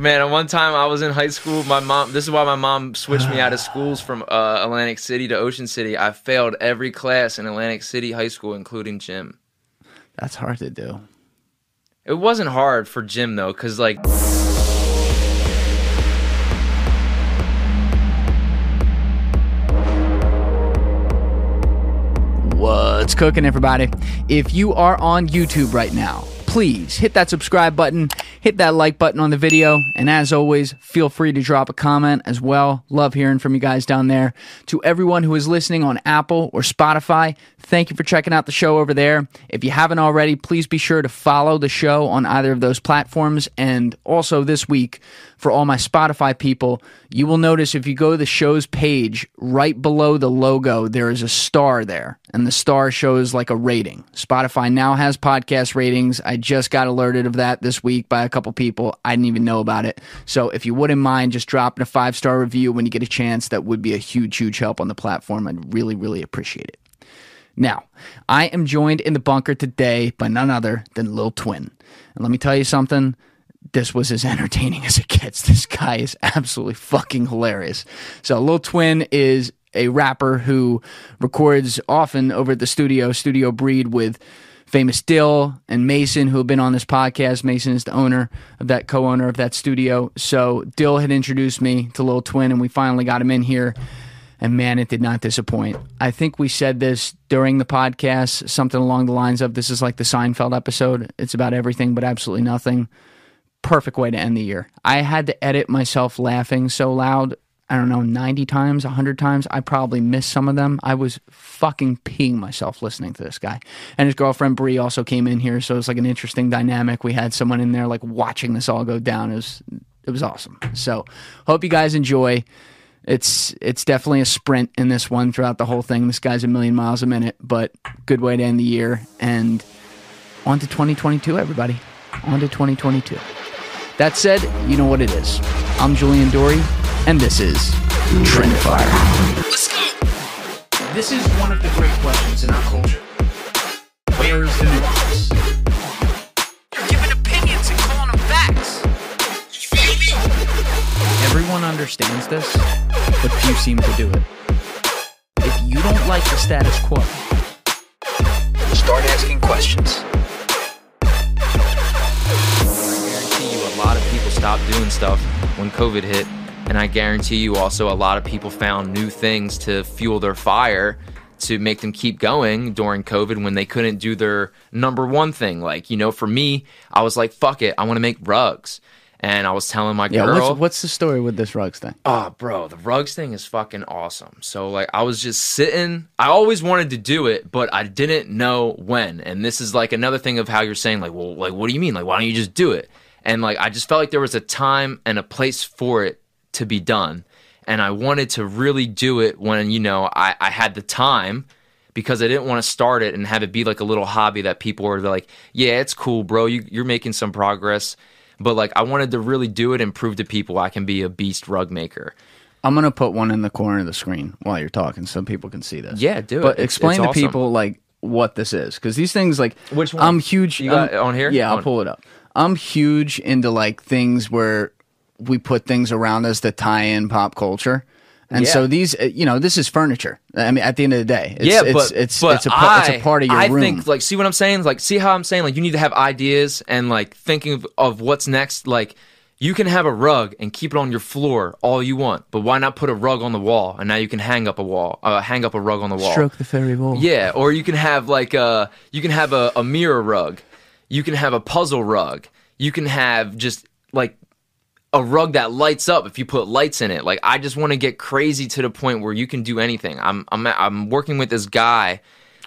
Man, at one time I was in high school. My mom. This is why my mom switched me out of schools from uh, Atlantic City to Ocean City. I failed every class in Atlantic City High School, including gym. That's hard to do. It wasn't hard for gym though, because like. What's cooking, everybody? If you are on YouTube right now, please hit that subscribe button, hit that like button on the video, and as always, feel free to drop a comment as well. Love hearing from you guys down there. To everyone who is listening on Apple or Spotify, thank you for checking out the show over there. If you haven't already, please be sure to follow the show on either of those platforms. And also this week, for all my Spotify people, you will notice if you go to the show's page, right below the logo, there is a star there, and the star shows like a rating. Spotify now has podcast ratings. I just got alerted of that this week by a couple people. I didn't even know about it. So if you wouldn't mind just dropping a five star review when you get a chance, that would be a huge, huge help on the platform. I'd really, really appreciate it. Now, I am joined in the bunker today by none other than Lil Twinn. And let me tell you something this was as entertaining as it gets. This guy is absolutely fucking hilarious. So, Lil Twinn is a rapper who records often over at the studio, Studio Breed, with famous Dill and Mason, who have been on this podcast. Mason is the owner of that, co owner of that studio. So, Dill had introduced me to Lil Twinn, and we finally got him in here. And man, it did not disappoint. I think we said this during the podcast, something along the lines of this is like the Seinfeld episode. It's about everything but absolutely nothing perfect way to end the year. I had to edit myself laughing so loud. I don't know, 90 times, 100 times. I probably missed some of them. I was fucking peeing myself listening to this guy. And his girlfriend Bree also came in here, so it was like an interesting dynamic. We had someone in there like watching this all go down. It was it was awesome. So, hope you guys enjoy. It's it's definitely a sprint in this one throughout the whole thing. This guy's a million miles a minute, but good way to end the year and on to 2022 everybody. On to 2022. That said, you know what it is. I'm Julian Dorey, and this is Trendifier. Let's go! This is one of the great questions in our culture. Where is the nuance? You're giving opinions and calling them facts. You feel me? Everyone understands this, but few seem to do it. If you don't like the status quo, Start asking questions. Stopped doing stuff when COVID hit. And I guarantee you also a lot of people found new things to fuel their fire to make them keep going during COVID when they couldn't do their number one thing. Like, you know, for me, I was like, fuck it, I want to make rugs. And I was telling my yeah, girl, what's, what's the story with this rugs thing? Oh, bro, the rugs thing is fucking awesome. So, like, I was just sitting. I always wanted to do it, but I didn't know when. And this is like another thing of how you're saying, like, well, like, what do you mean? Like, why don't you just do it? And like, I just felt like there was a time and a place for it to be done. And I wanted to really do it when, you know, I, I had the time because I didn't want to start it and have it be like a little hobby that people were like, yeah, it's cool, bro. You, you're making some progress. But like, I wanted to really do it and prove to people I can be a beast rug maker. I'm gonna put one in the corner of the screen while you're talking, so people can see this. Yeah, do it. But explain it's to awesome. people like what this is, because these things like Which one? I'm huge. You got on here? Yeah, I'll pull it up. I'm huge into like things where we put things around us that tie in pop culture. And Yeah. so these, uh, you know, this is furniture. I mean, at the end of the day, it's, yeah, it's, but it's but it's a it's I- a part of your I room. think like see what I'm saying? Like see how I'm saying? Like you need to have ideas and like thinking of, of what's next. Like you can have a rug and keep it on your floor all you want, but why not put a rug on the wall and now you can hang up a wall, uh, hang up a rug on the wall. Stroke the fairy wall. Yeah, or you can have like a you can have a, a mirror rug, you can have a puzzle rug, you can have just like a rug that lights up if you put lights in it. Like I just want to get crazy to the point where you can do anything. I'm I'm I'm working with this guy.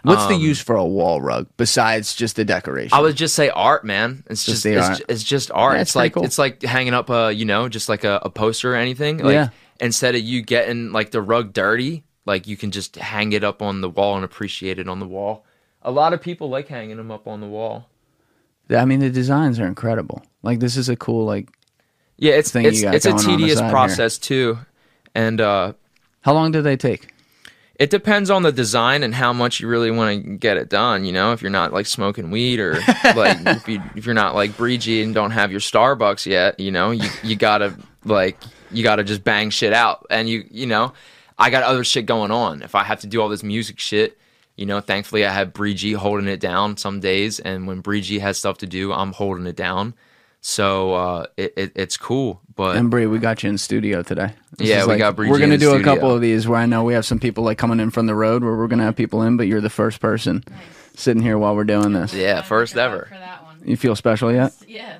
What's the um, use for a wall rug besides just the decoration? I would just say art, man. It's just, the it's, art. it's just art. Yeah, it's it's like cool. it's like hanging up a you know just like a, a poster or anything. Like, Yeah. Instead of you getting like the rug dirty, like you can just hang it up on the wall and appreciate it on the wall. A lot of people like hanging them up on the wall. I mean, the designs are incredible. Like this is a cool like. Yeah, it's Thing you got it's a tedious side here. process too, and uh, How long do they take? it depends on the design and how much you really want to get it done. You know, if you're not like smoking weed or like if you if you're not like breezy and don't have your Starbucks yet, you know, you you gotta like you gotta just bang shit out. And you you know, I got other shit going on. If I have to do all this music shit, you know, thankfully I have Breezy holding it down some days, and when Breezy has stuff to do, I'm holding it down. So uh, it, it it's cool, but And Bree, we got you in studio today. This Yeah, is we like- got Bree We're gonna the do a couple of these where I know we have some people like coming in from the road where we're gonna have people in, but you're the first person sitting here while we're doing this. yeah, first ever. For that one. You feel special yet? Yeah.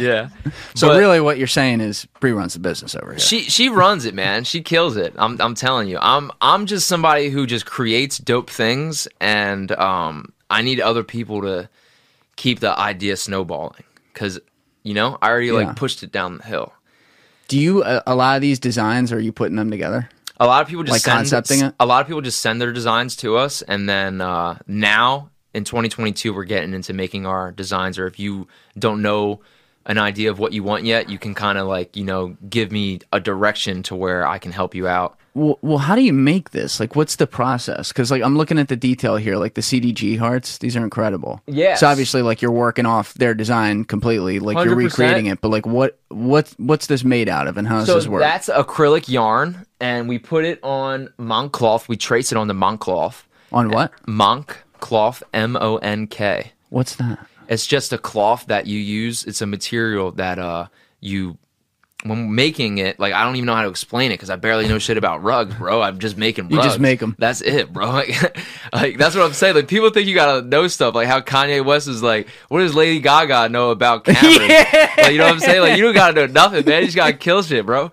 Yeah. So But- really, what you're saying is Bree runs the business over here. She she runs it, man. She kills it. I'm I'm telling you. I'm I'm just somebody who just creates dope things, and um, I need other people to keep the idea snowballing because you know I already Yeah. like pushed it down the hill. Do you uh, a lot of these designs? Are you putting them together? A lot of people just Like send, concepting it? A lot of people just send their designs to us, and then uh, now in 2022 we're getting into making our designs. Or if you don't know an idea of what you want yet, you can kind of like you know give me a direction to where I can help you out. Well, well, how do you make this? Like, what's the process? Because like I'm looking at the detail here, like the CDG hearts. These are incredible. yeah So obviously, like you're working off their design completely, like you are recreating it. But like, what what what's this made out of, and how does So this work? that's acrylic yarn, and we put it on monk cloth. We trace it on the monk cloth. On what? Monk cloth, M O N K. What's that? It's just a cloth that you use. It's a material that uh you when making it. Like I don't even know how to explain it because I barely know shit about rugs, bro. I'm just making. You rugs. just make 'em. That's it, bro. Like, like that's what I'm saying. Like people think you gotta know stuff. Like how Kanye West is like, what does Lady Gaga know about cameras? Like you know what I'm saying? Like you don't gotta know nothing, man. You just gotta kill shit, bro.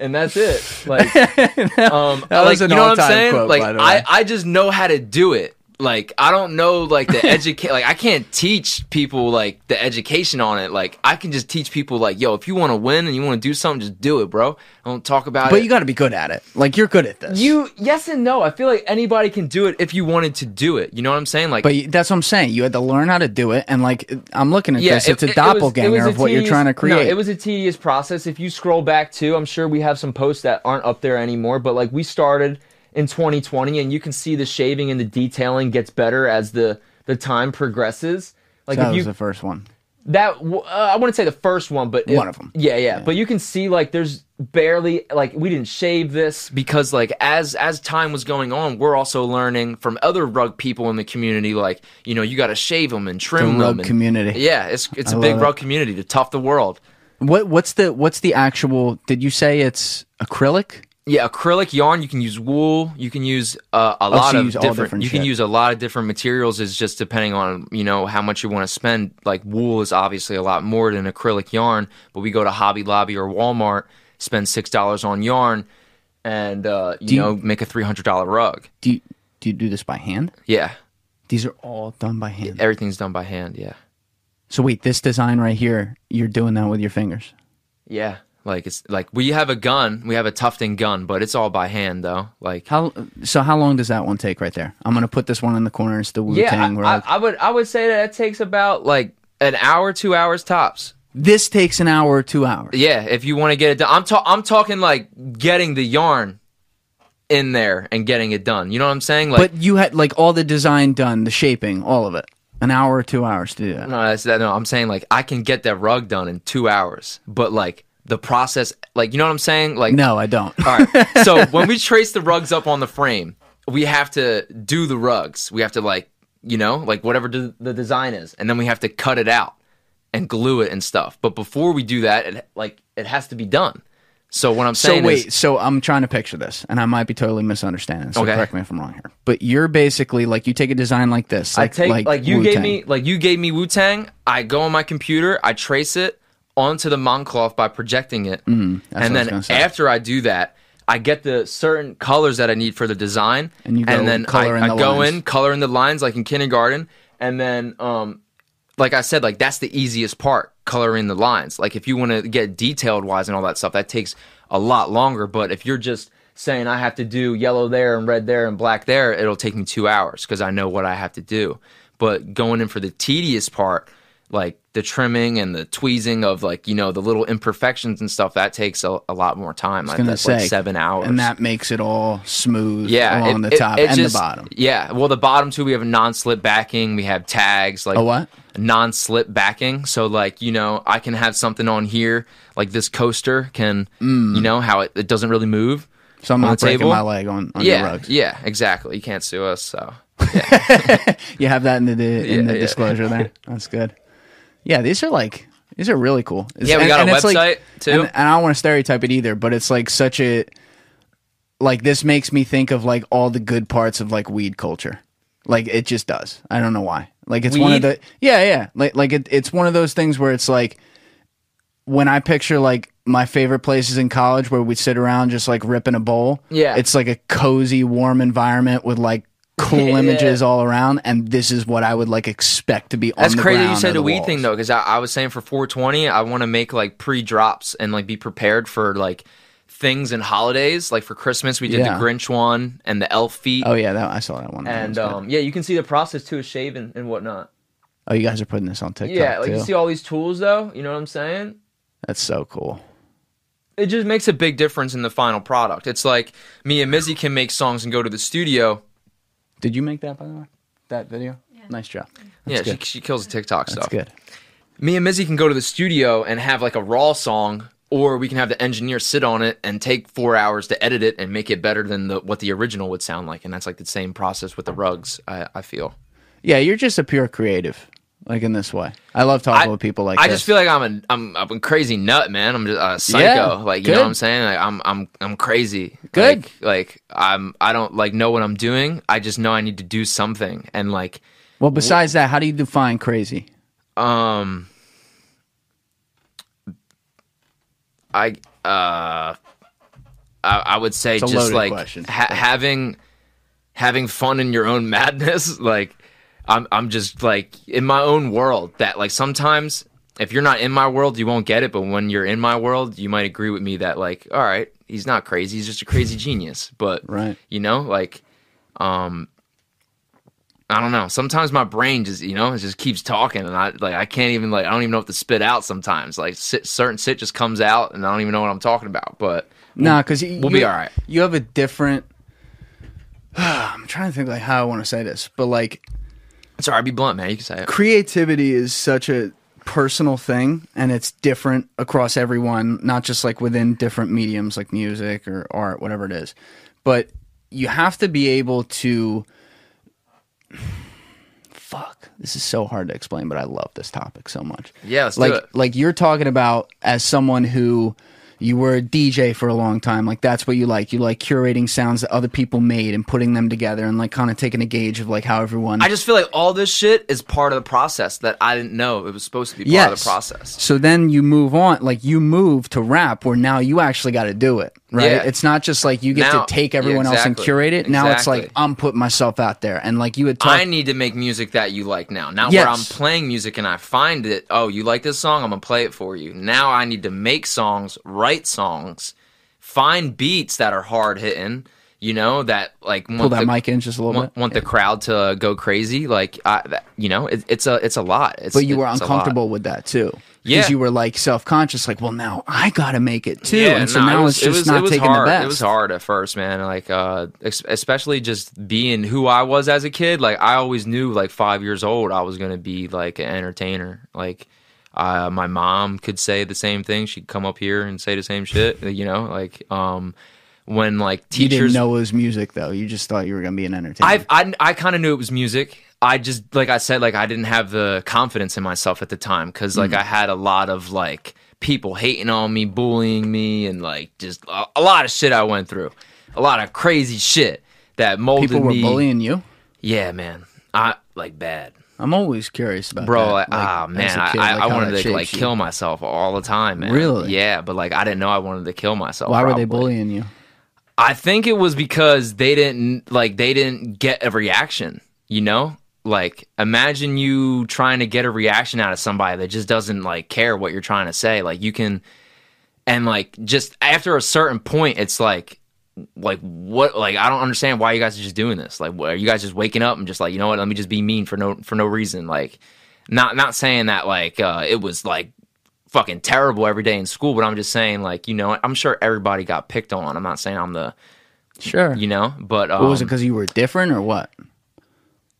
And that's it. Like, um, That like was an you know what I'm saying? quote, like by the way. I, I just know how to do it. Like I don't know like the educate like I can't teach people like the education on it. Like I can just teach people like, yo, if you want to win and you want to do something, just do it, bro. I Don't talk about But it. But you got to be good at it. Like you're good at this. you yes and no. I feel like anybody can do it if you wanted to do it. You know what I'm saying? Like But you- that's what I'm saying. You had to learn how to do it, and like I'm looking at yeah, this, it's it- a it doppelganger was a of what you're trying to create. No, it was a tedious process. If you scroll back too, I'm sure we have some posts that aren't up there anymore. But like we started in 2020, and you can see the shaving and the detailing gets better as the the time progresses. Like that if you was the first one. that uh, I wouldn't say the first one, but One of 'em. Yeah, yeah, But you can see like there's barely like we didn't shave this because like as as time was going on, we're also learning from other rug people in the community. Like you know, you got to shave them and trim The them. rug and- community. Yeah, it's it's I a big it. rug community to tough the world. What what's the what's the actual? Did you say it's acrylic? Yeah, acrylic yarn. You can use wool. You can use uh, a lot Oh, you of different. different you can use a lot of different materials. Is just depending on you know how much you want to spend. Like wool is obviously a lot more than acrylic yarn. But we go to Hobby Lobby or Walmart, spend six dollars on yarn, and uh, you, you- know make a three hundred dollar rug. Do you, do you do this by hand? Yeah, These are all done by hand. everything's done by hand. Yeah, So wait, this design right here, you're doing that with your fingers. yeah. Like it's like we have a gun. We have a tufting gun, but it's all by hand though. Like How so? How long does that one take right there? I'm gonna put this one in the corner. It's the Wu yeah, I, rug. I, I would I would say that it takes about like an hour, two hours tops. this takes an hour or two hours. Yeah, if you want to get it done, I'm ta- I'm talking like getting the yarn in there and getting it done. You know what I'm saying? Like, but you had like all the design done, the shaping, all of it. An hour or two hours to do that. no, that's that. No, I'm saying like I can get that rug done in two hours, but like the process, like you know what I'm saying? Like, No, I don't. all right. So when we trace the rugs up on the frame, we have to do the rugs. We have to like, you know, like whatever the design is, and then we have to cut it out and glue it and stuff. But before we do that, it like it has to be done. So what I'm saying is So wait, is, so I'm trying to picture this, and I might be totally misunderstanding. So Okay. correct me if I'm wrong here. But you're basically like you take a design like this, I like take like, you Wu-Tang. gave me like you gave me Wu Tang. I go on my computer, I trace it onto the monk cloth by projecting it, Mm, and then gonna after I do that, I get the certain colors that I need for the design, And you go then color I, in I the go lines. in, color in the lines like in kindergarten, and then um, like I said, like that's the easiest part, coloring the lines. Like if you want to get detailed wise and all that stuff, that takes a lot longer. But if you're just saying I have to do yellow there and red there and black there, it'll take me two hours because I know what I have to do. But going in for the tedious part, like the trimming and the tweezing of like you know the little imperfections and stuff, that takes a, a lot more time. I was gonna That's say like seven hours, and that makes it all smooth yeah, along it- the top it and just- the bottom. Yeah, well, the bottom too, we have a non-slip backing. We have tags, like A what? Non-slip backing. So, like you know, I can have something on here, like this coaster can, mm. you know, how it, it doesn't really move. So I'm on not breaking table? my leg on, on your Yeah, rugs. yeah, exactly. You can't sue us, so You have that in the in Yeah, the yeah. disclosure there. That's good. Yeah, these are like these are really cool. It's- Yeah, we got a it's like- website, too. And, and I don't want to stereotype it either, but it's like such a like this makes me think of like all the good parts of like weed culture. Like it just does. I don't know why. Like it's one of the yeah yeah like like it, it's one of those things where it's like when I picture like my favorite places in college where we'd sit around just like ripping a bowl. Yeah. it's like a cozy, warm environment with like cool Yeah. images all around, and this is what I would like expect to be. That's on the crazy. You said the the weed thing though, because I, I was saying for 420, I want to make like pre-drops and like be prepared for like things and holidays. Like for Christmas, we did Yeah. the Grinch one and the elf feet. Oh yeah, that, I saw that one. And good. um, yeah, you can see the process too of shaving and whatnot. oh, you guys are putting this on TikTok Yeah, like too. you see all these tools though. You know what I'm saying? That's so cool. It just makes a big difference in the final product. It's like me and Mizzy can make songs and go to the studio. Did you make that by the way? That video? Nice job. yeah, That's she, good. she kills the TikTok That's stuff. good. Me and Mizzy can go to the studio and have like a raw song, or we can have the engineer sit on it and take four hours to edit it and make it better than the, what the original would sound like. And that's like the same process with the rugs. I, I feel. Yeah, you're just a pure creative, like in this way. I love talking I- with people like I this. just feel like I'm a I'm, I'm a crazy nut, man. I'm just a psycho. Yeah, like you good. know what I'm saying? Like I'm I'm I'm crazy. Good. Like, like I'm I don't like know what I'm doing. I just know I need to do something. And like well, besides that, how do you define crazy? um I uh I, I would say just like ha- having having fun in your own madness like I'm I'm just like in my own world that like sometimes if you're not in my world you won't get it but when you're in my world you might agree with me that like all right he's not crazy he's just a crazy genius but Right. you know like um I don't know. Sometimes my brain just, you know, it just keeps talking, and I like I can't even like I don't even know what to spit out. Sometimes like sit, certain shit just comes out, and I don't even know what I'm talking about. But Nah, because you, we'll be all right. You have a different. I'm trying to think like how I want to say this, but like sorry, be blunt, man. You can say it. creativity is such a personal thing and it's different across everyone not just like within different mediums like music or art whatever it is but you have to be able to fuck this is so hard to explain but i love this topic so much Yeah, let's do like it. like you're talking about as someone who you were a DJ for a long time. Like that's what you like. You like curating sounds that other people made and putting them together and like kind of taking a gauge of like how everyone I just feel like all this shit is part of the process that I didn't know it was supposed to be part of the process. So then you move on, like you move to rap where now you actually got to do it, right? Yeah. It's not just like you get Now- to take yeah, everyone else and curate it. Now it's like I'm putting myself out there, and like you had talked. I need to make music that you like now. Not Yes. where I'm playing music and I find it. Oh, you like this song? I'm gonna play it for you. Now I need to make songs, write songs, find beats that are hard hitting. You know that like pull want that the, mic in just a little want, bit. want the crowd to go crazy. Like I, that, you know, it, it's a it's a lot. It's, but you were it's a lot. uncomfortable with that too, Yeah. because you were like self conscious, like, well, now I got to make it too, Yeah, and so no, now it was, it's just it was, not it was taking hard. the best. It was hard at first, man. Like, uh, especially just being who I was as a kid. Like, I always knew, like five years old, I was gonna be like an entertainer. Like, uh, my mom could say the same thing. She'd come up here and say the same shit. You know, like, um, when like You teachers didn't know it was music though. You just thought you were gonna be an entertainer. I I, I kind of knew it was music. I just like I said, like I didn't have the confidence in myself at the time because like I had a lot of like people hating on me, bullying me, and like just a, a lot of shit I went through, a lot of crazy shit that molded People were me. bullying you. Yeah, man, I like bad, I'm always curious about bro. that. Like, like, ah man, kid, I, like, I wanted to like you. kill myself all the time, man. Really? Yeah, but like I didn't know I wanted to kill myself. Why were they bullying you? I think it was because they didn't like they didn't get a reaction, you know? Like imagine you trying to get a reaction out of somebody that just doesn't like care what you're trying to say. Like you can and like just after a certain point it's like like what like I don't understand why you guys are just doing this. Like what, are you guys just waking up and just like, you know what, let me just be mean for no for no reason. Like not not saying that like uh it was like fucking terrible every day in school, but I'm just saying like, you know, I'm sure everybody got picked on. I'm not saying I'm the Sure. you know, but um, What was it? Because you were different, or what?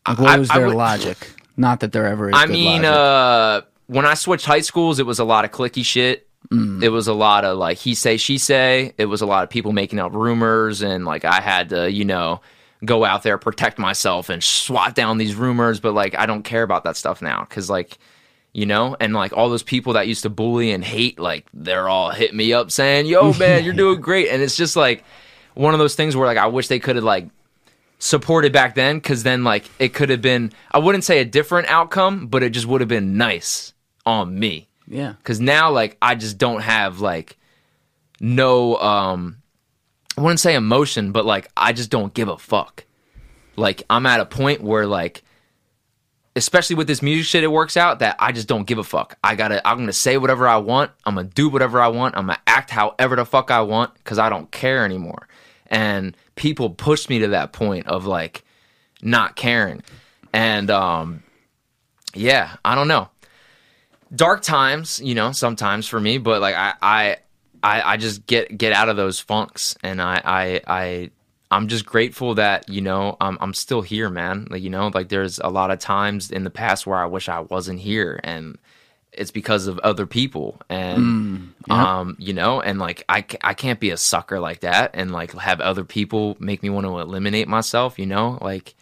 Like, what I- was their would- logic? Not that there ever is. I good mean, logic. uh, when I switched high schools, it was a lot of clicky shit. Mm. It was a lot of like he say, she say. It was a lot of people making up rumors, and like I had to, you know, go out there protect myself and swat down these rumors. But like I don't care about that stuff now because like you know, and like all those people that used to bully and hate, like they're all hitting me up saying, "Yo, man, you're doing great," and it's just like one of those things where like I wish they could have like supported back then because then like it could have been i wouldn't say a different outcome but it just would have been nice on me yeah. because now like i just don't have like no um i wouldn't say emotion but like i just don't give a fuck. Like i'm at a point where like especially with this music shit it works out that i just don't give a fuck. I gotta i'm gonna say whatever i want. I'm gonna do whatever i want. I'm gonna act however the fuck i want because i don't care anymore. And people pushed me to that point of like not caring. And um yeah i don't know dark times you know sometimes for me but like i i i, I just get get out of those funks and i i i i'm just grateful that you know i'm, I'm still here man. Like you know like there's a lot of times in the past where i wish i wasn't here and it's because of other people and um you know and like I, I can't be a sucker like that and like have other people make me want to eliminate myself you know? Like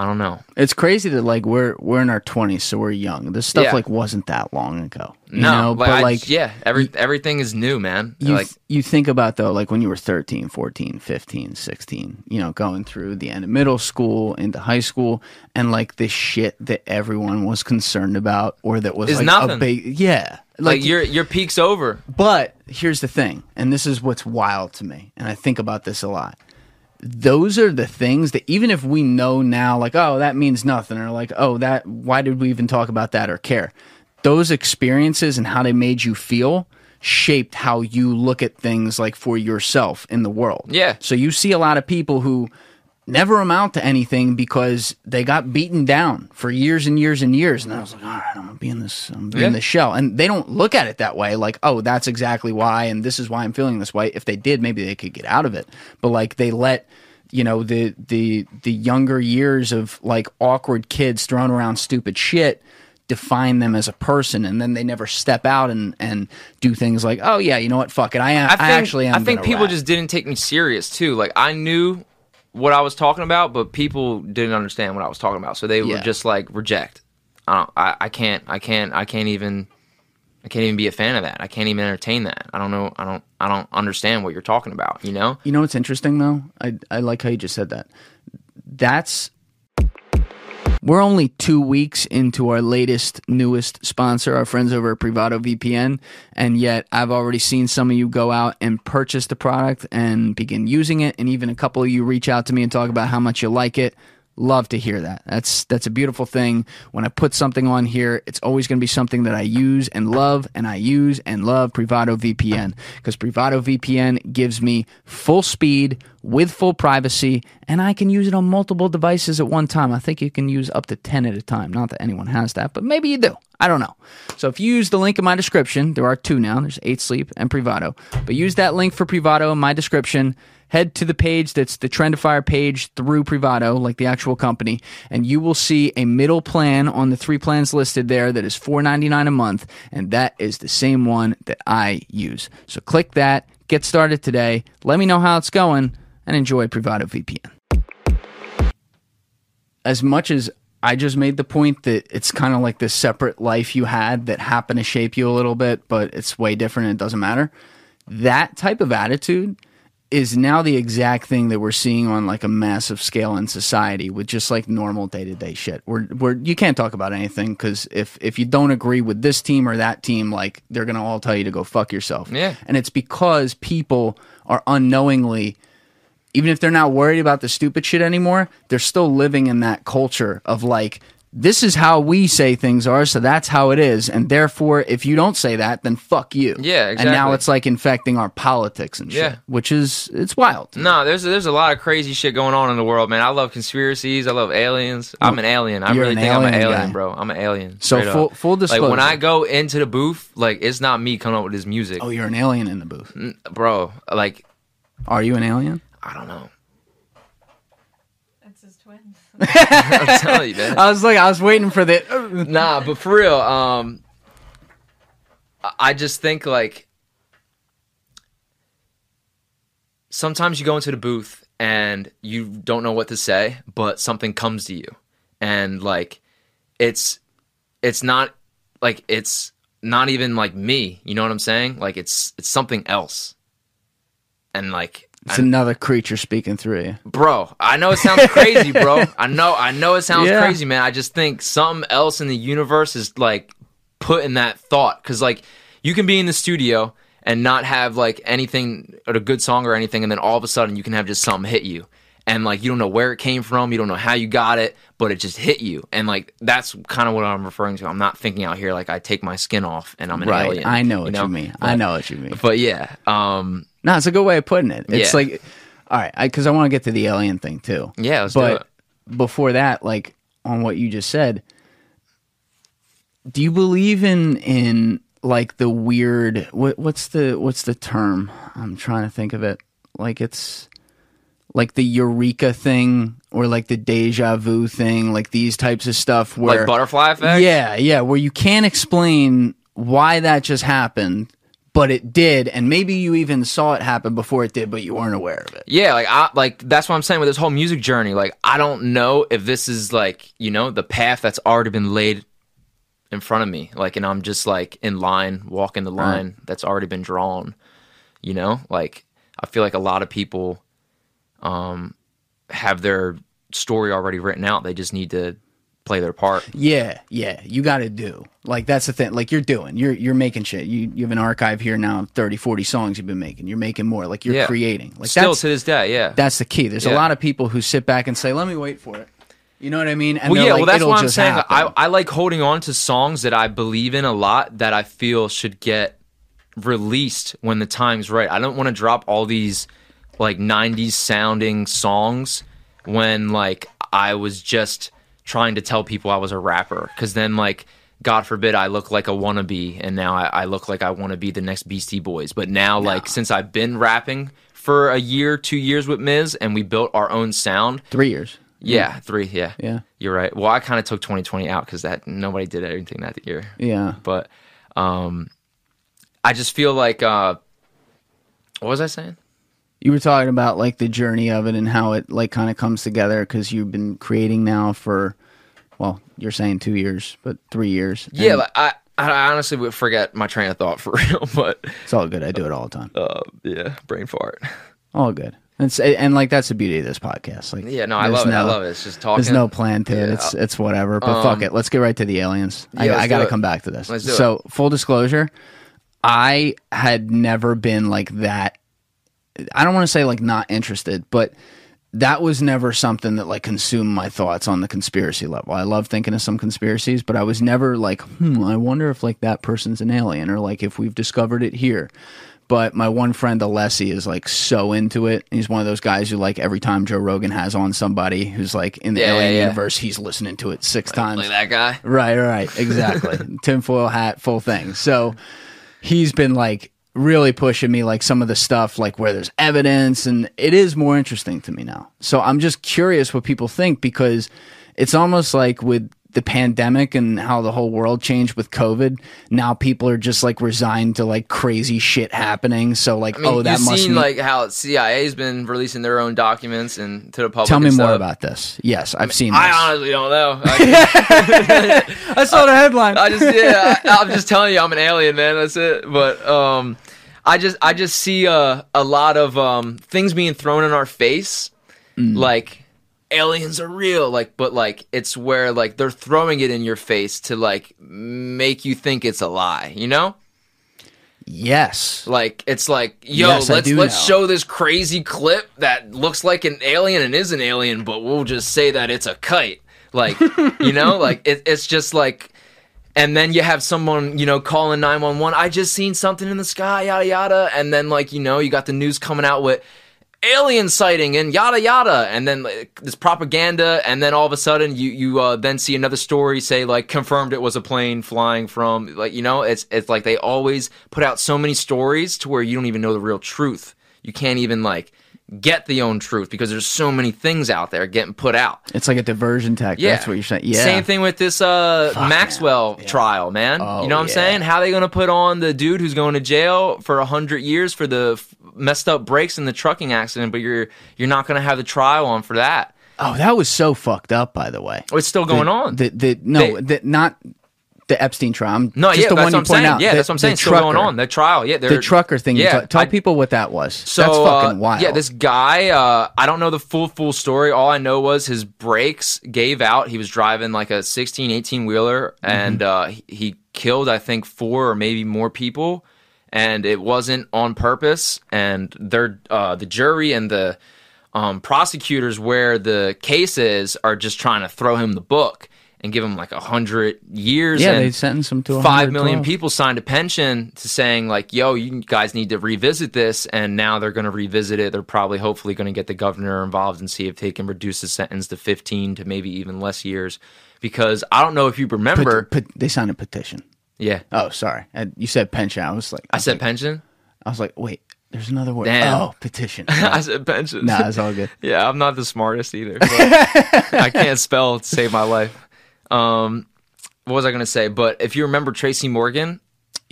i don't know It's crazy that like we're we're in our twenties, so we're young. This stuff Yeah. like wasn't that long ago. You no know? like, but I- like yeah every everything is new man you like you think about though like when you were 13 14 15 16 you know going through the end of middle school into high school and like the shit that everyone was concerned about or that was Is like a nothing. big yeah like your your peak's over but here's the thing, and this is what's wild to me, and I think about this a lot. Those are the things that even if we know now, like, oh, that means nothing, or like, oh, that, why did we even talk about that or care? Those experiences and how they made you feel shaped how you look at things like for yourself in the world. Yeah. So you see a lot of people who never amount to anything because they got beaten down for years and years and years. And I was like, all right, I'm gonna be in this, I'm be in Yeah. this shell. And they don't look at it that way, like, oh, that's exactly why, and this is why I'm feeling this way. If they did, maybe they could get out of it. But like they let you know the the the younger years of like awkward kids throwing around stupid shit define them as a person and then they never step out and and do things like oh yeah you know what fuck it i am i, I, think, actually am I think people rap." just didn't take me serious too. Like I knew what I was talking about, but people didn't understand what I was talking about, so they Yeah. would just like reject. I don't. I, I can't. I can't. I can't even. I can't even be a fan of that. I can't even entertain that. I don't know. I don't. I don't understand what you're talking about. You know. You know what's interesting though? I I like how you just said that. That's we're only two weeks into our latest, newest sponsor, our friends over at Privado VPN, and yet I've already seen some of you go out and purchase the product and begin using it, and even a couple of you reach out to me and talk about how much you like it. Love to hear that. That's that's a beautiful thing. When I put something on here, it's always going to be something that I use and love, and I use and love Privado VPN because Privado VPN gives me full speed with full privacy, and I can use it on multiple devices at one time. I think you can use up to ten at a time. Not that anyone has that, but maybe you do. I don't know. So if you use the link in my description, there are two now. There's Eight Sleep and Privado, but use that link for Privado in my description head to the page that's the Trendifier page through Privado, like the actual company, and you will see a middle plan on the three plans listed there that is $4.99 a month, and that is the same one that I use. So click that, get started today, let me know how it's going, and enjoy Privado VPN. As much as I just made the point that it's kind of like this separate life you had that happened to shape you a little bit, but it's way different and it doesn't matter. That type of attitude is now the exact thing that we're seeing on like a massive scale in society with just like normal day to day shit. Where where you can't talk about anything because if if you don't agree with this team or that team, like they're gonna all tell you to go fuck yourself. Yeah. and it's because people are unknowingly even if they're not worried about the stupid shit anymore, they're still living in that culture of like, this is how we say things are, so that's how it is. And therefore, if you don't say that, then fuck you. Yeah, exactly. And now it's like infecting our politics and shit, Yeah. which is, it's wild. No, there's there's a lot of crazy shit going on in the world, man. I love conspiracies. I love aliens. I'm an alien. I You're really think I'm an alien guy. bro. I'm an alien. So full- up. full Like when. I go into the booth, like it's not me coming up with this music, Oh, you're an alien in the booth. bro. Like Are you an alien? I don't know. It's his twin. I'm telling you, man. I was like, I was waiting for the. nah, but for real, um, I just think like sometimes you go into the booth and you don't know what to say, but something comes to you, and like it's it's not like it's not even like me. You know what I'm saying? Like it's it's something else, and like. It's I- another creature speaking through you. bro i know it sounds crazy bro i know i know it sounds Yeah. crazy man i just think something else in the universe is like putting that thought because like you can be in the studio and not have like anything or a good song or anything and then all of a sudden you can have just something hit you and like you don't know where it came from you don't know how you got it but it just hit you and like that's kind of what i'm referring to i'm not thinking out here like i take my skin off and i'm an right. alien I know what you, mean. I know what you mean. but yeah um No, it's a good way of putting it. It's Yeah. like, all right, because I, want to get to the alien thing too. yeah let's do but before that, like on what you just said, do you believe in in like the weird? What what's the what's the term? I'm trying to think of it. Like it's like the eureka thing or like the deja vu thing, like these types of stuff where like butterfly effect yeah, yeah, where you can't explain why that just happened, but it did, and maybe you even saw it happen before it did, but you weren't aware of it. Yeah, like I like that's what I'm saying with this whole music journey. Like I don't know if this is like, you know, the path that's already been laid in front of me. Like and I'm just like in line, walking the line that's already been drawn. You know? Like I feel like a lot of people um have their story already written out. They just need to play their part. Yeah, yeah, you got to do. Like that's the thing. Like you're doing. You're you're making shit. You you have an archive here now of 30, 40 songs you've been making. You're making more. Like you're Yeah. creating. Like Still that's to this day, yeah. that's the key. There's a lot of people who sit back and say, "Let me wait for it." You know what I mean? And well, yeah, like, well, that's what I'm saying. happen." I, I like holding on to songs that I believe in a lot that I feel should get released when the time's right. I don't want to drop all these like 90s sounding songs when like I was just trying to tell people I was a rapper. Because then, like, God forbid I look like a wannabe and now I, I look like I want to be the next Beastie Boys. But now, like, since I've been rapping for a year, two years with Miz and we built our own sound, Three years. yeah, three. Yeah, Yeah. You're right. Well, I kind of took 2020 out because that nobody did anything that year. Yeah. But um, I just feel like uh, what was I saying? You were talking about like the journey of it and how it like kind of comes together because you've been creating now for, well, you're saying two years, but three years. Yeah, And like, I I honestly would forget my train of thought for real. But it's all good. I do it all the time. uh, yeah, brain fart. All good. It's and like that's the beauty of this podcast. Like, Yeah, no, I love it. I love it. It's just talking. There's no plan to it. It's it's whatever. But fuck Um, it. Let's get right to the aliens. yeah, I, I got to it. come back to this. Let's do so full disclosure, I had never been like that. I don't want to say like not interested, but that was never something that like consumed my thoughts on the conspiracy level. I love thinking of some conspiracies, but I was never like, hmm, I wonder if like that person's an alien or like if we've discovered it here. But my one friend Alessi is like so into it. He's one of those guys who like every time Joe Rogan has on somebody who's like in the Yeah, alien yeah, yeah. universe, he's listening to it six times. like that guy. Right, right, exactly. Tinfoil hat, full thing. So he's been like really pushing me like some of the stuff like where there's evidence and it is more interesting to me now. So I'm just curious what people think because it's almost like with the pandemic and how the whole world changed with COVID, now people are just like resigned to like crazy shit happening. So like, I mean, oh, that must seen mean- like how CIA's been releasing their own documents and to the public. Tell me more about this. Yes, I've seen this. I honestly don't know. I, I saw the headline. I just yeah, I, I'm just telling you, I'm an alien, man. That's it. But um, I just I just see uh, a lot of um things being thrown in our face, Mm. like aliens are real, like but like it's where like they're throwing it in your face to like make you think it's a lie, you know? Yes. Like it's like, yo, Yes, let's let's know. show this crazy clip that looks like an alien and is an alien, but we'll just say that it's a kite. Like, you know, like it, it's just like, and then you have someone, you know, calling nine one one. I just seen something in the sky, yada yada, and then like you know, you got the news coming out with alien sighting and yada yada. And then like, this propaganda. And then all of a sudden you you uh, then see another story say like confirmed it was a plane flying from like you know it's it's like they always put out so many stories to where you don't even know the real truth. You can't even like get the own truth because there's so many things out there getting put out. It's like a diversion tactic. yeah. That's what you're saying. Yeah. same thing with this uh maxwell trial man. Oh, you know what i'm saying? How they gonna put on the dude who's going to jail for a hundred years for the messed up brakes in the trucking accident but you're you're not gonna have the trial on for that Oh, that was so fucked up, by the way. Oh, it's still going on The, the, no, They- the, not the Epstein trial. I'm- no just yeah the that's one what i'm saying out. yeah The- that's what i'm the saying still going on the trial yeah The trucker thing. you yeah ta- tell I- people what that was. So That's fucking uh, wild. Yeah, this guy. Uh, I don't know the full full story. All I know was his brakes gave out. He was driving like a 16, 18 wheeler, Mm-hmm. and uh, he- he killed I think four or maybe more people, and it wasn't on purpose. And they're uh, the jury and the um, prosecutors where the case is are just trying to throw him the book and give him like a hundred years. yeah, they sentenced him to five million people signed a pension to saying like yo you guys need to revisit this and now they're going to revisit it they're probably hopefully going to get the governor involved and see if they can reduce the sentence to 15 to maybe even less years because i don't know if you remember pet- they signed a petition. Yeah Oh, sorry. I, you said pension. I was like, i said pension I was like, wait, there's another word. Damn. Oh, petition. i said pension nah, it's all good. yeah i'm not the smartest either i can't spell to save my life um what was i going to say but if you remember tracy morgan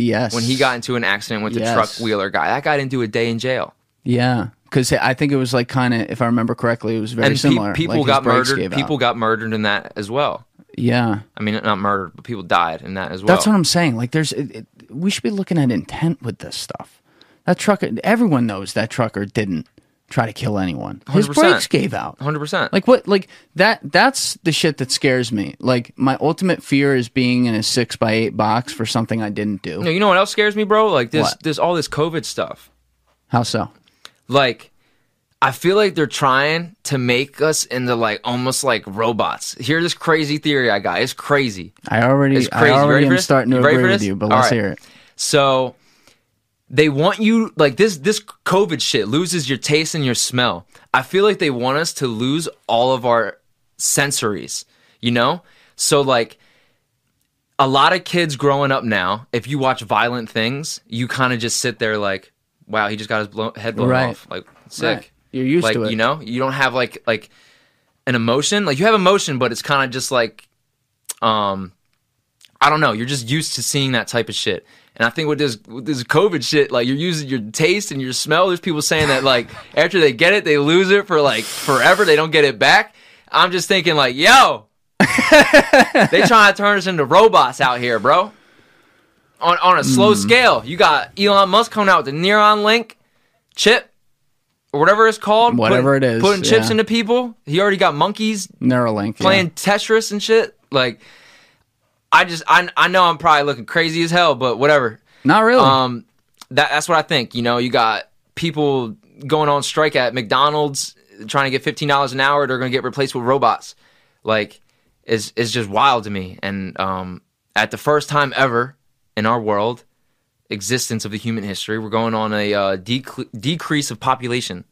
Yes. when he got into an accident with the Yes. truck wheeler guy that guy didn't do a day in jail Yeah. Because I think it was like kind of, if I remember correctly, it was very and pe- similar. people like got murdered. out. People got murdered in that as well. Yeah. I mean, not murdered, but people died in that as well. That's what I'm saying. Like, there's, it, it, we should be looking at intent with this stuff. That trucker, everyone knows that trucker didn't try to kill anyone. His 100%. brakes gave out. Hundred percent. Like what? Like that? That's the shit that scares me. Like my ultimate fear is being in a six by eight box for something I didn't do. No, you know what else scares me, bro? Like this, What? this all this COVID stuff. How so? Like, I feel like they're trying to make us into like almost like robots. Hear this crazy theory I got. It's crazy. I already, It's crazy. I already ready am this? starting to agree with you. But All let's right. hear it. So they want you like this this COVID shit loses your taste and your smell. I feel like they want us to lose all of our sensories, you know? So like a lot of kids growing up now, if you watch violent things, you kind of just sit there like, wow, he just got his blow- head blown Right. off. Like sick. Right. You're used like, to it. You know, you don't have like like an emotion. Like you have emotion, but it's kind of just like um I don't know. You're just used to seeing that type of shit. And I think with this with this COVID shit, like you're using your taste and your smell. There's people saying that like after they get it, they lose it for like forever. They don't get it back. I'm just thinking like, yo, they trying to turn us into robots out here, bro. On on a slow Hmm. scale, you got Elon Musk coming out with the Neuron Link chip or whatever it's called. Whatever it is, putting chips yeah. into people. He already got monkeys Neuralink. yeah. playing Tetris and shit. Like, I just I I know I'm probably looking crazy as hell, but whatever. Not really. Um, that that's what I think. You know, you got people going on strike at McDonald's trying to get fifteen dollars an hour. They're going to get replaced with robots. Like, is is just wild to me. And um, at the first time ever in our world existence of the human history, we're going on a uh, dec- decrease of population.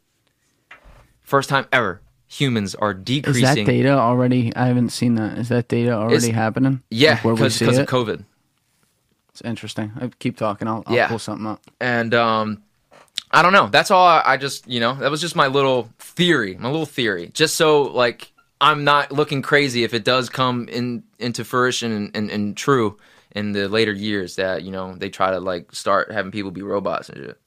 First time ever, humans are is decreasing. that data already? I haven't seen that. Is that data already It's- happening? Yeah, because see of? COVID. It's interesting. I keep talking. I'll, I'll Yeah. pull something up. and um i don't know that's all I, I just you know that was just my little theory my little theory just so like i'm not looking crazy if it does come in into fruition and, and, and true in the later years that you know they try to like start having people be robots and shit.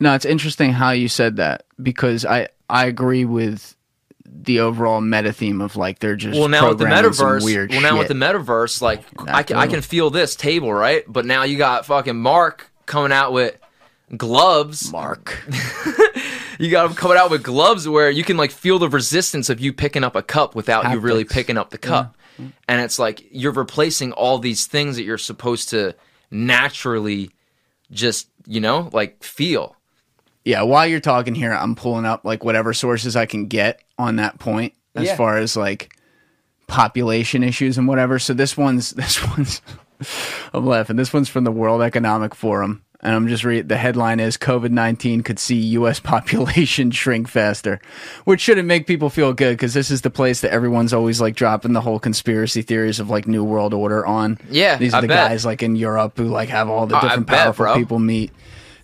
No, it's interesting how you said that because I I agree with the overall meta theme of like they're just well now with the metaverse weird well now with the metaverse like I can, I can feel this table right? But now you got fucking mark coming out with gloves. Mark. you got him coming out with gloves where you can like feel the resistance of you picking up a cup without you really picking up the cup. Mm. And it's like you're replacing all these things that you're supposed to naturally just you know like feel. Yeah, while you're talking here, I'm pulling up like whatever sources I can get on that point as Yeah. far as like population issues and whatever. So this one's this one's I'm laughing. This one's from the World Economic Forum. And I'm just reading the headline is COVID 19 could see US population shrink faster, which shouldn't make people feel good because this is the place that everyone's always like dropping the whole conspiracy theories of like New World Order on. Yeah, These are I the bet. guys like in Europe who like have all the different bet, powerful bro. people meet.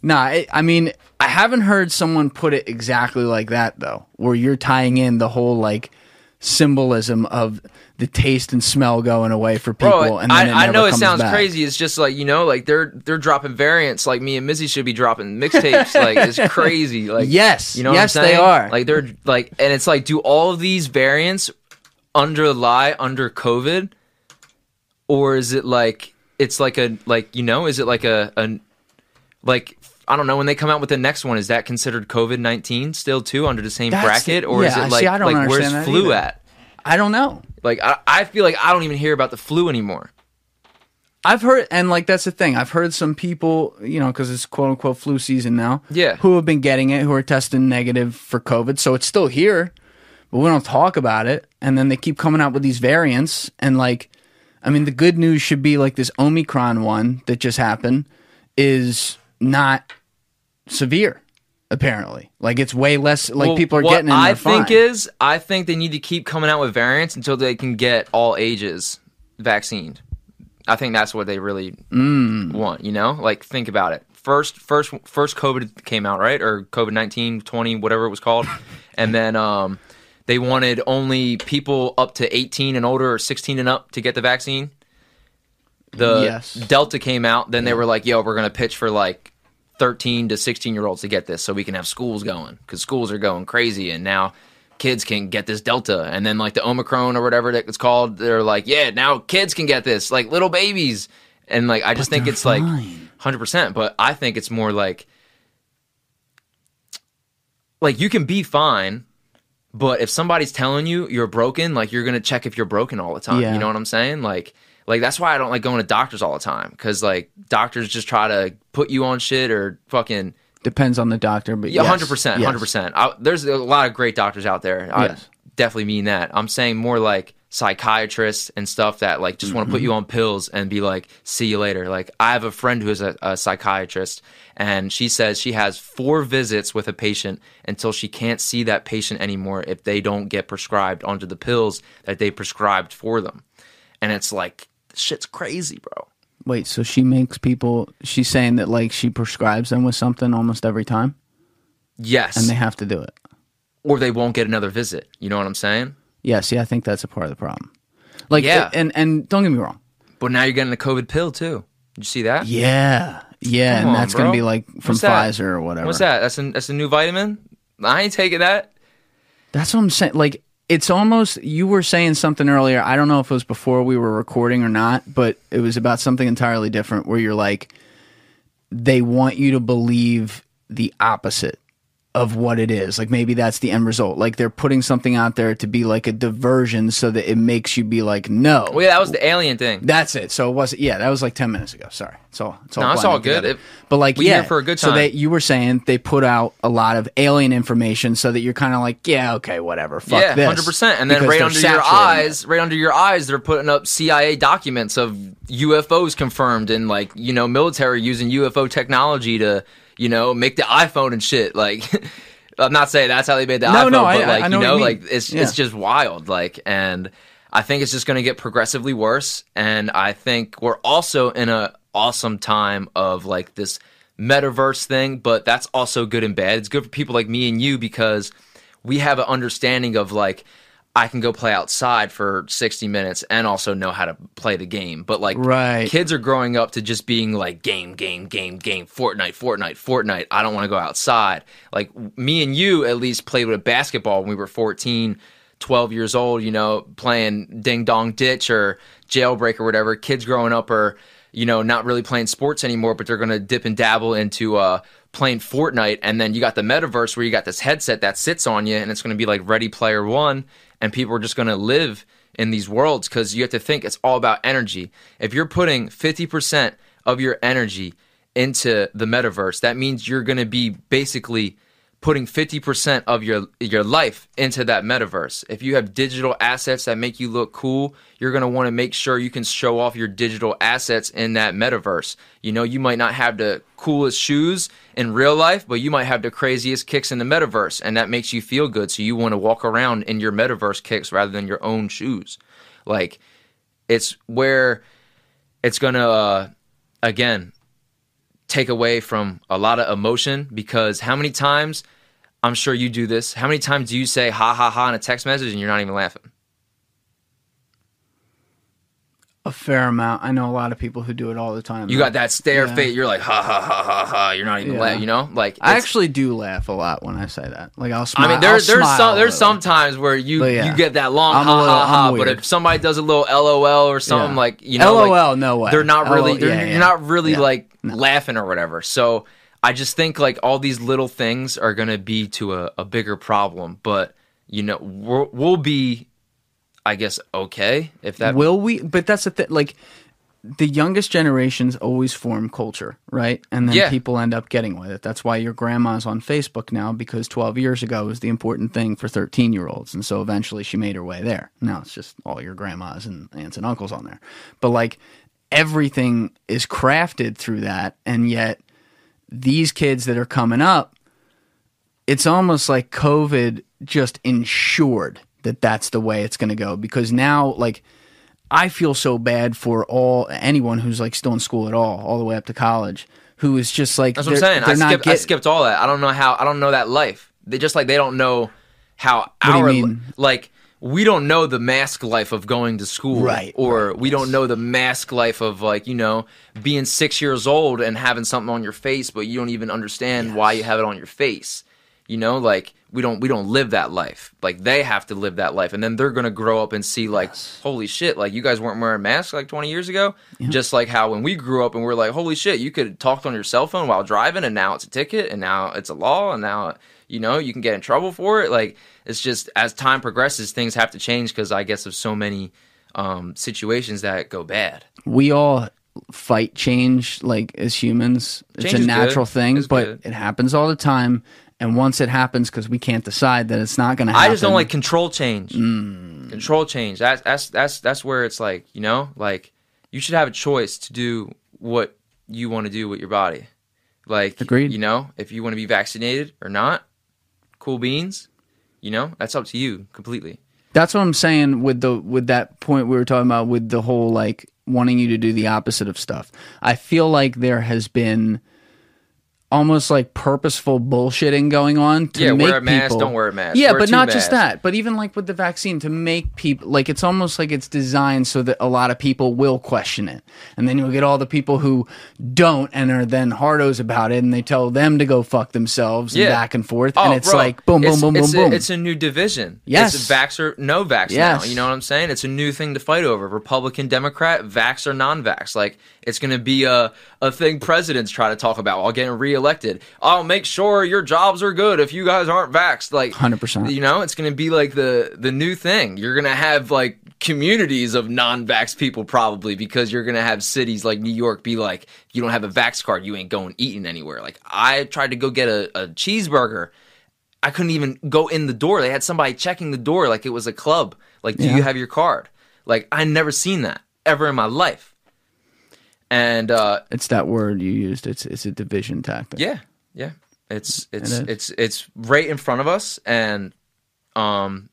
Nah, I, I mean, I haven't heard someone put it exactly like that though, where you're tying in the whole like symbolism of the taste and smell going away for people. Bro, and then I, it I know it sounds back. crazy. It's just like you know, like they're they're dropping variants. Like me and Mizzy should be dropping mixtapes. like it's crazy. Like Yes. you know, Yes, what I'm they are. Like they're like, and it's like, do all of these variants underlie under COVID, or is it like it's like a like you know, is it like a a like. I don't know when they come out with the next one. Is that considered COVID nineteen still too under the same That's bracket, or is yeah, it see, like don't like where's flu either. at? I don't know. Like I, I feel like I don't even hear about the flu anymore. I've heard, and like that's the thing. I've heard some people, you know, because it's quote unquote flu season now. Yeah. Who have been getting it, who are testing negative for COVID. So it's still here, but we don't talk about it. And then they keep coming out with these variants. And like, I mean, the good news should be like this Omicron one that just happened is not severe. Apparently, like it's way less. Like Well, people are getting. I think fine. is, I think they need to keep coming out with variants until they can get all ages vaccinated. I think that's what they really Mm. want. You know, like think about it. First, first, first, COVID came out, right? Or COVID 19, 20, whatever it was called, and then um, they wanted only people up to eighteen and older, or sixteen and up, to get the vaccine. The Yes. Delta came out, then they were like, "Yo, we're gonna pitch for like 13 to 16 year olds to get this so we can have schools going because schools are going crazy and now kids can get this delta. And then like the omicron or whatever it's called they're like yeah now kids can get this like little babies. And like i just think it's like 100% but i think it's more like like you can be fine but if somebody's telling you you're broken like you're gonna check if you're broken all the time. Yeah. you know what i'm saying? Like like that's why i don't like going to doctors all the time because like doctors just try to put you on shit or fucking Depends on the doctor, but yeah, hundred percent, hundred percent. There's a lot of great doctors out there. I Yes. definitely mean that. I'm saying more like psychiatrists and stuff that like just want to put Mm-hmm. you on pills and be like, see you later. Like I have a friend who is a, a psychiatrist, and she says she has four visits with a patient until she can't see that patient anymore if they don't get prescribed onto the pills that they prescribed for them. And it's like, shit's crazy, bro. Wait, so she makes people? She's saying that like she prescribes them with something almost every time, Yes, and they have to do it. or they won't get another visit. You know what I'm saying? Yeah, see, I think that's a part of the problem. Like, Yeah. and and don't get me wrong. But now you're getting the COVID pill too. Did you see that? Yeah, yeah, Come and on, that's gonna be like from What's? Pfizer or whatever. What's that? That's a that's a new vitamin. I ain't taking that. That's what I'm saying. Like, it's almost you were saying something earlier. I don't know if it was before we were recording or not, but it was about something entirely different. Where you're like, they want you to believe the opposite of what it is. Like maybe that's the end result. Like they're putting something out there to be like a diversion, so that it makes you be like, no. Well, yeah, that was the alien thing. That's it. So it wasn't. Yeah, that was like ten minutes ago. Sorry. It's all. It's all. No, it's all good. It- but like, yeah, for a good So time. they, you were saying they put out a lot of alien information, so that you're kind of like, yeah, okay, whatever. Fuck this. yeah, this. hundred percent. And then right under your saturating it. eyes, right under your eyes, they're putting up CIA documents of UFOs confirmed and like you know military using UFO technology to you know make the iPhone and shit. Like, I'm not saying that's how they made the No, iPhone, no, but I- like I know you know, you like it's Yeah. it's just wild. Like, and I think it's just going to get progressively worse. And I think we're also in a awesome time of like this metaverse thing, but that's also good and bad. It's good for people like me and you because we have an understanding of like I can go play outside for 60 minutes and also know how to play the game. But like Right. kids are growing up to just being like game, game, game, game, Fortnite, Fortnite, Fortnite. I don't want to go outside. Like me and you at least played with a basketball when we were 14, 12 years old, you know, playing ding dong ditch or jailbreak or whatever. Kids growing up are, you know, not really playing sports anymore, but they're going to dip and dabble into uh playing Fortnite and then you got the metaverse where you got this headset that sits on you and it's going to be like Ready Player 1 and people are just going to live in these worlds cuz you have to think it's all about energy. If you're putting 50% of your energy into the metaverse, that means you're going to be basically putting 50% of your your life into that metaverse. If you have digital assets that make you look cool, you're going to want to make sure you can show off your digital assets in that metaverse. You know, you might not have the coolest shoes in real life, but you might have the craziest kicks in the metaverse and that makes you feel good, so you want to walk around in your metaverse kicks rather than your own shoes. Like it's where it's going to uh, again take away from a lot of emotion because how many times I'm sure you do this. How many times do you say ha ha ha in a text message and you're not even laughing? A fair amount. I know a lot of people who do it all the time. You got that stare Yeah. face. You're like ha ha ha ha ha. You're not even Yeah. laughing. You know, like I actually do laugh a lot when I say that. Like I'll smile. I mean, there, I'll there's some there's some times where you yeah. you get that long I'm ha little- ha ha. But if somebody does a little LOL or something like you know, like, LOL, no way. they're not really LOL, they're, you're not really like No. laughing or whatever. So I just think like all these little things are gonna be to a, a bigger problem. But you know, we'll be, I guess, okay if that. Will we? But that's the thing. Like the youngest generations always form culture, right? And then Yeah. people end up getting with it. That's why your grandma's on Facebook now because 12 years ago was the important thing for 13 year olds, and so eventually she made her way there. Now it's just all your grandmas and aunts and uncles on there. But like everything is crafted through that, and yet these kids that are coming up, it's almost like COVID just ensured that that's the way it's going to go because now like I feel so bad for all anyone who's like still in school at all, all the way up to college, who is just like That's what I'm saying. I skipped, I skipped all that. I don't know how. I don't know that life. They just like they don't know how our mean? like we don't know the mask life of going to school, Right, Or right, we don't know the mask life of like you know being six years old and having something on your face, but you don't even understand why you have it on your face. You know, like we don't we don't live that life. Like they have to live that life, and then they're gonna grow up and see like, holy shit! Like you guys weren't wearing masks like twenty years ago. Just like how when we grew up and we are like, holy shit, you could talk on your cell phone while driving, and now it's a ticket, and now it's a law, and now you know you can get in trouble for it. Like it's just as time progresses, things have to change because I guess of so many um, situations that go bad. we all fight change like as humans. It's a natural good. thing, It's but good. it happens all the time. And once it happens, because we can't decide that it's not going to happen. I just don't like control change. Mm. Control change. That's that's that's that's where it's like you know, like you should have a choice to do what you want to do with your body. Like, Agreed. You know, if you want to be vaccinated or not, cool beans. You know, that's up to you completely. That's what I'm saying with the with that point we were talking about with the whole like wanting you to do the opposite of stuff. I feel like there has been almost like purposeful bullshitting going on to Yeah, make wear a mask, people- don't wear a mask. Yeah, Wear but not just that. But even like with the vaccine to make people like it's almost like it's designed so that a lot of people will question it. And then you'll get all the people who don't and are then hardos about it and they tell them to go fuck themselves and Yeah. back and forth. Oh, and it's bro, like boom, boom, it's- boom, boom, it's a, boom. It's a new division. Yes. It's vax or no vax Yes. now. You know what I'm saying? It's a new thing to fight over. Republican, Democrat, vax or non-vax. Like it's going to be a a thing presidents try to talk about while getting reelected. I'll make sure your jobs are good if you guys aren't vaxxed. Like 100%. You know, it's going to be like the the new thing. You're going to have like communities of non-vax people probably because you're going to have cities like New York be like, you don't have a vax card, you ain't going eating anywhere. Like I tried to go get a, a cheeseburger. I couldn't even go in the door. They had somebody checking the door like it was a club. Like, do Yeah. you have your card? Like, I never seen that ever in my life. And uh, it's that word you used. It's it's a division tactic. yeah, yeah, it's it's is. it's it's right in front of us, and um,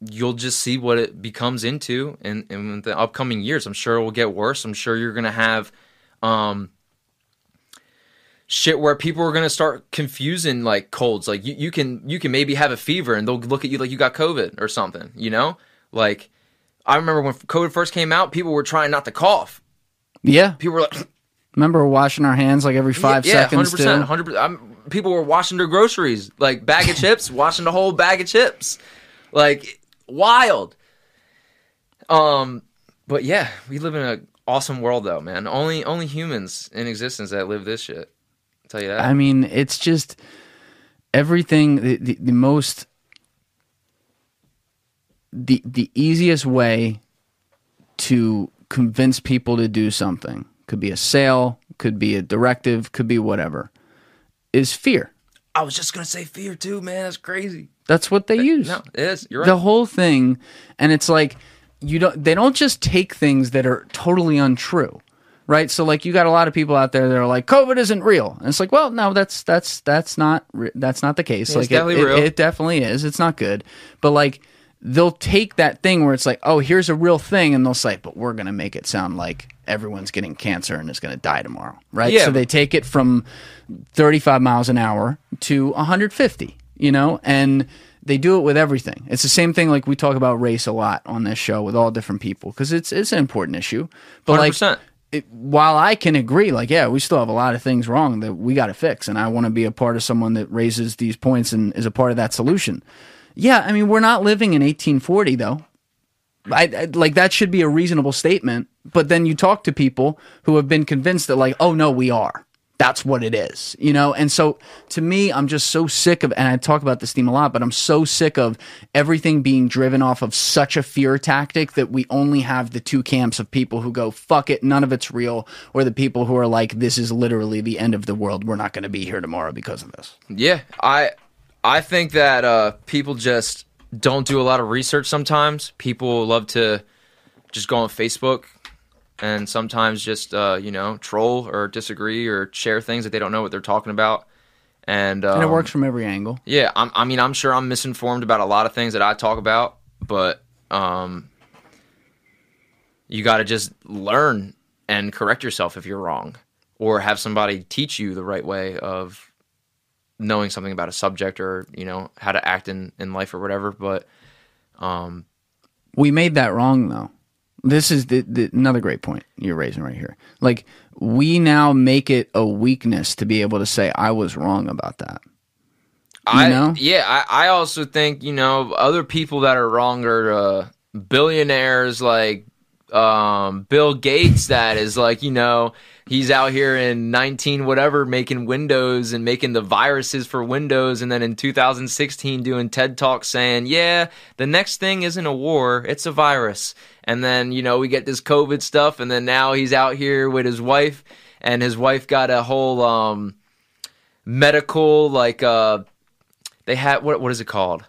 you'll just see what it becomes into in in the upcoming years. I'm sure it will get worse. I'm sure you're gonna have um shit where people are gonna start confusing like colds. Like you, you can you can maybe have a fever and they'll look at you like you got COVID or something, you know? Like I remember when COVID first came out, people were trying not to cough. Yeah. People were like Remember washing our hands like every five yeah, seconds. percent, too? hundred percent. People were washing their groceries, like bag of chips, washing the whole bag of chips, like wild. Um, but yeah, we live in an awesome world, though, man. Only only humans in existence that live this shit. I'll tell you that. I mean, it's just everything. The, the, the most, the the easiest way to convince people to do something could be a sale, could be a directive, could be whatever, is fear. I was just gonna say fear too, man. That's crazy. That's what they use. No, it is. You're right. the whole thing and it's like you don't they don't just take things that are totally untrue right so like you got a lot of people out there that are like covid isn't real and it's like well no that's that's that's not that's not the case it's like it, definitely it- real. it definitely is it's not good but like they'll take that thing where it's like oh here's a real thing and they'll say but we're gonna make it sound like everyone's getting cancer and is gonna die tomorrow right Yeah. so they take it from 35 miles an hour to 150 you know and they do it with everything it's the same thing like we talk about race a lot on this show with all different people because it's it's an important issue but like 100%. it, while I can agree, like, yeah, we still have a lot of things wrong that we got to fix, and I want to be a part of someone that raises these points and is a part of that solution. Yeah, I mean, we're not living in 1840 though. I, I like that should be a reasonable statement, but then you talk to people who have been convinced that, like, oh no, we are. That's what it is, you know. And so, to me, I'm just so sick of, and I talk about this theme a lot, but I'm so sick of everything being driven off of such a fear tactic that we only have the two camps of people who go, "Fuck it, none of it's real," or the people who are like, "This is literally the end of the world. We're not going to be here tomorrow because of this." Yeah, I I think that uh, people just don't do a lot of research. Sometimes people love to just go on Facebook and sometimes just uh, you know troll or disagree or share things that they don't know what they're talking about. And, um, And it works from every angle. Yeah, I'm, I mean, I'm sure I'm misinformed about a lot of things that I talk about, but um, you got to just learn and correct yourself if you're wrong, or have somebody teach you the right way of knowing something about a subject or you know how to act in in life or whatever. But um, we made that wrong though. This is the, the, another great point you're raising right here. Like we now make it a weakness to be able to say I was wrong about that. I know? yeah, I, I also think you know other people that are wrong are uh, billionaires like um, Bill Gates. That is like you know he's out here in nineteen whatever making Windows and making the viruses for Windows, and then in 2016 doing TED talks saying yeah the next thing isn't a war, it's a virus. And then you know we get this COVID stuff, and then now he's out here with his wife, and his wife got a whole um, medical like uh they had what what is it called?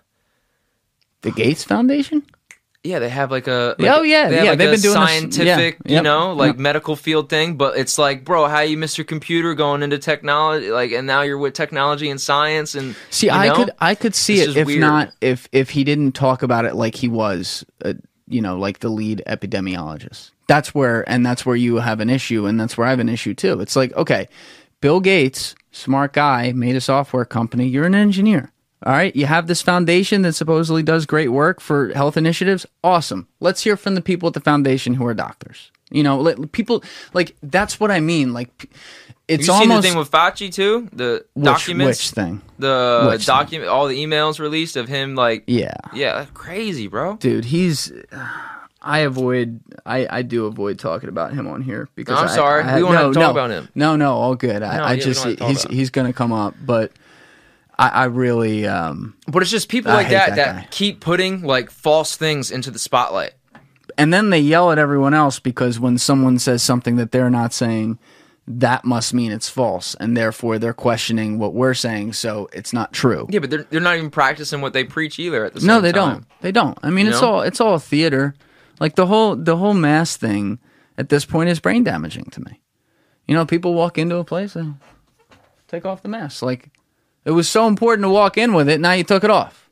The Gates Foundation? Yeah, they have like a like Oh, yeah, they yeah, like they've been doing this- scientific, yeah, you yep, know, like yep. medical field thing. But it's like, bro, how you miss your computer going into technology, like, and now you're with technology and science and See, I know? could I could see It's it if weird. not if if he didn't talk about it like he was, uh, you know, like the lead epidemiologist. That's where and that's where you have an issue, and that's where I have an issue too. It's like okay, Bill Gates, smart guy, made a software company. You're an engineer. All right, you have this foundation that supposedly does great work for health initiatives. Awesome. Let's hear from the people at the foundation who are doctors. You know, like, people like that's what I mean. Like, it's you seen almost the thing with Fauci too, the which, documents, which thing. the which thing? document, all the emails released of him, like, Yeah, yeah, crazy, bro. dude he's uh, i avoid i i do avoid talking about him on here because No, I'm I- sorry. I- We won't have no, to talk no, about him. no no all good i, I yeah, just don't have to talk he's he's gonna come up but i i really um But it's just people I like hate that that that, guy. keep putting like false things into the spotlight. and then they yell at everyone else because when someone says something that they're not saying that must mean it's false and therefore they're questioning what we're saying so it's not true Yeah, but they're they're not even practicing what they preach either. At the same No, they time. don't. They don't. I mean, You it's know? all it's all theater. Like the whole the whole mass thing at this point is brain damaging to me. You know, people walk into a place and take off the mask. Like it was so important to walk in with it. Now you took it off.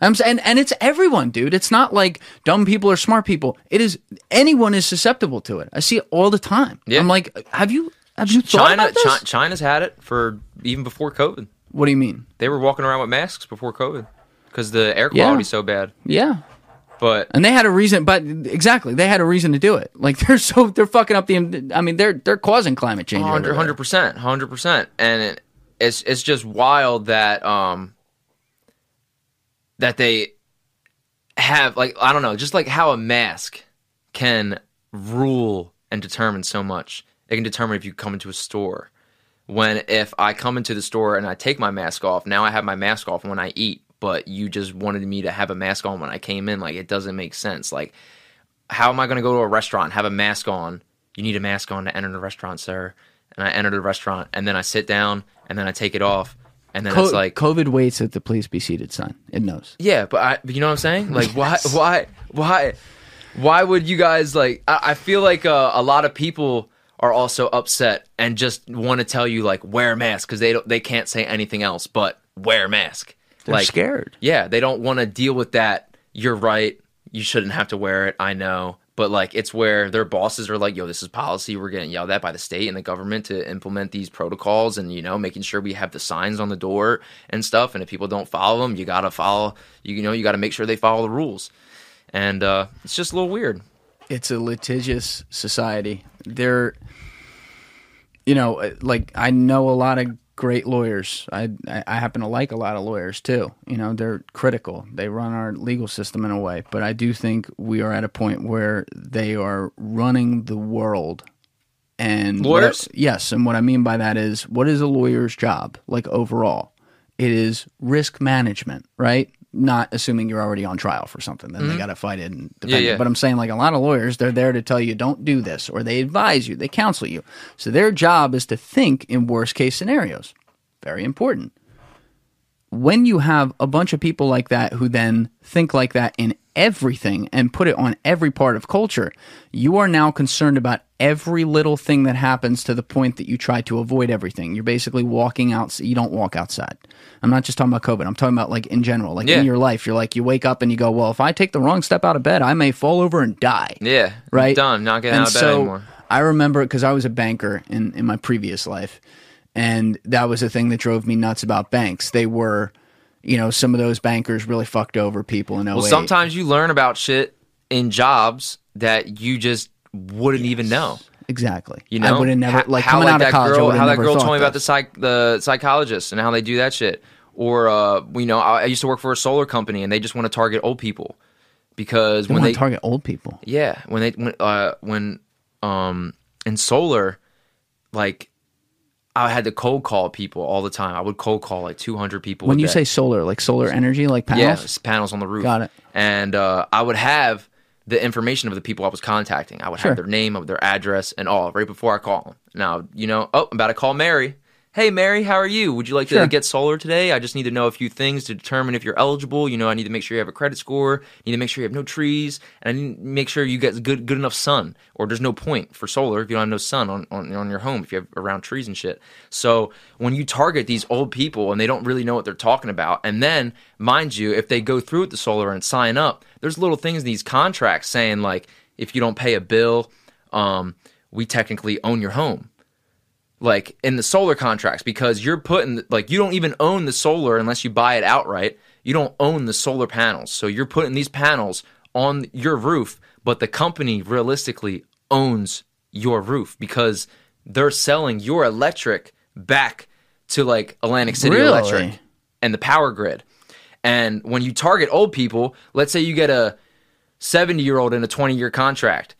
I'm saying, and it's everyone, dude. It's not like dumb people or smart people. It is anyone is susceptible to it. I see it all the time. Yeah. I'm like, have you have you thought China, about this? Chi- China's had it for even before COVID. What do you mean? They were walking around with masks before COVID because the air Yeah. quality's so bad. Yeah, But And they had a reason, but exactly, they had a reason to do it. Like they're so they're fucking up the. I mean, they're they're causing climate change. hundred percent, hundred percent, and it, it's it's just wild that um that they have like I don't know, just like how a mask can rule and determine so much. It can determine if you come into a store. When if I come into the store and I take my mask off, now I have my mask off when I eat, but you just wanted me to have a mask on when I came in. Like it doesn't make sense. Like how am I going to go to a restaurant have a mask on you need a mask on to enter the restaurant, sir. And I enter the restaurant, and then I sit down, and then I take it off, and then Co- it's like, COVID waits at the please be seated sign. It knows. yeah, but I, but you know what I'm saying? Like, why, why, why, why would you guys like? I, I feel like uh, a lot of people are also upset and just want to tell you like wear a mask because they don't, they can't say anything else but wear a mask. They're like, scared. Yeah, they don't want to deal with that. You're right. You shouldn't have to wear it. I know. But like it's where their bosses are like, yo, this is policy. We're getting yelled at by the state and the government to implement these protocols and, you know, making sure we have the signs on the door and stuff. And if people don't follow them, you gotta follow you know, you gotta make sure they follow the rules. And uh it's just a little weird. it's a litigious society. They're, you know, like I know a lot of great lawyers. I I happen to like a lot of lawyers too. You know, they're critical. They run our legal system in a way, but I do think we are at a point where they are running the world. And what I- Lawyers? yes, and what I mean by that is, what is a lawyer's job like overall? It is risk management, right? Not assuming you're already on trial for something, then they got to fight it and defend Mm-hmm. Yeah, it. But I'm saying, like a lot of lawyers, they're there to tell you don't do this, or they advise you, they counsel you. So their job is to think in worst case scenarios. Very important. When you have a bunch of people like that who then think like that in everything and put it on every part of culture, you are now concerned about every little thing that happens to the point that you try to avoid everything. You're basically walking out. You don't walk outside. I'm not just talking about COVID. I'm talking about like in general, like Yeah. in your life. You're like you wake up and you go, well, if I take the wrong step out of bed, I may fall over and die Yeah. right? Done. Not getting and out of bed so anymore. I remember because I was a banker in, in my previous life, and that was the thing that drove me nuts about banks. They were, you know, some of those bankers really fucked over people in 08. Well, sometimes you learn about shit in jobs that you just wouldn't even know. exactly. You know, I would have never How- like how, coming like out of that college. Girl, how that girl told me about the psych, the psychologist, and how they do that shit. Or, uh, you know, I, I used to work for a solar company, and they just want to target old people because They when they target old people. Yeah, when they when uh when um in solar, like I had to cold call people all the time. I would cold call like two hundred people. When you say solar, like solar energy, like panels. yeah, panels on the roof. Got it. And uh, I would have the information of the people I was contacting. I would Sure. have their name, of their address, and all right before I call them. Now you know, oh, I'm about to call Mary. Hey Mary, how are you? Would you like Sure. to get solar today? I just need to know a few things to determine if you're eligible. You know, I need to make sure you have a credit score. need to make sure you have no trees, and I need to make sure you get good good enough sun. Or there's no point for solar if you don't have no sun on, on on your home if you have around trees and shit. So when you target these old people and they don't really know what they're talking about, and then mind you, if they go through with the solar and sign up, there's little things in these contracts saying like if you don't pay a bill, um, we technically own your home like in the solar contracts because you're putting like you don't even own the solar unless you buy it outright. You don't own the solar panels. So you're putting these panels on your roof, but the company realistically owns your roof because they're selling your electric back to like Atlantic City Really? Electric and the power grid. And when you target old people, let's say you get a 70 year old in a 20 year contract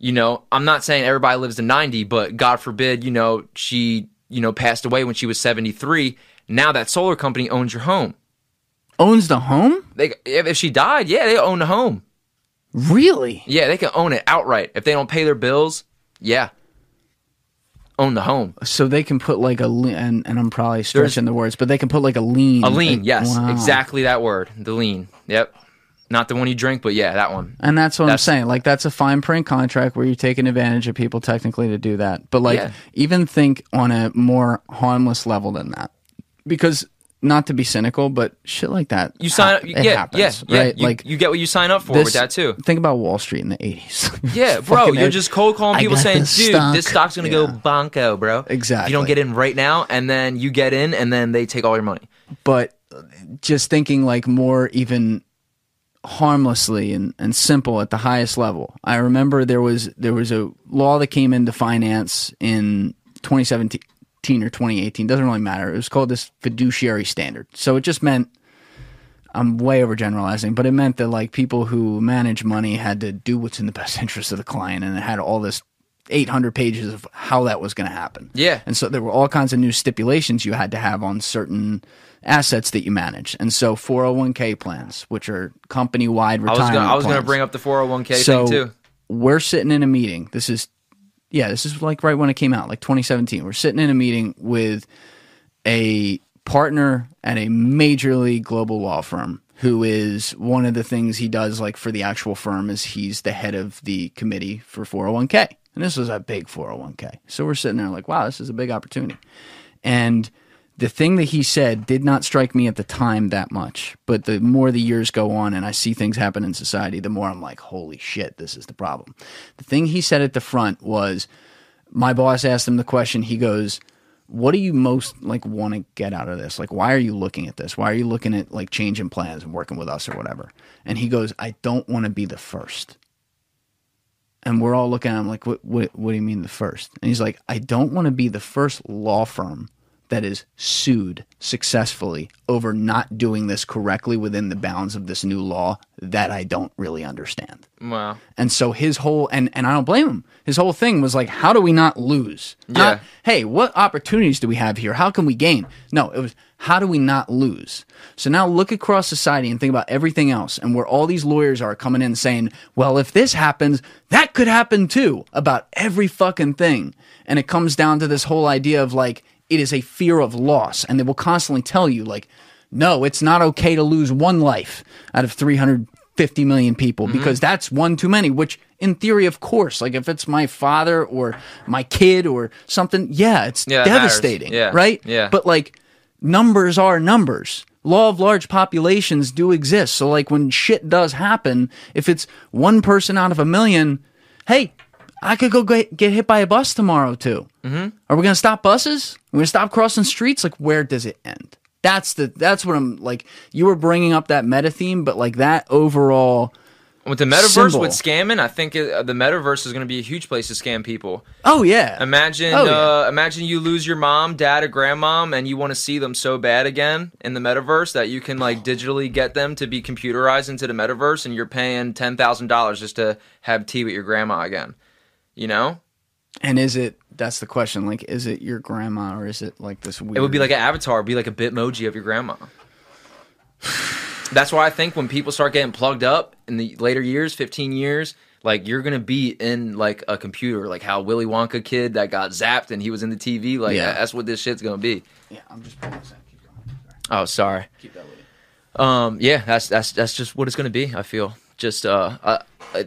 you know, I'm not saying everybody lives to 90, but God forbid, you know, she, you know, passed away when she was 73. Now that solar company owns your home. Owns the home? They, if, if she died, yeah, they own the home. Really? Yeah, they can own it outright. If they don't pay their bills, yeah, own the home. So they can put like a lien, and, and I'm probably stretching the words, but they can put like a lien. A lien, like- yes, Wow. exactly that word, the lien. Yep, not the one you drink, but yeah, that one. And that's what That's- I'm saying. Like that's a fine print contract where you're taking advantage of people technically to do that. But like Yeah. even think on a more harmless level than that. Because not to be cynical, but shit like that. You sign up, hap- you, it yeah, happens, yeah, yeah. right? You, like you get what you sign up for this- with that too. Think about Wall Street in the 80s. Yeah, bro, you're just cold calling people saying, dude, stock." this stock's gonna go Yeah. bonko, bro. If Exactly. you don't get in right now, and then you get in, and then they take all your money. but uh, just thinking like more even harmlessly and, and simple at the highest level. I remember there was there was a law that came into finance in 2017 or 2018 doesn't really matter. It was called this fiduciary standard. So it just meant I'm way overgeneralizing, but it meant that like people who manage money had to do what's in the best interest of the client and it had all this 800 pages of how that was going to happen. Yeah. And so there were all kinds of new stipulations you had to have on certain assets that you manage. And so 401k plans, which are company wide retirement I was gonna bring up the 401k so thing too. we're sitting in a meeting. This is yeah, this is like right when it came out, like 2017. We're sitting in a meeting with a partner at a majorly global law firm who is one of the things he does like for the actual firm is he's the head of the committee for 401k. And this was a big 401k. So we're sitting there like, wow, this is a big opportunity. And the thing that he said did not strike me at the time that much. But the more the years go on and I see things happen in society, the more I'm like, holy shit, this is the problem. The thing he said at the front was my boss asked him the question. He goes, what do you most like want to get out of this? Like, why are you looking at this? Why are you looking at like changing plans and working with us or whatever? And he goes, I don't want to be the first. And we're all looking at him like, what, what, what do you mean the first? And he's like, I don't want to be the first law firm that is sued successfully over not doing this correctly within the bounds of this new law that I don't really understand. Wow. And so his whole and and I don't blame him. His whole thing was like, how do we not lose? Not, Yeah. hey, what opportunities do we have here? How can we gain? No, it was how do we not lose? So now look across society and think about everything else and where all these lawyers are coming in saying, well, if this happens, that could happen too about every fucking thing. And it comes down to this whole idea of like it is a fear of loss and they will constantly tell you like no, it's not okay to lose one life out of 350 million people Mm-hmm. because that's one too many, which in theory, of course, like if it's my father or my kid or something, yeah, it's Yeah, devastating, Yeah, right? yeah. But like numbers are numbers. Law of large populations do exist. So like when shit does happen, if it's one person out of a million, hey, I could go get, get hit by a bus tomorrow too. Mm-hmm. Are we gonna stop buses? We're gonna stop crossing streets. Like where does it end? That's the that's what I'm like. You were bringing up that meta theme, but like that overall. With the metaverse, Symbol. with scamming, I think it, uh, the metaverse is going to be a huge place to scam people. Oh yeah, Imagine, Oh, yeah. uh, imagine you lose your mom, dad, or grandmom, and you want to see them so bad again in the metaverse that you can like digitally get them to be computerized into the metaverse, and you're paying ten thousand dollars just to have tea with your grandma again. You know, And is it? That's the question. Like, is it your grandma or is it like this weird? it would be like an avatar, it'd be like a bitmoji of your grandma. That's why I think when people start getting plugged up in the later years, 15 years, like you're gonna be in like a computer, like how Willy Wonka kid that got zapped and he was in the TV. Like Yeah. that's what this shit's gonna be. Yeah, I'm just pulling this. Keep going. Sorry. Oh, sorry. Keep that with you. Um, yeah, that's that's that's just what it's gonna be. I feel just uh, uh, uh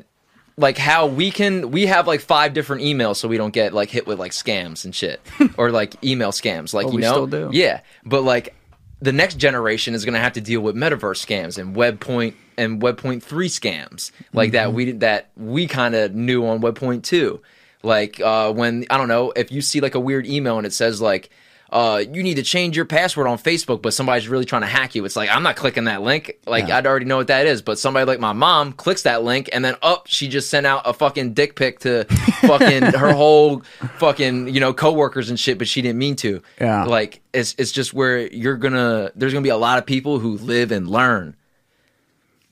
like how we can we have like five different emails so we don't get like hit with like scams and shit or like email scams. Like Oh, you know, yeah. But like the next generation is gonna have to deal with metaverse scams and web point and web point three scams like that Mm-hmm. we that we kind of knew on web point two. Like uh, when I don't know if you see like a weird email and it says like uh, you need to change your password on Facebook, but somebody's really trying to hack you. It's like I'm not clicking that link. Like Yeah. I'd already know what that is. But somebody like my mom clicks that link, and then up she just sent out a fucking dick pic to fucking her whole fucking you know coworkers and shit, but she didn't mean to. Yeah. Like it's it's just where you're gonna there's gonna be a lot of people who live and learn.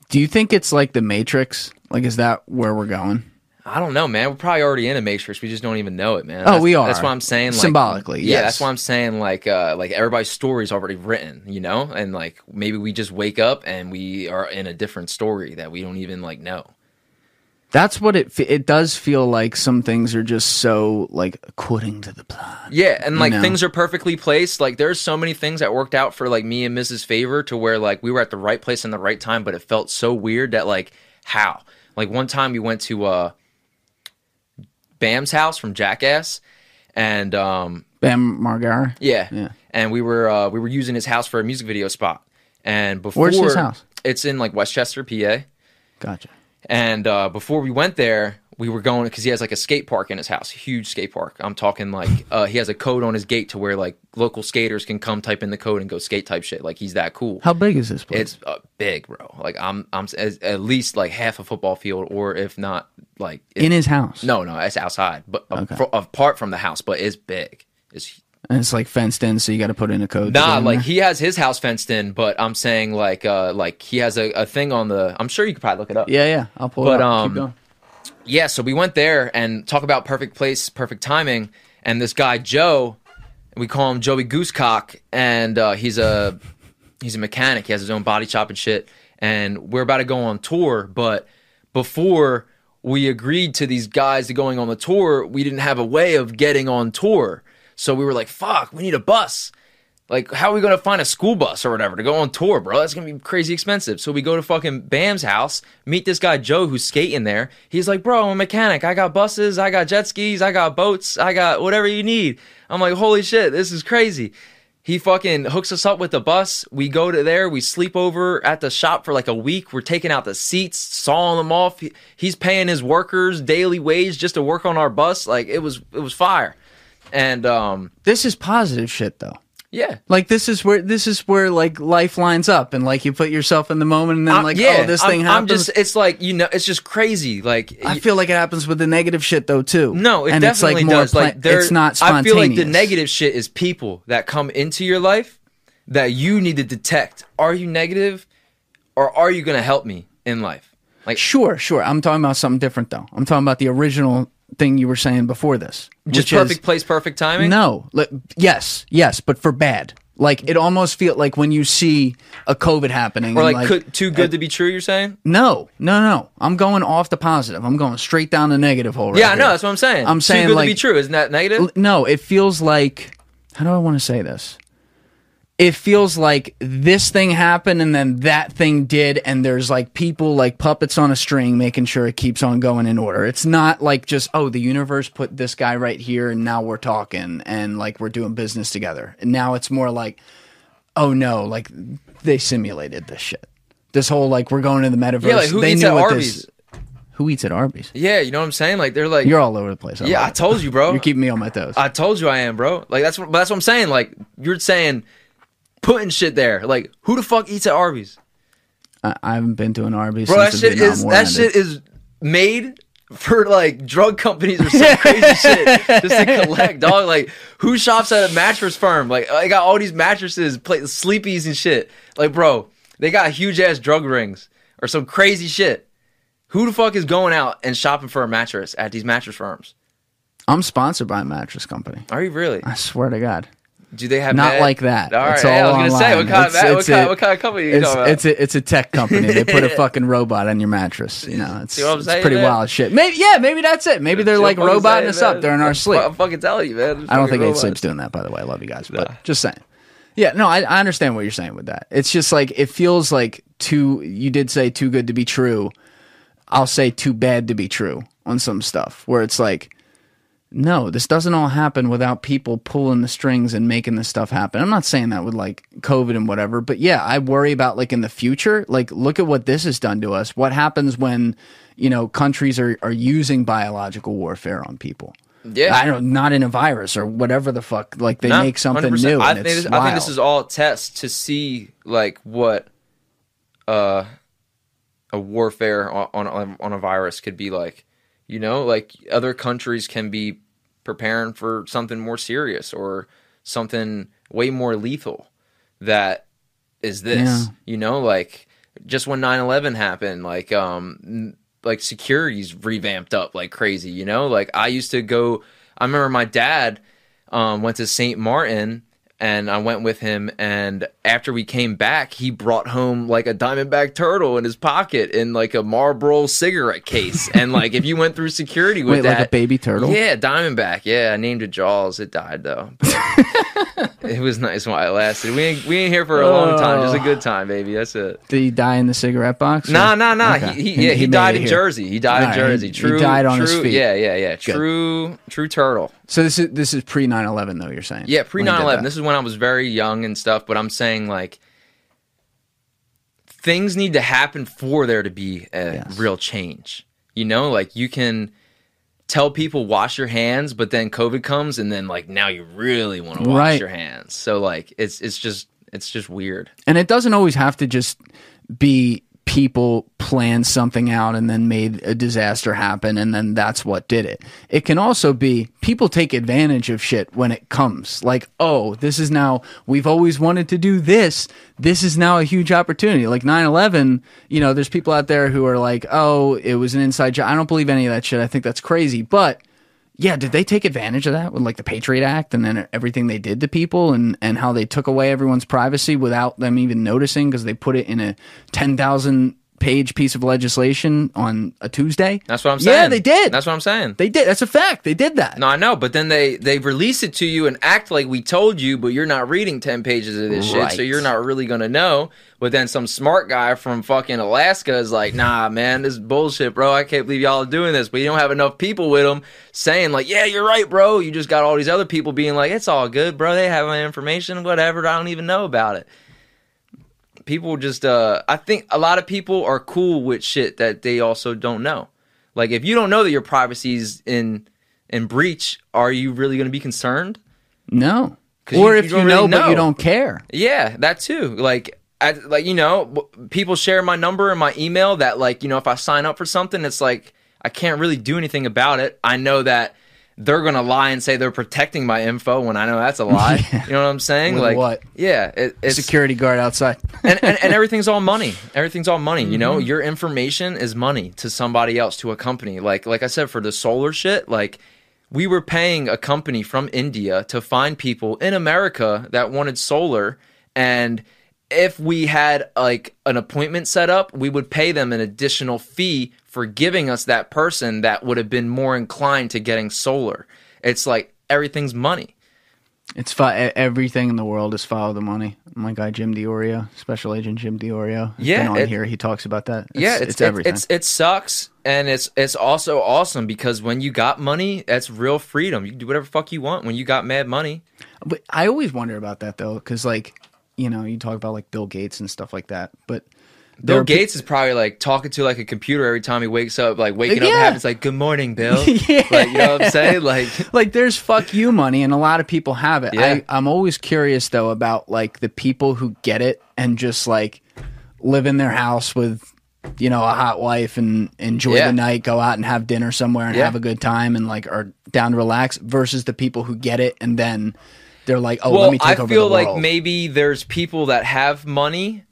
Do you think it's like the Matrix? Like, is that where we're going? I don't know, man. We're probably already in a matrix. We just don't even know it, man. Oh, That's- we are. That's why I'm saying, like, Symbolically, Yeah, yes. that's why I'm saying, like, uh, like everybody's story's already written, you know, and like maybe we just wake up and we are in a different story that we don't even like know. That's what it. It does feel like some things are just so like according to the plan. Yeah, and like know? things are perfectly placed. Like there's so many things that worked out for like me and Mrs. Favor to where like we were at the right place in the right time, but it felt so weird that like how? Like one time we went to uh Bam's house from Jackass and um Bam Margera. yeah. Yeah. And we were uh we were using his house for a music video spot. And before Where's his house? It's in like West Chester, PA. Gotcha. And uh, before we went there, we were going because he has like a skate park in his house, huge skate park. I'm talking like uh, he has a code on his gate to where like local skaters can come type in the code and go skate type shit. Like he's that cool. How big is this place? It's uh, big, bro. Like I'm I'm s- at least like half a football field, or if not like it- in his house. no, no, it's outside, but Okay. fro- apart from the house, but it's big. It's and it's like fenced in, so you got to put in a code. Nah, like there? he has his house fenced in, but I'm saying like uh like he has a, a thing on the I'm sure you could probably look it up. Yeah, yeah. I'll pull But, it up. um, Keep going. Yeah, so we went there and talk about perfect place, perfect timing, and this guy Joe, we call him Joey Goosecock, and uh, he's a he's a mechanic. He has his own body shop and shit. And we're about to go on tour, but before we agreed to these guys to going on the tour, we didn't have a way of getting on tour. So we were like, fuck, we need a bus. Like, how are we gonna find a school bus or whatever to go on tour, bro? That's gonna be crazy expensive. So we go to fucking Bam's house, meet this guy Joe who's skating there. He's like, bro, I'm a mechanic. I got buses, I got jet skis, I got boats, I got whatever you need. I'm like, holy shit, this is crazy. He fucking hooks us up with the bus. We go to there. We sleep over at the shop for like a week. We're taking out the seats, sawing them off. He- He's paying his workers daily wage just to work on our bus. Like it was, it was fire. And um, This is positive shit though. Yeah, Like this is where this is where like life lines up and like you put yourself in the moment and then I'm- like yeah, oh this I'm- thing I'm happens. just, it's like you know, it's just crazy. Like I feel like it happens with the negative shit though too. No, it and it's definitely like more does. pla- like there, it's not I feel like the negative shit is people that come into your life that you need to detect. Are you negative, or are you going to help me in life? Like, Sure, sure. I'm talking about something different though. I'm talking about the original thing you were saying before this. just which is- perfect place, perfect timing. No, yes, yes, but for bad. Like it almost feel like when you see a COVID happening, or and, like, could, too good to be true. You're saying? no, no, no. I'm going off the positive. I'm going straight down the negative hole. Right yeah, I know. That's what I'm saying. I'm saying, too good like- to be true. Isn't that negative? L- No, it feels like how do I want to say this? It feels like this thing happened and then that thing did, and there's like people like puppets on a string making sure it keeps on going in order. It's not like just, oh, the universe put this guy right here and now we're talking and like we're doing business together. And now it's more like, oh no, like they simulated this shit. This whole like we're going to the metaverse. Yeah, like, who they eats knew at what Arby's? This, who eats at Arby's? yeah, you know what I'm saying? Like they're like, You're all over the place. I yeah, I told you, bro. You're keeping me on my toes. I told you I am, bro. Like that's what that's what I'm saying. Like you're saying, putting shit there. Like who the fuck eats at Arby's? I, I haven't been to an Arby's Bro, that shit is that shit is made for like drug companies or some crazy shit just to collect dog. Like who shops at a mattress firm? Like I got all these mattresses, play, sleepies and shit. Like bro, they got huge ass drug rings or some crazy shit. Who the fuck is going out and shopping for a mattress at these mattress firms? I'm sponsored by a mattress company. Are you really? I swear to God. Do they have Not mad- like that. All right, It's yeah, I all was gonna say what online. kind, of, It's- what, it's kind, a- what kind of company are you It's talking about? it's a it's a tech company. They put a fucking robot on your mattress. You know, it's, See what I'm it's saying, pretty man? wild shit. Maybe yeah, maybe that's it. Maybe they're like roboting us up man. during our sleep. I'm fucking telling you, man. I don't think robots. Sleep's doing that, by the way. I love you guys, but just saying. Yeah, no, I, I understand what you're saying with that. It's just like it feels like too. You did say too good to be true. I'll say too bad to be true on some stuff where it's like, no, this doesn't all happen without people pulling the strings and making this stuff happen. I'm not saying that with like COVID and whatever, but yeah, I worry about like in the future. Like, look at what this has done to us. What happens when you know countries are are using biological warfare on people? Yeah. I don't not in a virus or whatever the fuck. Like they No, make something 100%. new. I think, it's this, I think this is all tests to see like what uh, a warfare on, on on a virus could be like. You know, like other countries can be preparing for something more serious or something way more lethal. That is this. Yeah. You know, like just when 9-11 happened, like um like security's revamped up like crazy, you know? Like I used to go I remember my dad um went to St. Martin and I went with him and after we came back he brought home like a diamondback turtle in his pocket in like a Marlboro cigarette case and like if you went through security with Wait, that like a baby turtle. yeah, Diamondback. Yeah, I named it Jaws. It died though. It was nice while it lasted. We ain't we ain't here for a long time. Just a oh. good time, baby. That's it. Did he die in the cigarette box? Nah, nah, nah. He, he, yeah, he, made died in here. Jersey. He died in Jersey. he- he True. died on true, his feet. Yeah, yeah, yeah. True, true turtle. So this is this is pre 9/11 though. You're saying? Yeah, pre 9/11. This is when I was very young and stuff, but I'm saying like things need to happen for there to be a Yes. real change. You know, like you can tell people wash your hands, but then COVID comes and then like now you really want to wash Right. your hands. So like it's it's just it's just weird. and it doesn't always have to just be people planned something out and then made a disaster happen and then that's what did it. It can also be people take advantage of shit when it comes. Like, oh, this is now we've always wanted to do this. This is now a huge opportunity. Like 9/11, you know, there's people out there who are like, "Oh, it was an inside job." I don't believe any of that shit. I think that's crazy. But yeah, did they take advantage of that with like the Patriot Act and then everything they did to people and, and how they took away everyone's privacy without them even noticing because they put it in a 10,000 page piece of legislation on a Tuesday. That's what I'm saying. Yeah, they did. That's what I'm saying. they did. That's a fact. They did that. No, I know, but then they they release it to you and act like we told you, but you're not reading ten pages of this shit, so you're not really gonna know. But then some smart guy from fucking Alaska is like, "Nah, man, this is bullshit, bro. I can't believe y'all are doing this." But you don't have enough people with them saying like, "Yeah, you're right, bro." You just got all these other people being like, "It's all good, bro. They have my information, whatever. I don't even know about it." People just, uh, I think a lot of people are cool with shit that they also don't know. Like, if you don't know that your privacy's in in breach, are you really going to be concerned? No. Or you- if you you, know, really but you don't care. Yeah, that too. Like, I, like you know, people share my number and my email. That like, you know, if I sign up for something, it's like I can't really do anything about it. I know that they're gonna lie and say they're protecting my info when I know that's a lie. You know what I'm saying? With like, what? Yeah, it, it's Security guard outside. and, and, and everything's all money. Everything's all money. You Mm-hmm. know, your information is money to somebody else, to a company. Like like I said, for the solar shit, like we were paying a company from India to find people in America that wanted solar, and if we had like an appointment set up, we would pay them an additional fee for giving us that person that would have been more inclined to getting solar. It's like everything's money. It's fi- everything in the world is follow the money. My guy Jim Diorio, Special Agent Jim Diorio, has Yeah, been on it- here. He talks about that. It's, yeah, it's, it's, everything. It's, it sucks, and it's it's also awesome because when you got money, that's real freedom. You can do whatever fuck you want when you got mad money. But I always wonder about that though, because like you know, you talk about like Bill Gates and stuff like that, but Bill pe- Gates is probably like talking to like a computer every time he wakes up, like waking up Yeah. happens like "Good morning, Bill." Yeah. Like you know what I'm saying? Like like there's fuck you money, and a lot of people have it. Yeah. I, I'm always curious though about like the people who get it and just like live in their house with you know a hot wife and enjoy Yeah. the night, go out and have dinner somewhere and have a good time and like are down to relax. Versus the people who get it and then they're like, oh, well, let me take I over feel the feel like world. maybe there's people that have money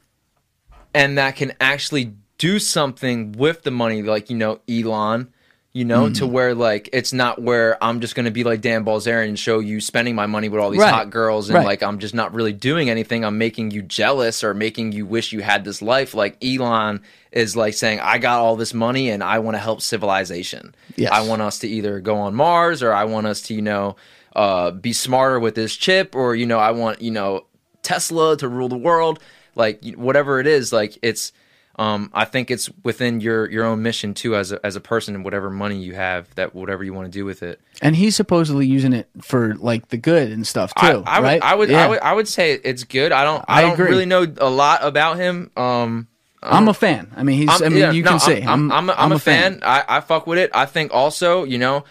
and that can actually do something with the money, like you know Elon. You know, to Mm-hmm. where like it's not where I'm just gonna be like Dan Bilzerian and show you spending my money with all these Right. hot girls and Right. like I'm just not really doing anything. I'm making you jealous or making you wish you had this life. Like Elon is like saying, I got all this money and I want to help civilization. Yes. I want us to either go on Mars or I want us to, you know, uh, be smarter with this chip or, you know, I want, you know, Tesla to rule the world. Like whatever it is, like it's um, I think it's within your your own mission too as a as a person and whatever money you have that whatever you want to do with it. and he's supposedly using it for like the good and stuff too, I, I right? would I would, Yeah. I would I would say it's good. I don't I I, don't agree. really know a lot about him. Um I'm a fan. I mean, he's. I'm- I mean, yeah, you no, can see. I'm, I'm, I'm, a, I'm a fan. I, I fuck with it. I think also, you know,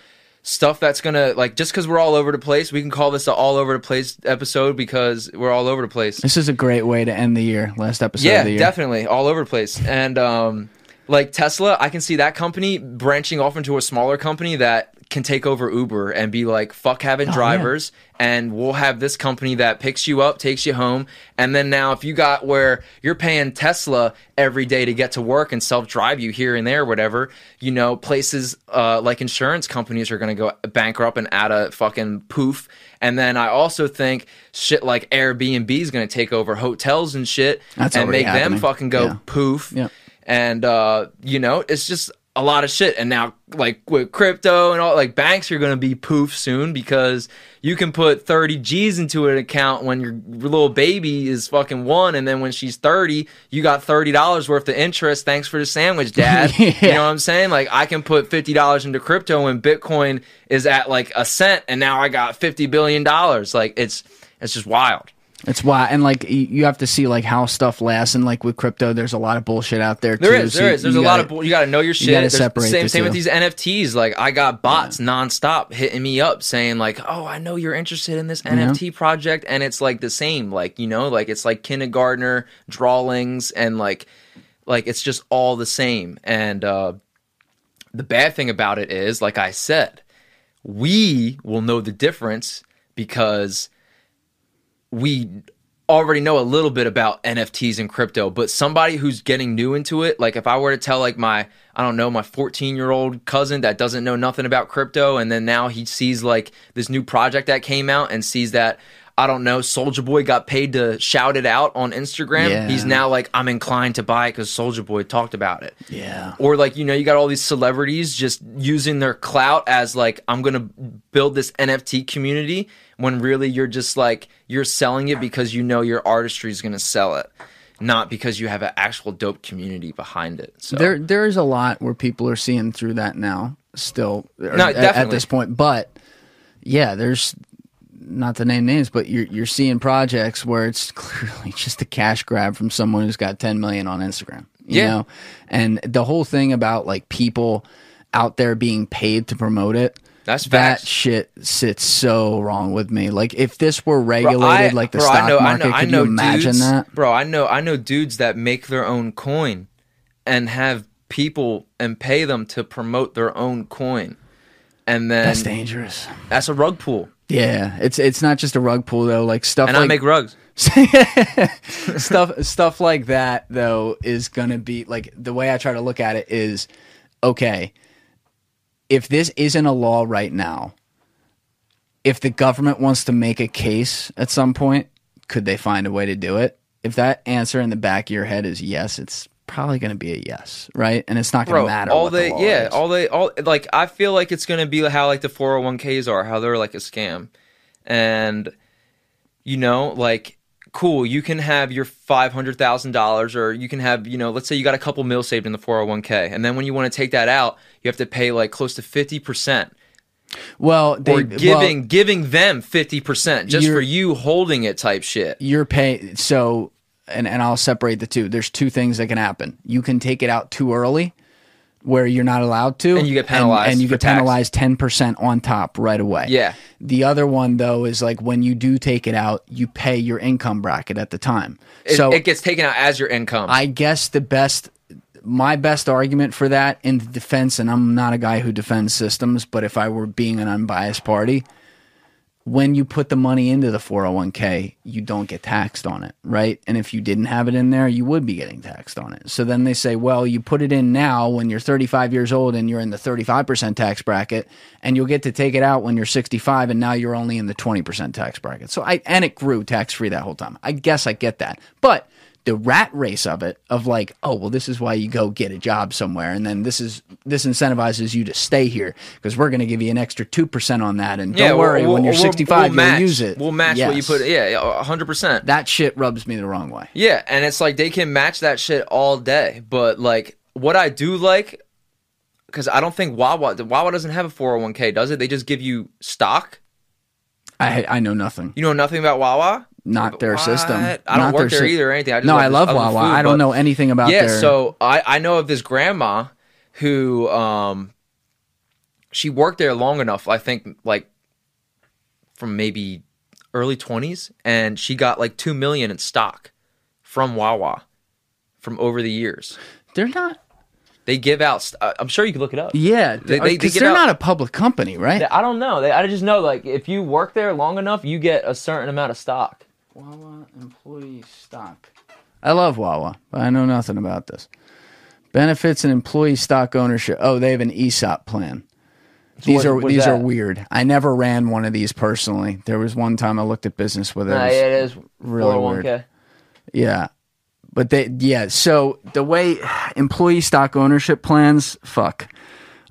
stuff that's gonna like just because we're all over the place, we can call this a all over the place episode because we're all over the place. This is a great way to end the year. Last episode yeah, of the year. definitely all over the place. And um, like Tesla, I can see that company branching off into a smaller company that can take over Uber and be like, fuck having Oh, drivers. And we'll have this company that picks you up, takes you home. And then now, if you got where you're paying Tesla every day to get to work and self drive you here and there, whatever, you know, places uh, like insurance companies are going to go bankrupt and add a fucking poof. And then I also think shit like Airbnb is going to take over hotels and shit That's and make them fucking go Yeah. poof. Yeah. And uh, you know, it's just a lot of shit. And now like with crypto and all like banks are gonna be poof soon because you can put 30 G's into an account when your little baby is fucking one and then when she's 30, you got $30 worth of interest. Thanks for the sandwich, dad. You know what I'm saying? Like I can put $50 into crypto when Bitcoin is at like a cent and now I got 50 billion dollars. Like it's it's just wild. It's why, and like you have to see like how stuff lasts, and like with crypto, there's a lot of bullshit out there. There too, is, so there is. There's a lot gotta- of bull- you got to know your shit. You gotta separate same the same with these NFTs. Like I got bots nonstop hitting me up saying like, "Oh, I know you're interested in this NFT project," and it's like the same. Like you know, like it's like kindergartner drawings and like like it's just all the same. And uh, the bad thing about it is, like I said, we will know the difference because we already know a little bit about NFTs and crypto, but somebody who's getting new into it, like if I were to tell like my I don't know, my 14-year-old cousin that doesn't know nothing about crypto and then now he sees like this new project that came out and sees that I don't know, Soldier Boy got paid to shout it out on Instagram. Yeah. He's now like, I'm inclined to buy it because Soldier Boy talked about it. Yeah. Or like, you know, you got all these celebrities just using their clout as like, I'm gonna build this NFT community when really you're just like you're selling it because you know your artistry is gonna sell it. Not because you have an actual dope community behind it. So There, there is a lot where people are seeing through that now. Still, No, at- at, this point, but yeah, there's not to name names, but you're you're seeing projects where it's clearly just a cash grab from someone who's got 10 million on Instagram. You Yeah. know, and the whole thing about like people out there being paid to promote it. That's that shit sits so wrong with me. Like if this were Bro, regulated I- like the bro, stock I know, market, I know, I know you imagine dudes, that? bro? I know, I know dudes that make their own coin and have people and pay them to promote their own coin, and then That's dangerous. that's a rug pull. Yeah, it's it's not just a rug pull though. Like stuff And like I make rugs. stuff stuff like that though is gonna be like the way I try to look at it is okay. If this isn't a law right now, if the government wants to make a case at some point, could they find a way to do it? If that answer in the back of your head is yes, it's probably going to be a yes, right? And it's not going to matter. all they, the yeah, is. all they, all like, I feel like it's gonna be how like the four hundred one ks are, how they're like a scam, and you know, like, cool, you can have your five hundred thousand dollars, or you can have, you know, let's say you got a couple mil saved in the four hundred one k, and then when you want to take that out, you have to pay like close to fifty percent, well, they, or well, giving giving them fifty percent just for you holding it, type shit. you're paying so and, and I'll separate the two. There's two things that can happen. You can take it out too early where you're not allowed to And you get penalized and, you for get tax. penalized 10% on top right away. Yeah. The other one though is like when you do take it out, you pay your income bracket at the time. It, so it gets taken out as your income. I guess the best, my best argument for that in the defense, and I'm not a guy who defends systems, but if I were being an unbiased party, when you put the money into the 401k, you don't get taxed on it, right? And if you didn't have it in there, you would be getting taxed on it. So then they say, well, you put it in now when you're 35 years old and you're in the 35% tax bracket, and you'll get to take it out when you're 65 and now you're only in the 20% tax bracket. So I, and it grew tax free that whole time. I guess I get that. But the rat race of it of like oh well this is why you go get a job somewhere and then this is this incentivizes you to stay here because we're going to give you an extra 2% on that and don't worry we'll- when you're we'll- 65 we'll you'll use it We'll match what you put. Yeah, hundred percent. that shit rubs me the wrong way Yeah, and it's like they can match that shit all day. But like, what I do like, because I don't think Wawa, Wawa doesn't have a four hundred one k, does it? They just give you stock. i i know nothing You know nothing about Wawa. Not their What? system I don't Not work there sy- either or anything. I just no i love wawa food, i don't know anything about yeah, their so I I know of this grandma who um she worked there long enough. I think like from maybe early twenties, and she got like two million in stock from Wawa from over the years. they're not They give out. St- uh, I'm sure you can look it up. yeah They- they- they give they're out- not a public company right I don't know. They, I just know like if you work there long enough, you get a certain amount of stock. Wawa employee stock. I love Wawa, but I know nothing about this. Benefits and employee stock ownership. Oh, they have an ESOP plan. These what- are what's these are weird. I never ran one of these personally. There was one time I looked at business with it. Nah, was- yeah, it is really 401k. yeah. But they yeah, so the way employee stock ownership plans, fuck.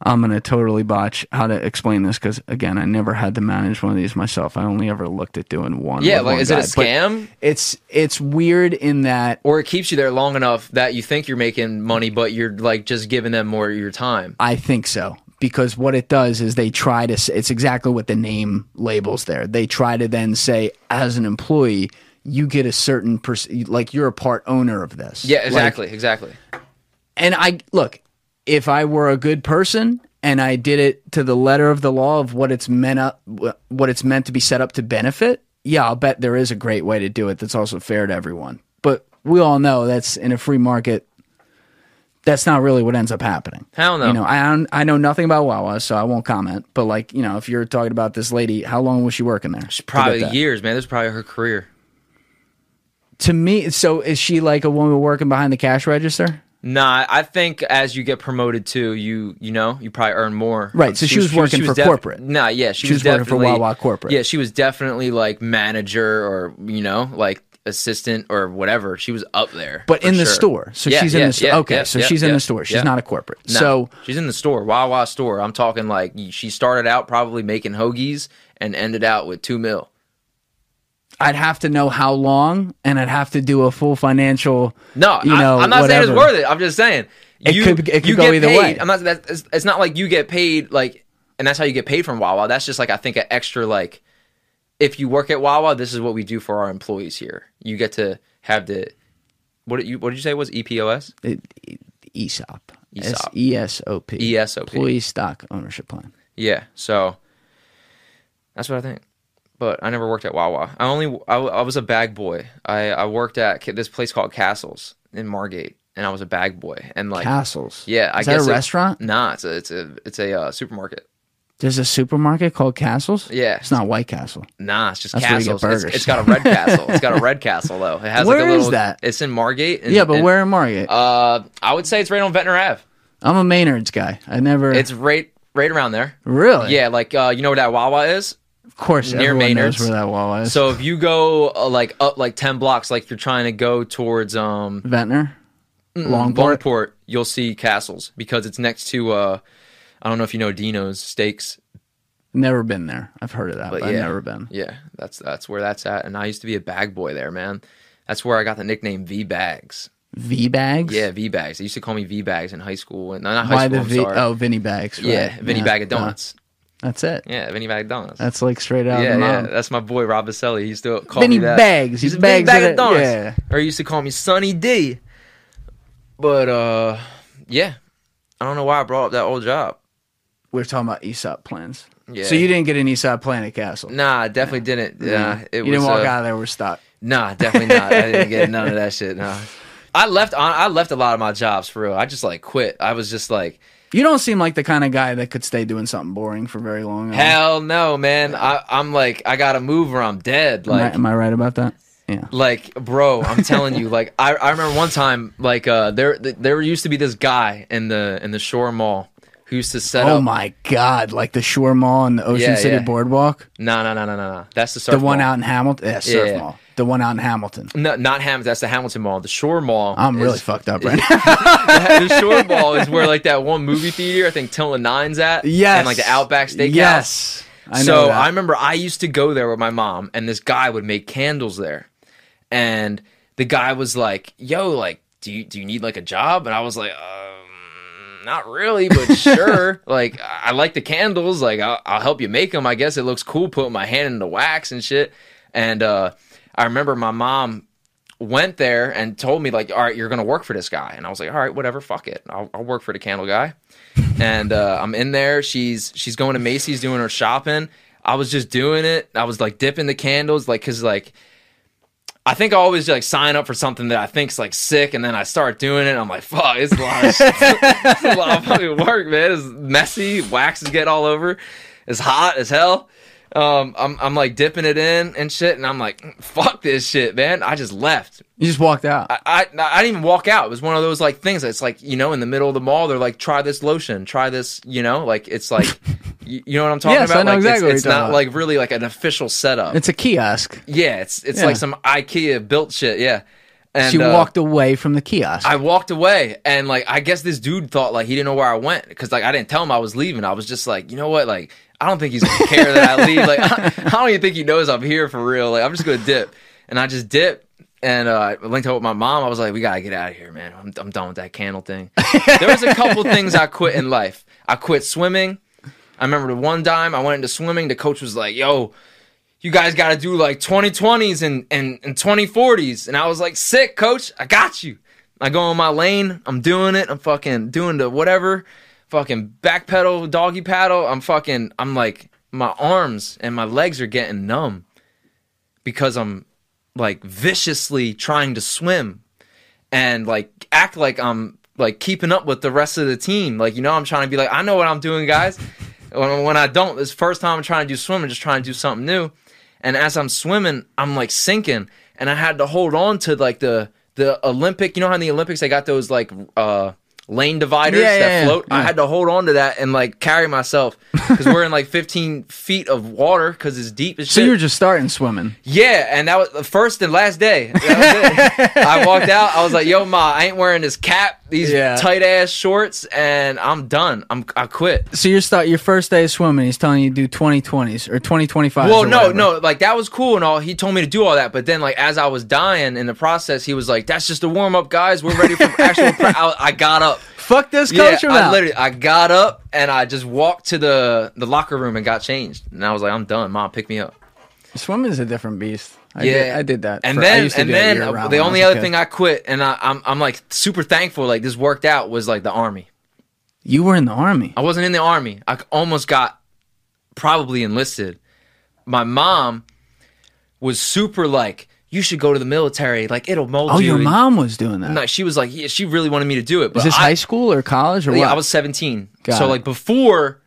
I'm going to totally botch how to explain this cuz again, I never had to manage one of these myself. I only ever looked at doing one. Yeah, like one is it a guy. But scam? It's it's weird in that Or it keeps you there long enough that you think you're making money, but you're like just giving them more of your time. I think so because what it does is they try to. It's exactly what the name labels there. They try to then say, as an employee, you get a certain perc- like you're a part owner of this. Yeah, Like, exactly, exactly. and I look, if I were a good person and I did it to the letter of the law of what it's meant up, what it's meant to be set up to benefit, yeah, I'll bet there is a great way to do it that's also fair to everyone. But we all know that's in a free market. That's not really what ends up happening. Hell no. You know, I don't- I know nothing about Wawa, so I won't comment. But like, you know, if you're talking about this lady, how long was she working there? She's probably years, man. This is probably her career. To me, so is she like a woman working behind the cash register? Nah, I think as you get promoted too, you you know you probably earn more. Right, so she was working for corporate. Nah, yeah, she, She was, was working for Wawa corporate. Yeah, she was definitely like manager or you know like assistant or whatever. She was up there, But in the store. So Yeah, she's in the store. yeah, okay, yeah, so yeah, she's in the store. She's yeah. not a corporate. No, So she's in the store, Wawa store. I'm talking like she started out probably making hoagies and ended out with two mil. I'd have to know how long, and I'd have to do a full financial. No, you know, I, am not saying it's worth it. I'm just saying It you, could- it could you go either paid. way. I'm not. That, it's, it's not like you get paid like, and that's how you get paid from Wawa. That's just like I think an extra like, if you work at Wawa, this is what we do for our employees here. You get to have the what did you what did you say was EPOS It, it- ESOP. ESOP. S E S O P. ESOP. Employee stock ownership plan. Yeah, so that's what I think. But I never worked at Wawa. I only I, I was a bag boy. I I worked at this place called Castles in Margate, and I was a bag boy. And like, Castles. yeah, I Is that guess a it- restaurant? Nah, it's a it's a it's a uh, supermarket. There's a supermarket called Castles. Yeah. It's not White Castle. Nah, it's just That's where you get Castles. It's- it's got a red castle. It's got a red castle though. It has Where like a is little. that? It's in Margate. and- yeah, but and, where in Margate? Uh, I would say it's right on Ventnor Ave. I'm a Maynard's guy. I never. It's right right around there. really. Yeah, like uh, you know where that Wawa is. Of course, near Maynard's. where that Wawa is. So if you go uh, like up like ten blocks, like you're trying to go towards um Ventnor, Longport. Longport, you'll see Castles because it's next to uh I don't know if you know Dino's Steaks, Never been there. I've heard of that, but but, yeah, I've never been. Yeah, that's that's where that's at. And I used to be a bag boy there, man. That's where I got the nickname V Bags. V bags. Yeah, V Bags. They used to call me V Bags in high school. And not high Why school. the I'm V? sorry. Oh, Vinny bags. yeah, right. Vinny Yeah, Bag of yeah. Donuts. That's it. Yeah, Vinny Donuts. That's like straight out yeah, of the yeah, that's my boy Rob Baselli. He used to call Vinny me that. Bags. He's He's a bags bag of of donuts. yeah. Or he used to call me Sunny D. But uh, yeah, I don't know why I brought up that old job. We're talking about ESOP plans. Yeah. So you didn't get an ESOP plan at Castle. Nah, I definitely didn't. Yeah, it you was. didn't walk uh, out of there with stock. Nah, definitely not. I didn't get none of that shit. No, I left. On, I left a lot of my jobs for real. I just like quit. I was just like, You don't seem like the kind of guy that could stay doing something boring for very long. hell no, man. I, I'm like, I gotta move or I'm dead. Am I, Like, am I right about that? Yeah. like bro i'm telling you like I, I remember one time like uh there there used to be this guy in the in the shore mall who used to set up Oh up my God! Like the Shore Mall and the Ocean Yeah, City yeah. Boardwalk. no no no no no no that's the surf The one mall. out in Hamilton. Yeah, Surf Yeah. Mall. The one out in Hamilton. no, not Ham. That's the Hamilton Mall. The Shore Mall. I'm really fucked up right now. the Shore Mall is where like that one movie theater I think Tilton Nine's at. Yes. And like the Outback Steakhouse. Yes. I know so that. I remember I used to go there with my mom, and this guy would make candles there, and the guy was like, "Yo, like, do you do you need like a job?" And I was like, um, "Not really, but sure. like, I like the candles. Like, I'll, I'll help you make them. I guess it looks cool putting my hand in the wax and shit." And uh, I remember my mom went there and told me like, "All right, you're gonna work for this guy," and I was like, "All right, whatever, fuck it, I'll, I'll work for the candle guy." and uh, I'm in there. She's she's going to Macy's doing her shopping. I was just doing it. I was like dipping the candles, like because like I think I always like sign up for something that I think's like sick, and then I start doing it. I'm like, fuck, it's a lot of it's a lot of fucking work, man. It's messy. Wax is getting all over. It's hot as hell. Um, I'm I'm like dipping it in and shit, and I'm like, fuck this shit, man. I just left. you just walked out. I, I I didn't even walk out. It was one of those like things. It's like you know, in the middle of the mall, they're like, try this lotion, try this. You know, like it's like, you, you know what I'm talking Yes, about? I know like, exactly It's, it's not like really like an official setup. it's a kiosk. yeah, it's it's Yeah. like some IKEA built shit. Yeah, and She uh, walked away from the kiosk. I walked away, and like I guess this dude thought like he didn't know where I went because like I didn't tell him I was leaving. I was just like, you know what, like I don't think he's gonna care that I leave. Like I, I don't even think he knows I'm here for real. Like I'm just gonna dip, and I just dipped. And uh, I linked up with my mom. I was like, "We gotta get out of here, man. I'm, I'm done with that candle thing." there was a couple things I quit in life. I quit swimming. I remember the one time I went into swimming. The coach was like, "Yo, you guys got to do like 2020s and, and, and 2040s. And I was like, sick, coach. I got you. I go in my lane. I'm doing it. I'm fucking doing the whatever. Fucking back pedal, doggy paddle. I'm fucking, I'm like, my arms and my legs are getting numb because I'm like viciously trying to swim and like act like I'm like keeping up with the rest of the team. Like, you know, I'm trying to be like, I know what I'm doing, guys. when, when I don't, this first time I'm trying to do swimming, just trying to do something new. And as I'm swimming, I'm like sinking, and I had to hold on to like the the Olympic. You know how in the Olympics they got those like uh lane dividers Yeah, yeah, that yeah, float. I had to hold on to that and like carry myself because we're in like 15 feet of water because it's deep as So shit. you were just starting swimming. Yeah, and that was the first and last day. That was it. I walked out. I was like, "Yo, ma, I ain't wearing this cap, these Yeah. tight ass shorts, and I'm done. I'm I quit." So your start your first day of swimming, he's telling you to do 2020s or 2025. Well, no, no, like that was cool and all. He told me to do all that, but then like as I was dying in the process, he was like, "That's just a warm up, guys. We're ready for actual." pra-" I, I got up. Fuck this coach or I literally, I got up and I just walked to the the locker room and got changed, and I was like, "I'm done. Mom, pick me up." Swimming is a different beast. I yeah, did, I did that. And for- then, and then year-round uh, the only other thing I quit, and I, I'm I'm like super thankful. Like this worked out was like the army. you were in the army. I wasn't in the army. I almost got probably enlisted. My mom was super like, "You should go to the military. Like it'll mold Oh, you." your mom was doing that. No, she was like, yeah, she really wanted me to do it. But Is this I, high school or college or yeah, what? I was 17. Got so it. like before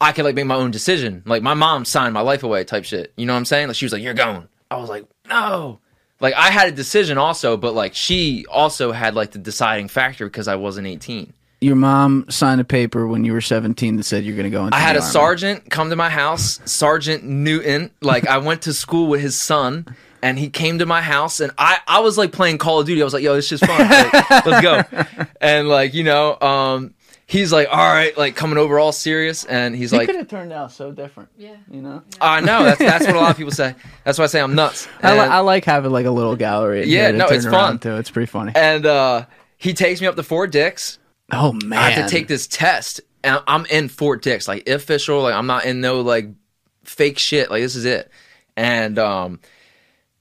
I could like make my own decision. Like my mom signed my life away type shit. You know what I'm saying? Like she was like, "You're going." I was like, "No." Like I had a decision also, but like she also had like the deciding factor because I wasn't 18. your mom signed a paper when you were 17 that said you're going to go into I had the a army. sergeant come to my house, Sergeant Newton. Like I went to school with his son, and he came to my house, and I I was like playing Call of Duty. I was like, "Yo, this is fun. Like, let's go." And like you know, um, he's like, "All right," like coming over all serious, and he's You like, could have turned out so different. Yeah. You know? "I know that's that's what a lot of people say. That's why I say I'm nuts." I, li- And- I like having like a little gallery. in Yeah, here to no, turn it's around fun. Too. It's pretty funny. and uh, he takes me up to Fort Dix. oh man, I have to take this test, and I'm in Fort Dix, like official. Like I'm not in no like fake shit. Like this is it, and um,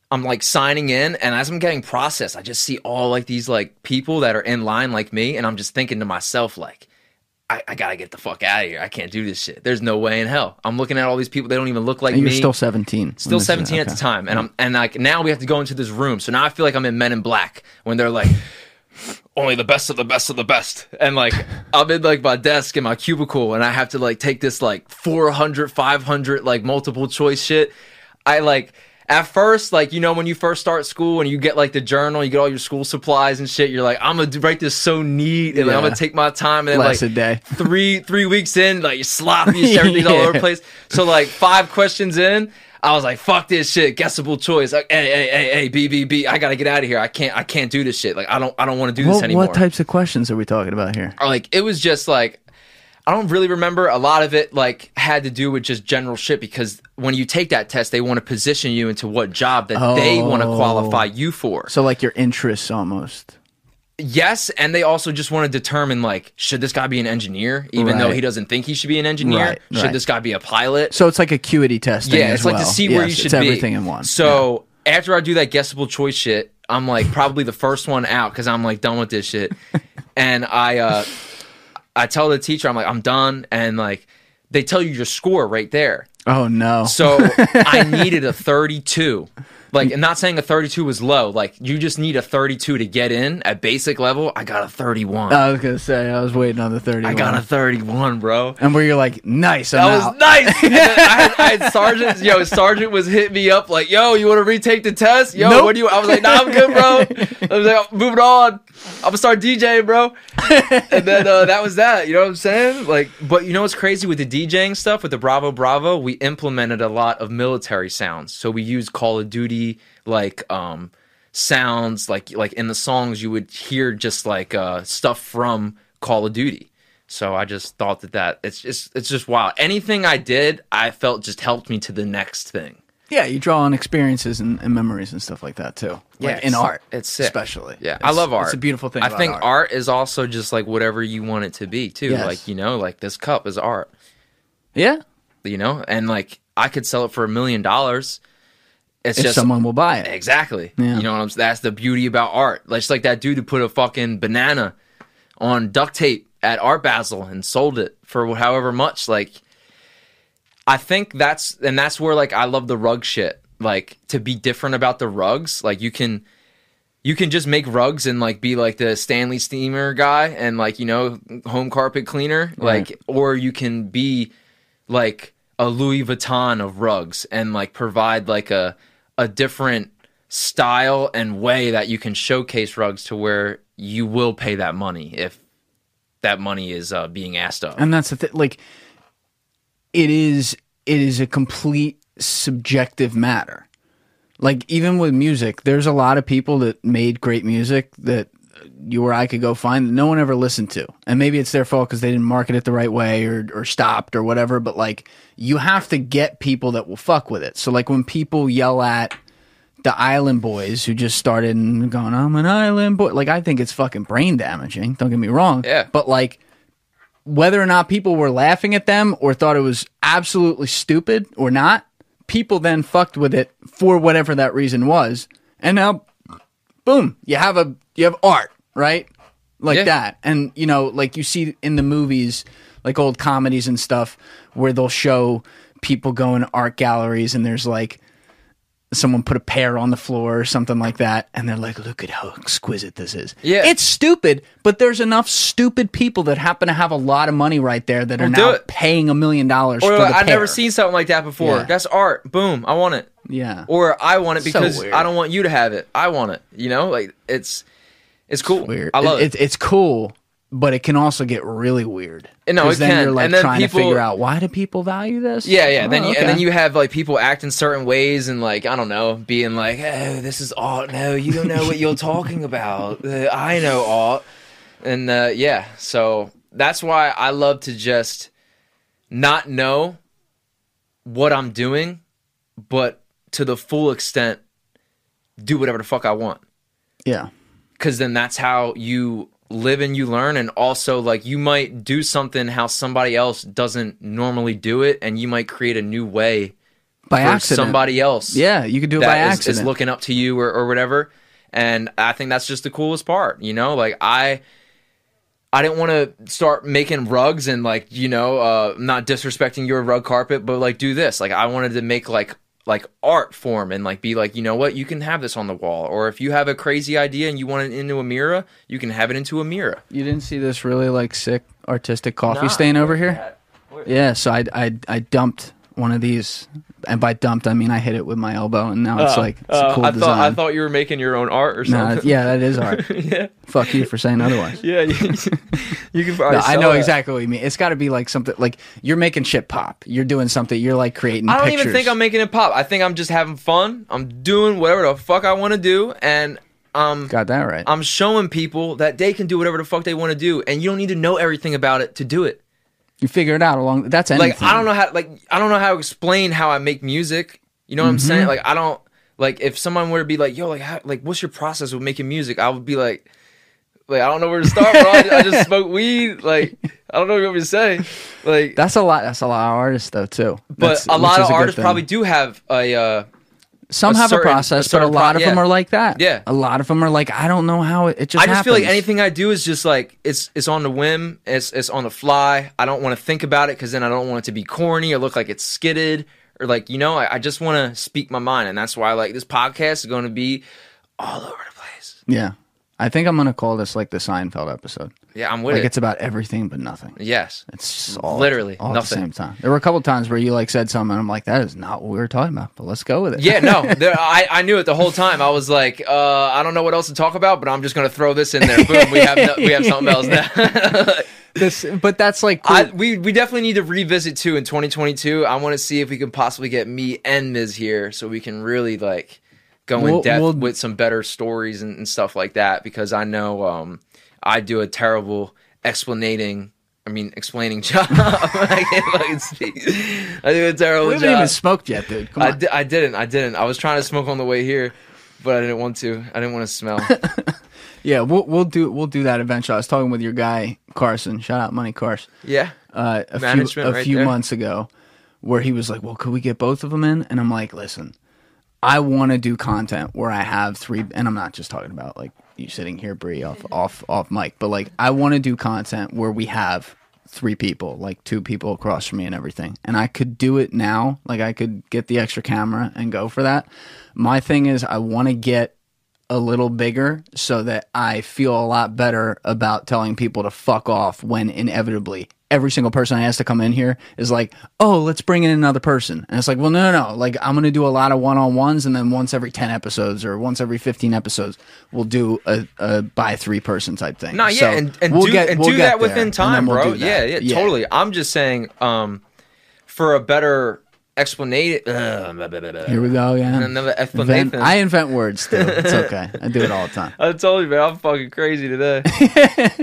I'm like signing in, and as I'm getting processed, I just see all like these like people that are in line like me, and I'm just thinking to myself like. I, I gotta get the fuck out of here. I can't do this shit. There's no way in hell. I'm looking at all these people. They don't even look like And you're me. still 17. Still this is- 17 at the time, and I'm and like now we have to go into this room. So now I feel like I'm in Men in Black when they're like, only the best of the best of the best, and like I'm in like my desk in my cubicle, and I have to like take this like 400, 500 like multiple choice shit. I like at first like you know when you first start school and you get like the journal, you get all your school supplies and shit. You're like I'm gonna write this so neat, and like, I'm gonna take my time, and then Less like a day. three three weeks in, like you're sloppy, and everything's all over the Yeah. place. So like five questions in, I was like, "Fuck this shit, guessable choice." Like, hey, hey, hey, hey, B, B, B, I gotta get out of here. I can't, I can't do this shit. Like, I don't, I don't want to do this What, anymore. what types of questions are we talking about here? Or, like, it was just like, I don't really remember. A lot of it like had to do with just general shit because when you take that test, they want to position you into what job that they want to Oh. qualify you for. So like your interests almost. Yes, and they also just want to determine like, should this guy be an engineer, even though he doesn't think he should be an engineer? Right, Should right. this guy be a pilot? So it's like acuity testing. Yeah, as it's like to well. see where Yes, you should it's be. everything in one. So after I do that guessable choice shit, I'm like probably the first one out because I'm like done with this shit. and I uh I tell the teacher I'm like I'm done, and like they tell you your score right there. Oh no. So I needed a 32. Like, and not saying a 32 was low. Like, you just need a 32 to get in at basic level. I got a 31. I was gonna say I was waiting on the thirty. I got a 31, bro. and where you're like, nice. I'm That was nice. And then I, had, I had sergeants. Yo, sergeant was hitting me up like, "Yo, you want to retake the test? Yo, Nope. what do you?" I was like, "Nah, I'm good, bro." I was like, "Moving on. I'm gonna start DJing, bro." And then uh, that was that. You know what I'm saying? Like, but you know what's crazy with the DJing stuff with the Bravo Bravo? We implemented a lot of military sounds. So we used Call of Duty like um sounds like like in the songs you would hear just like uh stuff from Call of Duty. So I just thought that that it's just it's just wild. Anything I did, I felt just helped me to the next thing. Yeah, you draw on experiences and, and memories and stuff like that too. Like in art, it's sick. especially. Yeah, It's- I love art. It's a beautiful thing. I think art. art. is also just like whatever you want it to be too. Yes. Like you know, like this cup is art. Yeah, You know, and like I could sell it for a million dollars. It's if just someone will buy it. exactly. Yeah. You know what I'm saying? That's the beauty about art. Like, Just like that dude who put a fucking banana on duct tape at Art Basel and sold it for however much. Like, I think that's and that's where like I love the rug shit. Like to be different about the rugs. Like you can you can just make rugs and like be like the Stanley Steamer guy and like you know home carpet cleaner. Like or you can be like a Louis Vuitton of rugs and like provide like a a different style and way that you can showcase rugs to where you will pay that money if that money is uh, being asked of. and that's the thing like it is it is a complete subjective matter. Like even with music there's a lot of people that made great music that you or I could go find that no one ever listened to. And maybe it's their fault because they didn't market it the right way or, or stopped or whatever but like you have to get people that will fuck with it. So like when people yell at the island boys who just started and going i'm an island boy like i think it's fucking brain damaging don't get me wrong. Yeah. but like whether or not people were laughing at them or thought it was absolutely stupid or not, people then fucked with it for whatever that reason was. And now boom, you have a you have art, right? Like Yeah. that. And you know, like you see in the movies, like old comedies and stuff where they'll show people going to art galleries and there's like someone put a pear on the floor or something like that and they're like look at how exquisite this is Yeah. it's stupid but there's enough stupid people that happen to have a lot of money right there that are Will now paying a million dollars or for like, I've never seen something like that before. Yeah. That's art. Boom, I want it. yeah Or I want it because weird. I don't want you to have it. I want it. You know, like it's it's cool. weird I love it. it, it's cool but it can also get really weird No, 'Cause it then can. you're like And then trying people- to figure out why do people value this Yeah, yeah. Oh, then you, okay. and then you have like people acting certain ways and like I don't know, being like, "Oh, this is art." No, you don't know what you're talking about. Uh, I know art, and uh, yeah. So that's why I love to just not know what I'm doing, but to the full extent, do whatever the fuck I want. yeah because then that's how you live and you learn and also like you might do something how somebody else doesn't normally do it and you might create a new way by for accident. somebody else yeah you could do it by is- accident. is looking up to you or, or whatever. And i think that's just the coolest part you know? Like i i didn't want to start making rugs and like you know uh not disrespecting your rug carpet but like do this. Like i wanted to make like like art form and like be like you know what? You can have this on the wall. Or if you have a crazy idea and you want it into a mirror you can have it into a mirror. You didn't see this really like sick artistic coffee Nah, stain over here? Yeah, so I, I I dumped one of these, and by dumped I mean I hit it with my elbow, and now it's Uh, like it's a uh, cool I design. thought I thought you were making your own art or Nah, something. yeah, that is art. yeah, Fuck you for saying otherwise. yeah. You, you can. No, I know that. exactly what you mean. It's got to be like something like you're making shit pop. You're doing something. You're like creating. I don't pictures. even think I'm making it pop. I think I'm just having fun. I'm doing whatever the fuck I want to do, and um, got that right. I'm showing people that they can do whatever the fuck they want to do, and you don't need to know everything about it to do it. You figure it out along. That's anything. Like I don't know how, like I don't know how to explain how I make music. You know what I'm Mm-hmm. saying? Like I don't like if someone were to be like, "Yo, like, how, like, what's your process with making music?" I would be like, like I don't know where to start, bro. I, I just smoke weed. Like I don't know what you want me to say. Like That's a lot. That's a lot of artists though too. But That's- a which lot is of good artists thing. probably do have a. Uh, Some a have certain- a a process, but a certain pro- lot of them yeah. are like that. Yeah. a lot of them are like I don't know how it, it just. I just feel like happens. anything I do is just like it's it's on the whim. It's it's on the fly. I don't want to think about it because then I don't want it to be corny or look like it's skidded or like you know. I, I just want to speak my mind, and that's why like this podcast is going to be all over the place. Yeah, I think I'm gonna call this like the Seinfeld episode. Yeah, I'm with it. Like it. it's about everything but nothing. yes, It's just all Literally all at nothing. the same time. There were a couple times where you like said something, and I'm like, that is not what we were talking about. But let's go with it. yeah, no, there, I I knew it the whole time. I was like, uh, I don't know what else to talk about, but I'm just going to throw this in there. Boom, we have no, we have something else now. this, but that's like cool. I, we we definitely need to revisit too in 2022. I want to see if we can possibly get me and Miz here so we can really like go We'll- in depth we'll- with some better stories and, and stuff like that because I know um, I do a terrible explaining. I mean, explaining job. I can't fucking speak. I do a terrible we haven't job. even smoked yet, dude. Come I, di- I didn't. I didn't. I was trying to smoke on the way here, but I didn't want to. I didn't want to smell. yeah, we'll we'll do we'll do that eventually. I was talking with your guy Carson. Shout out, Money Carson. yeah. uh, a few, a right few there. months ago where he was like, "Well, could we get both of them in?" And I'm like, "Listen, I want to do content where I have three, and I'm not just talking about like you sitting here, Bree, off mm-hmm. off off mic, but like I want to do content where we have three people, like two people across from me and everything, and I could do it now. Like I could get the extra camera and go for that. My thing is, I want to get a little bigger so that I feel a lot better about telling people to fuck off when inevitably every single person I ask to come in here is like, oh, let's bring in another person. And it's like, well, no, no, no. Like, I'm going to do a lot of one on ones, and then once every 10 episodes or once every 15 episodes, we'll do a, a by three person type thing. No, yeah, So and, and we'll do, get- and we'll do that within time, we'll bro. do Yeah, yeah, totally. I'm just saying, um, for a better explanation. Here we go, yeah. Another Invent- explanation. I invent words too. It's okay. I do it all the time. I told you, man, I'm fucking crazy today.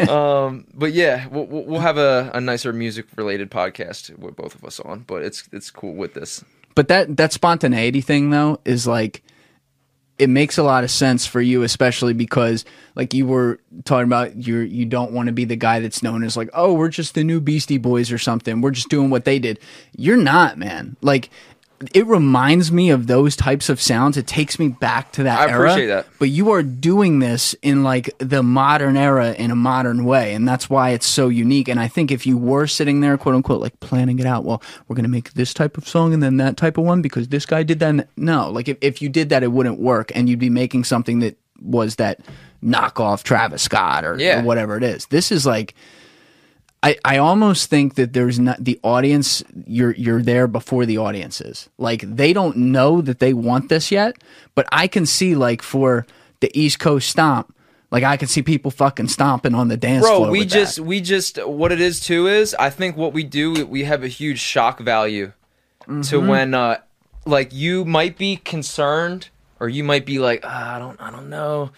um, but yeah, we'll, we'll we'll have a, a nicer music related podcast with both of us on. But it's it's cool with this. But that that spontaneity thing though is like it makes a lot of sense for you especially because like you were talking about you're you don't want to be the guy that's known as like oh we're just the new beastie boys or something. We're just doing what they did. You're not man. Like it reminds me of those types of sounds. It takes me back to that I era. appreciate that. but you are doing this in like the modern era in a modern way and that's why it's so unique. And i think if you were sitting there quote unquote like planning it out well we're going to make this type of song and then that type of one because this guy did that and- no. Like if, if you did that it wouldn't work and you'd be making something that was that knockoff travis scott or, Yeah. or whatever it is. This is like I, I almost think that there's not the audience you're you're there before the audience is. Like they don't know that they want this yet, but I can see like for the East Coast stomp, like I can see people fucking stomping on the dance Bro, floor. we with just that. we just what it is too is I think what we do we have a huge shock value to Mm-hmm. when uh like you might be concerned or you might be like ah, I don't I don't know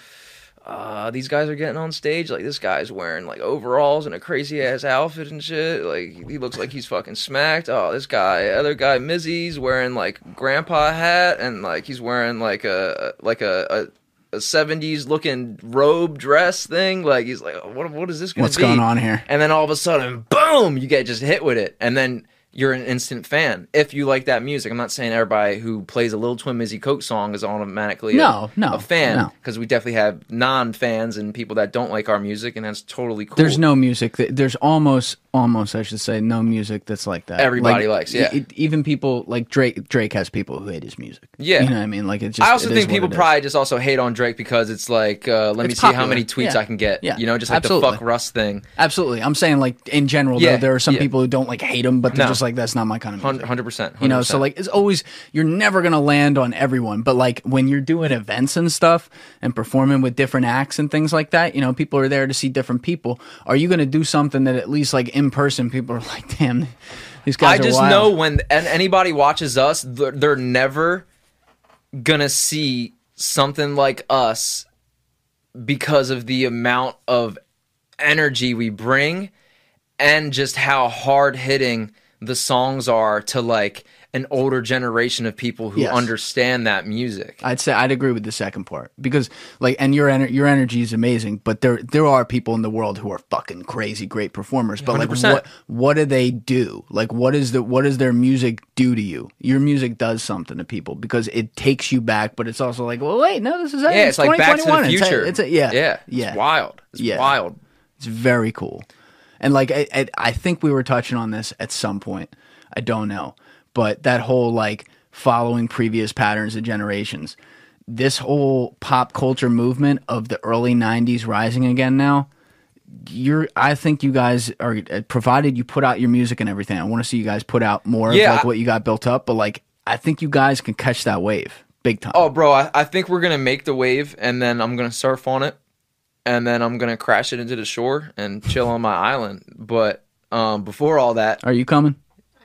uh these guys are getting on stage like this guy's wearing like overalls and a crazy ass outfit and shit like he looks like he's fucking smacked oh this guy other guy Mizzy's wearing like grandpa hat and like he's wearing like a like a, a a 70s looking robe dress thing like he's like what what is this gonna What's be? going on here? and then all of a sudden boom you get just hit with it and then you're an instant fan if you like that music i'm not saying everybody who plays a Lil Twinn mizzy Coke song is automatically a- No, no, a fan no. because we definitely have non-fans and people that don't like our music and that's totally cool There's no music. That, there's almost, almost, I should say, no music that's like that. Everybody Like, likes, yeah. e- even people like Drake. Drake has people who hate his music. Yeah. you know what I mean. Like it's just. I also it think people it probably just also hate on Drake because it's like, uh, let me It's see how many tweets Yeah. I can get. Yeah. You know, just like Absolutely. the fuck Russ thing. Absolutely, I'm saying like in general. Yeah, though, there are some yeah. people who don't like hate him, but they're No. just like that's not my kind of music. Hundred percent. You know, so like it's always you're never gonna land on everyone, but like when you're doing events and stuff and performing with different acts and things like that, you know, people are there to see different people. Are you gonna do something that at least like in person, people are like, damn, these guys I just wild. know when and anybody watches us, they're, they're never gonna see something like us because of the amount of energy we bring and just how hard hitting the songs are to like an older generation of people who Yes. understand that music. I'd say I'd agree with the second part because like and your ener- your energy is amazing, but there there are people in the world who are fucking crazy great performers. But like 100%. what what do they do? Like what is the what does their music do to you? Your music does something to people because it takes you back, but it's also like, well, wait, no, this is yeah, it's like Back to the 2021. It's a- Future. It's a, yeah, yeah, yeah, It's wild. It's Yeah. wild. It's very cool. And like I, I, I think we were touching on this at some point. I don't know, but that whole like following previous patterns of generations, this whole pop culture movement of the early '90s rising again now. You're, I think you guys are uh, provided you put out your music and everything. I want to see you guys put out more Yeah, of like I- what you got built up. But like, I think you guys can catch that wave big time. Oh, bro, I, I think we're gonna make the wave, and then I'm gonna surf on it, and then I'm gonna crash it into the shore and chill on my island. But um, before all that, Are you coming?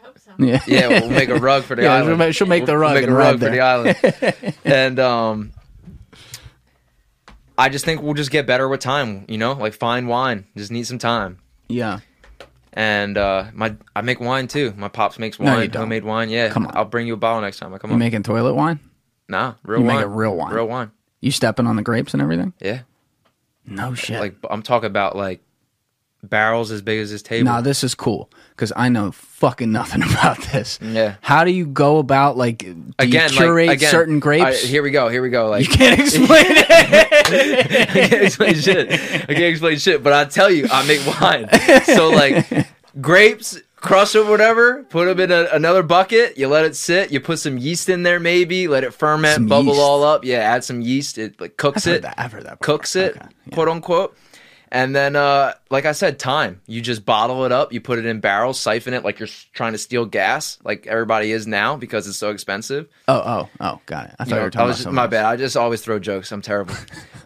I hope so. Yeah, yeah, we'll make a rug for the Yeah, island. she'll make- she'll make the We'll rug make and a rug for there. the island, and um, I just think we'll just get better with time. You know, like fine wine, just need some time. yeah. And uh, my I make wine too. My pops makes No, you wine, don't. homemade wine. Yeah, Come on. I'll bring you a bottle next time I come You up. making toilet wine? nah, real You wine. make it real wine. Real wine. You stepping on the grapes and everything? Yeah. No shit. Like I'm talking about like barrels as big as this table. Nah, this is cool because I know fucking nothing about this. Yeah. How do you go about like do again, you curate like, again, certain grapes? right, here we go. Here we go. Like you can't explain it. I can't explain shit. I can't explain shit. But I tell you, I make wine. So like grapes crush them, whatever. Put them in a, another bucket. You let it sit. You put some yeast in there, maybe. Let it ferment, Some bubble yeast. all up. Yeah, add some yeast. It like cooks I've it. that. I've heard that. before. cooks it, Okay, yeah. quote unquote. And then, uh, like I said, time. You just bottle it up. You put it in barrels, siphon it like you're trying to steal gas, like everybody is now because it's so expensive. Oh, oh, oh, got it. I thought You you, were I talking was about just, my else. bad. I just always throw jokes. I'm terrible.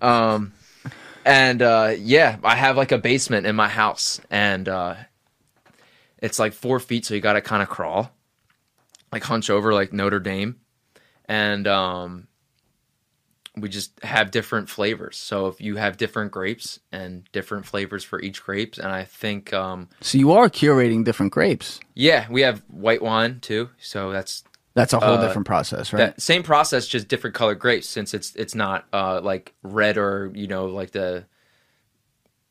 um, and uh, yeah, I have like a basement in my house, and uh, it's like four feet, so you got to kind of crawl, like hunch over, like Notre Dame, and um, we just have different flavors. So if you have different grapes and different flavors for each grapes, and I think um, So you are curating different grapes. yeah, we have white wine too. So that's That's a whole Uh, different process, right? that same process, just different colored grapes. Since it's it's not uh, like red or you know like the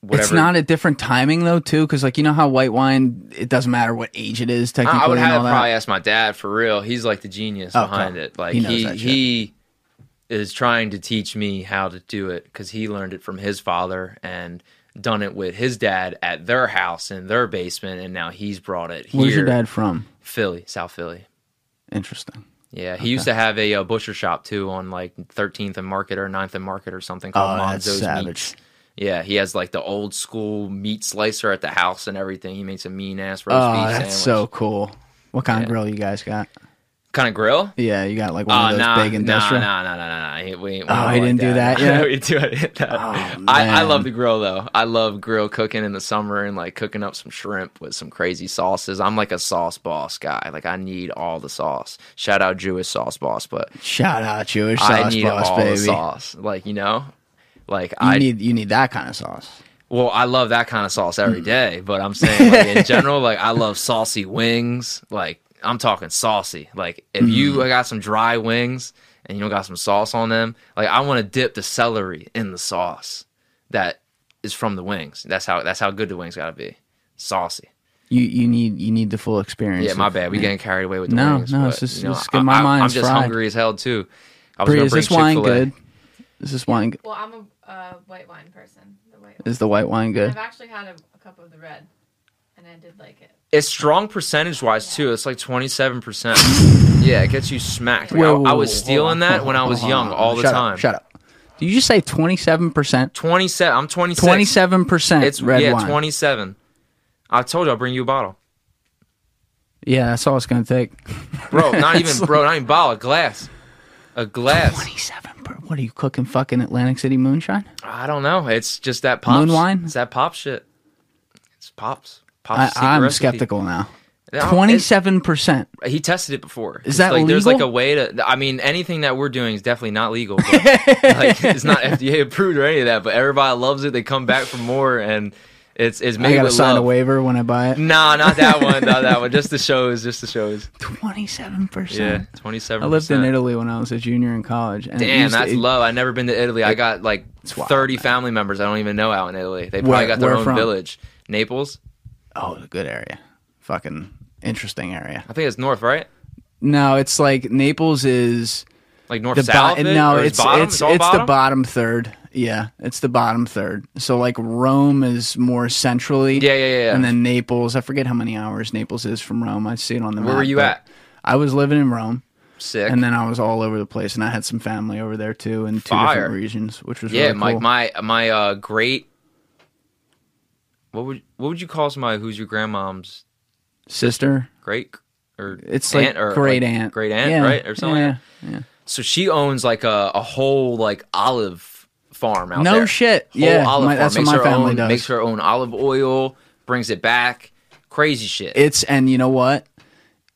whatever. It's not a different timing though, too, because like you know how white wine, it doesn't matter what age it is. Technically, I, would have probably ask my dad for real. He's like the genius Oh, behind okay. it. Like He he he, is trying to teach me how to do it because he learned it from his father and done it with his dad at their house in their basement, and now he's brought it here. Where's your dad from? Philly, South Philly. Interesting. Yeah, he used to have a, uh butcher shop too on like 13th and Market or 9th and Market or something called Oh, Monzo's. Meats. Yeah, he has like the old school meat slicer at the house and everything. He makes a mean ass roast Oh, beef that's so cool. What kind of grill you guys got? kind of grill. Yeah, you got like one Oh, of uh, those nah, big industrial. Nah, nah, nah, nah, nah. He- We Oh, we don't like didn't do that yet? we do it. Oh, I, I love the grill though. I love grill cooking in the summer and like cooking up some shrimp with some crazy sauces. I'm like a sauce boss guy. Like I need all the sauce. Shout out Jewish sauce boss, but Shout out Jewish sauce I need boss, all baby. the sauce. Like you know, like You I need you need that kind of sauce. well, I love that kind of sauce Mm. every day. But I'm saying like, in general, like I love saucy wings. Like I'm talking saucy. Like if Mm. you got some dry wings and you don't got some sauce on them, like I want to dip the celery in the sauce that is from the wings. That's how that's how good the wings got to be. Saucy. You you need you need the full experience. Yeah, my bad. We getting carried away with the No, wings. no, but, it's just- you know, it's good. My I- mind's I'm just fried. hungry as hell too. I was Bree, is this wine good? Is this wine good? Well, I'm a uh, white wine person. The white wine. Is the white wine good? I've actually had a, a cup of the red, and I did like it. It's strong percentage wise too. It's like twenty seven percent. Yeah, it gets you smacked. Like, Whoa, I, I was stealing that when I was young all the Shut time. Up, shut up. Did you just say twenty seven percent? Twenty seven. I'm twenty six. Twenty seven percent. It's red yeah, wine. twenty seven. I told you I'll bring you a bottle, Yeah, that's all it's gonna take. bro. Not even bro. Not even bottle. A glass. A glass. Twenty seven. What are you cooking? Fucking Atlantic City moonshine? I don't know. It's just that pops. Moon wine? It's that pop shit. It's pops. Pops. I, I'm recipe. skeptical now. Twenty seven percent. He tested it before. Is It's that like there's like a way to? I mean, anything that we're doing is definitely not legal. But like, it's not FDA approved or any of that. But everybody loves it. They come back for more, and it's it's I made gotta with sign a waiver when I buy it. Nah, not that one. Not that one. Just the shows. Just the shows. Twenty seven percent. Yeah, twenty seven. I lived in Italy when I was a junior in college. And Damn, used to- that's it- low. I never been to Italy. I got like wild, thirty man. family members I don't even know out in Italy. They probably Where- got their own from? village. Naples. Oh, a good area. Fucking interesting area. I think it's north, right? No, it's like Naples is Like north the south. of it? No, it's it's all it's the bottom third. Yeah, it's the bottom third. So like Rome is more centrally. Yeah, yeah, yeah. And then Naples. I forget how many hours Naples is from Rome. I see it on the map. Where were you at? I was living in Rome, Sick. and then I was all over the place, and I had some family over there too in two Fire. different regions, which was Yeah, really my cool. my my uh great. What would what would you call somebody who's your grandmom's sister. great or It's like aunt or great like aunt, great aunt, Yeah, right, or something? Yeah, Like that? yeah. So she owns like a, a whole like olive farm out No there. shit. Whole Yeah, olive my- that's what my family own, does. Makes her own olive oil, brings it back, crazy shit. It's and you know what?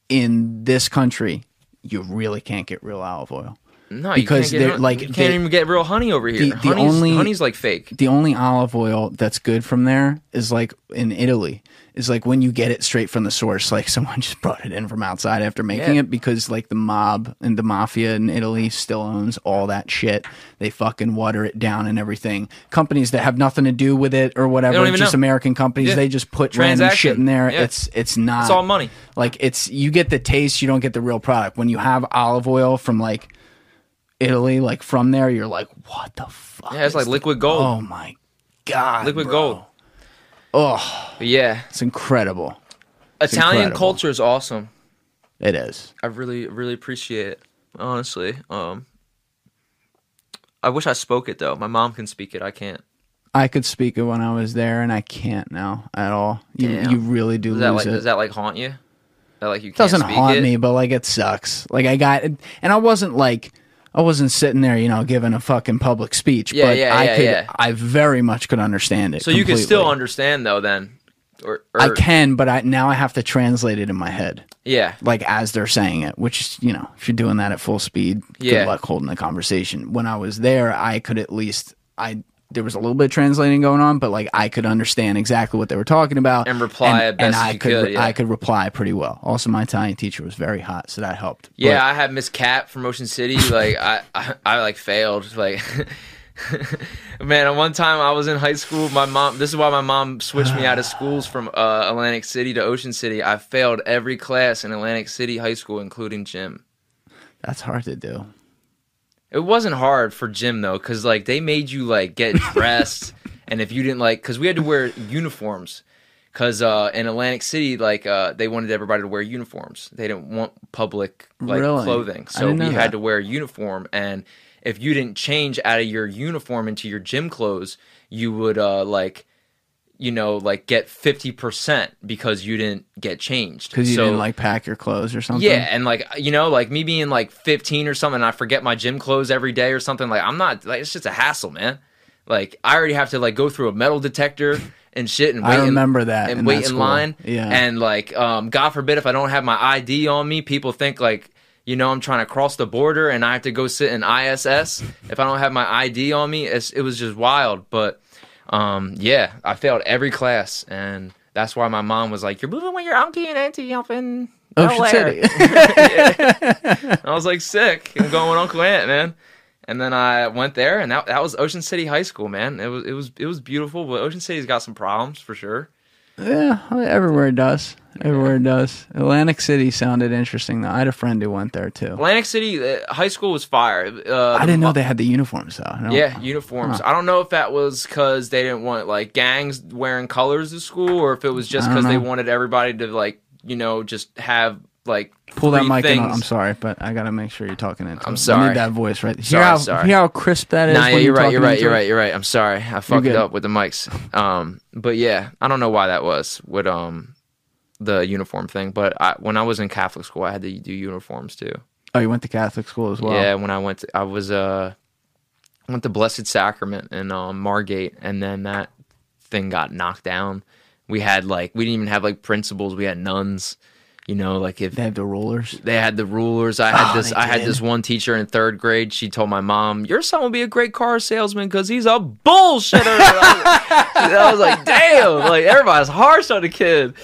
In this country, you really can't get real olive oil. No, because you they're, can't get, like, you can't they- even get real honey over here. the- the honey's, only- honey's like fake. The only olive oil that's good from there is like in Italy. Is like when you get it straight from the source, like someone just brought it in from outside after making Yeah. it because like the mob and the mafia in Italy still owns all that shit. They fucking water it down and everything. Companies that have nothing to do with it or whatever, just know. American companies, Yeah. they just put random shit in there. Yeah. It's it's not It's all money. Like it's you get the taste, you don't get the real product. When you have olive oil from like Italy, like from there, you're like, what the fuck? Yeah, it's like liquid gold. Oh my god, liquid bro. gold. Oh, yeah, it's incredible. It's Italian incredible. culture is awesome. It is. I really really appreciate it. Honestly, um, I wish I spoke it though. My mom can speak it. I can't. I could speak it when I was there, and I can't now at all. You, Damn. you really do Does that lose like it. does that like haunt you? That like you doesn't haunt it? me, but like it sucks. Like I got, and I wasn't like I wasn't sitting there, you know, giving a fucking public speech. Yeah, but yeah, I yeah, could, yeah. I very much could understand it. So you can still understand though then, or, or I can, but I now I have to translate it in my head. yeah. like as they're saying it, which you know, if you're doing that at full speed, Yeah. good luck holding the conversation. When I was there, I could at least I there was a little bit of translating going on, but like I could understand exactly what they were talking about And reply and, and I could, could, yeah. I could reply pretty well. Also, my Italian teacher was very hot, so that helped. Yeah, I had Miss Cat from Ocean City. Like I, I, I like failed. Like, man, at one time I was in high school. My mom. This is why my mom switched me out of schools from uh, Atlantic City to Ocean City. I failed every class in Atlantic City High School, including gym. That's hard to do. It wasn't hard for gym though, because like they made you like get dressed, and if you didn't like, because we had to wear uniforms. Because uh, in Atlantic City, like uh, they wanted everybody to wear uniforms. They didn't want public like Really? clothing, so didn't we know had that. to wear a uniform. And if you didn't change out of your uniform into your gym clothes, you would uh, like, you know, like get fifty percent because you didn't get changed. Because you So- didn't like pack your clothes or something. yeah, and like you know, like me being like 15 or something, and I forget my gym clothes every day or something. Like I'm not like it's just a hassle, man. Like I already have to like go through a metal detector and shit, and I wait in- remember that and in wait that in line. Yeah. and like um, God forbid if I don't have my ID on me, people think like you know I'm trying to cross the border and I have to go sit in ISS if I don't have my ID on me. It's, it was just wild, but um, yeah, I failed every class, and that's why my mom was like, "You're moving with your auntie and auntie up in." Ocean LA." City. I was like sick and going with Uncle Aunt, man. And then I went there, and that that was Ocean City High School, man. It was it was it was beautiful, but Ocean City's got some problems for sure. yeah, everywhere it does. Everywhere it does. Atlantic City sounded interesting though. I had a friend who went there too. Atlantic City uh, High School was fire. Uh, I didn't know they had the uniforms though. I don't- Yeah, uniforms. I don't know if that was because they didn't want like gangs wearing colors of school, or if it was just I don't because they know. wanted everybody to like you know just have like Pull that mic in. I'm sorry, but I gotta make sure you're talking into. I'm it. I sorry. need that voice right. Hear Sorry, how sorry. hear how crisp that is. Nah, yeah, you're right. You're right. You're it? right. You're right. I'm sorry. I fucked it up with the mics. Um, but yeah, I don't know why that was with um the uniform thing. But I, when I was in Catholic school, I had to do uniforms too. Oh, you went to Catholic school as well. Yeah, when I went, to, I was uh went to Blessed Sacrament in um, Margate, and then that thing got knocked down. We had like we didn't even have like principals. We had nuns. You know, like if They have the rulers. they had the rulers. I had Oh, this. I had this one teacher in third grade. She told my mom, "Your son will be a great car salesman because he's a bullshitter." I was like, "Damn!" Like everybody's harsh on the kid.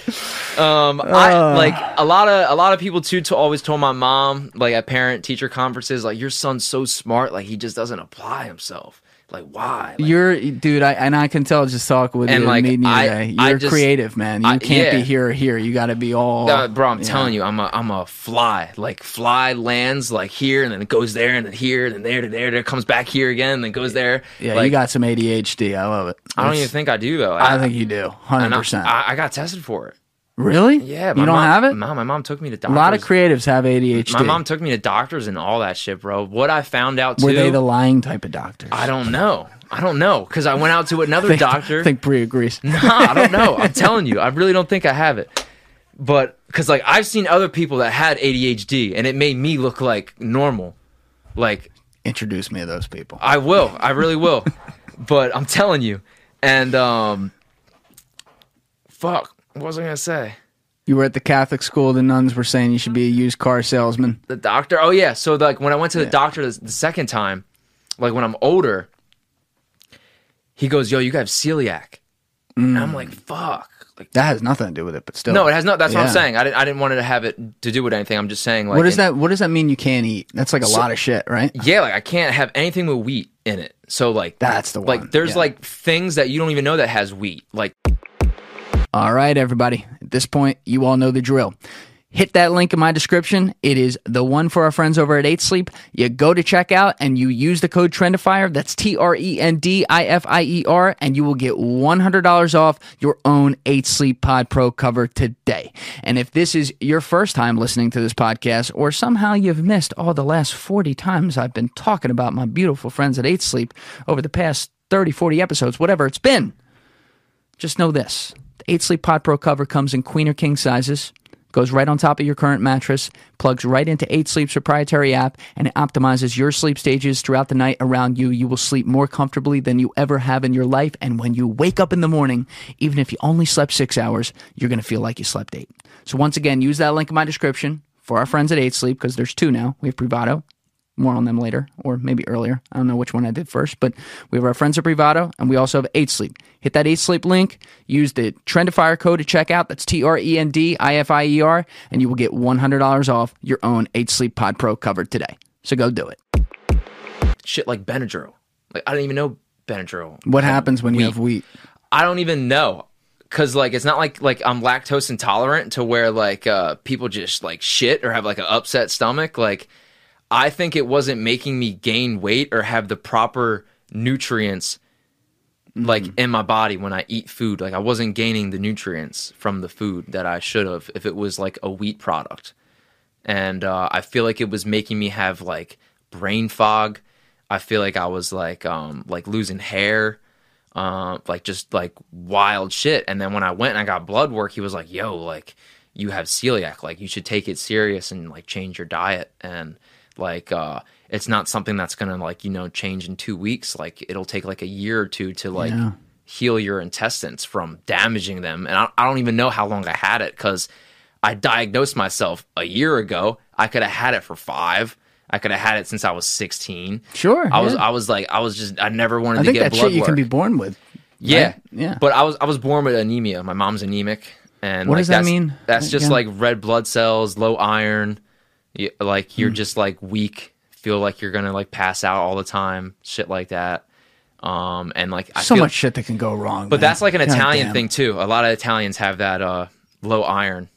Um, I Uh. like a lot of a lot of people too. To always told my mom, like at parent teacher conferences, like your son's so smart, like he just doesn't apply himself. Like why? Like, You're, dude, I and I can tell just talking with And, you like, and meeting you I, today. You're just- creative, man. You I- can't be here or here. You got to be all. Uh, bro, I'm yeah. telling you, I'm a I'm a fly. Like fly lands like here and then it goes there and then here and then there to there, there comes back here again and then goes there. Yeah, like, you got some ADHD. I love it. I don't even think I do though. I think you do. Hundred percent. I, I got tested for it. Really? Yeah, You don't mom- have it. No, my mom took me to doctors. A lot of creatives have ADHD. My mom took me to doctors and all that shit, bro. What I found out too, Were they the lying type of doctors? I don't know. I don't know because I went out to another think, doctor. I think Brie agrees. Nah, I don't know. I'm telling you, I really don't think I have it. But because like I've seen other people that had ADHD and it made me look like normal. Like Introduce me to those people. I will, I really will. but I'm telling you, and um, fuck, what was I gonna say? You were at the Catholic school. The nuns were saying you should be a used car salesman. The doctor. Oh yeah. So like when I went to the Yeah. doctor the, the second time, like when I'm older, he goes, "Yo, you have celiac," and I'm mm. like, "Fuck." Like, That has nothing to do with it, but still. no, it has not. That's what I'm saying. I didn't. I didn't want it to have it to do with anything. I'm just saying. Like, what does that? What does that mean? You can't eat? That's like a lot of shit, right? Yeah, like I can't have anything with wheat in it. So like That's the one, Like there's yeah. like things that you don't even know that has wheat. Like All right, everybody. At this point, you all know the drill. hit that link in my description. It is the one for our friends over at 8 Sleep. You go to checkout and you use the code Trendifier. That's T R E N D I F I E R, and you will get $100 off your own 8 Sleep Pod Pro cover today. And if this is your first time listening to this podcast, or somehow you've missed all the last 40 times I've been talking about my beautiful friends at 8 Sleep over the past 30, 40 episodes, whatever it's been, just know this. The 8 Sleep Pod Pro cover comes in queen or king sizes, goes right on top of your current mattress, plugs right into 8 Sleep's proprietary app, and it optimizes your sleep stages throughout the night around you. You will sleep more comfortably than you ever have in your life. And when you wake up in the morning, even if you only slept six hours, you're going to feel like you slept eight. So once again, use that link in my description for our friends at 8 Sleep, because there's two now. We have Privado more on them later, or maybe earlier. I don't know which one I did first, but we have our friends at Privado, and we also have 8 Sleep. Hit that 8 Sleep link, use the Trendifier code to check out. That's T R E N D I F I E R, and you will get $100 off your own 8 Sleep Pod Pro covered today. So go do it. Shit like Benadryl. Like I don't even know Benadryl. What happens when you have wheat? I don't even know. Cause like it's not like like I'm lactose intolerant to where like uh people just like shit or have like an upset stomach. Like I think it wasn't making me gain weight or have the proper nutrients like in my body when I eat food. Like I wasn't gaining the nutrients from the food that I should have if it was like a wheat product. And uh, I feel like it was making me have like brain fog. I feel like I was like um like losing hair, um like just like wild shit. And then when I went and I got blood work, he was like, "Yo, like you have celiac. Like you should take it serious and like change your diet." And like uh it's not something that's gonna like you know change in two weeks like it'll take like a year or two to like Yeah. heal your intestines from damaging them and i, I don't even know how long i had it because i diagnosed myself a year ago i could have had it for five i could have had it since i was 16 Sure, i was i was like i was just i never wanted I to get blood shit you work can be born with. yeah, right? Yeah. But I was I was born with anemia. My mom's anemic, and What like, does that mean? That's just Again? like red blood cells, low iron. You, like you're Hmm. just like weak. Feel like you're gonna like pass out all the time. Shit like that. Um, and like I so feel, much shit that can go wrong. but man. that's like an God Italian damn. thing too. A lot of Italians have that uh low iron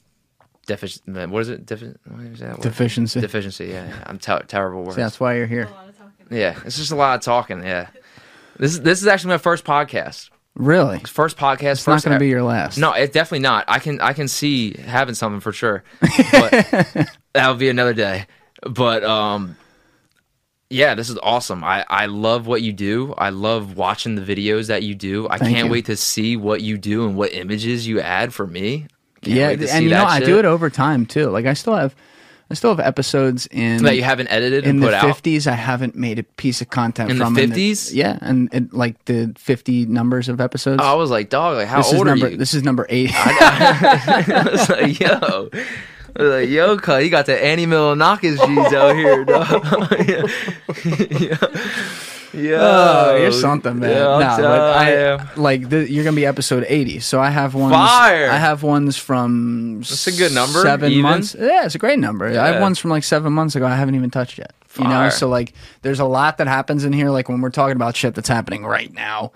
deficiency. What is it? Defi- what is that? Deficiency. Deficiency. Yeah, yeah. I'm ter- terrible words. See, that's why you're here. A lot of talking. Yeah, it's just a lot of talking. Yeah. This is this is actually my first podcast. Really? First podcast. It's not going to be your last. No, it's definitely not. I can I can see having something for sure, but that would be another day. But um, yeah, this is awesome. I I love what you do. I love watching the videos that you do. I Thank can't you. wait to see what you do and what images you add for me. Can't yeah, and you know that I do it over time too. Like I still have, I still have episodes in that you haven't edited in and the put out. fifties. I haven't made a piece of content In the 50s? yeah, and it, like the fifty numbers of episodes. Oh, I was like, dog, like how this is old number. are you? This is number eight. I was like, yo. Like, yo, cut, you got the Andy Milonakis G's out here, dog. yeah. yeah. Oh, you're something, man. Yeah, no, I'm but I, like the, you're gonna be episode eighty, so I have ones. Fire! I have ones from. That's a good number, Seven even. months. Yeah, it's a great number. I have ones from like seven months ago. I haven't even touched yet. You know, so like, there's a lot that happens in here. Like when we're talking about shit that's happening right now.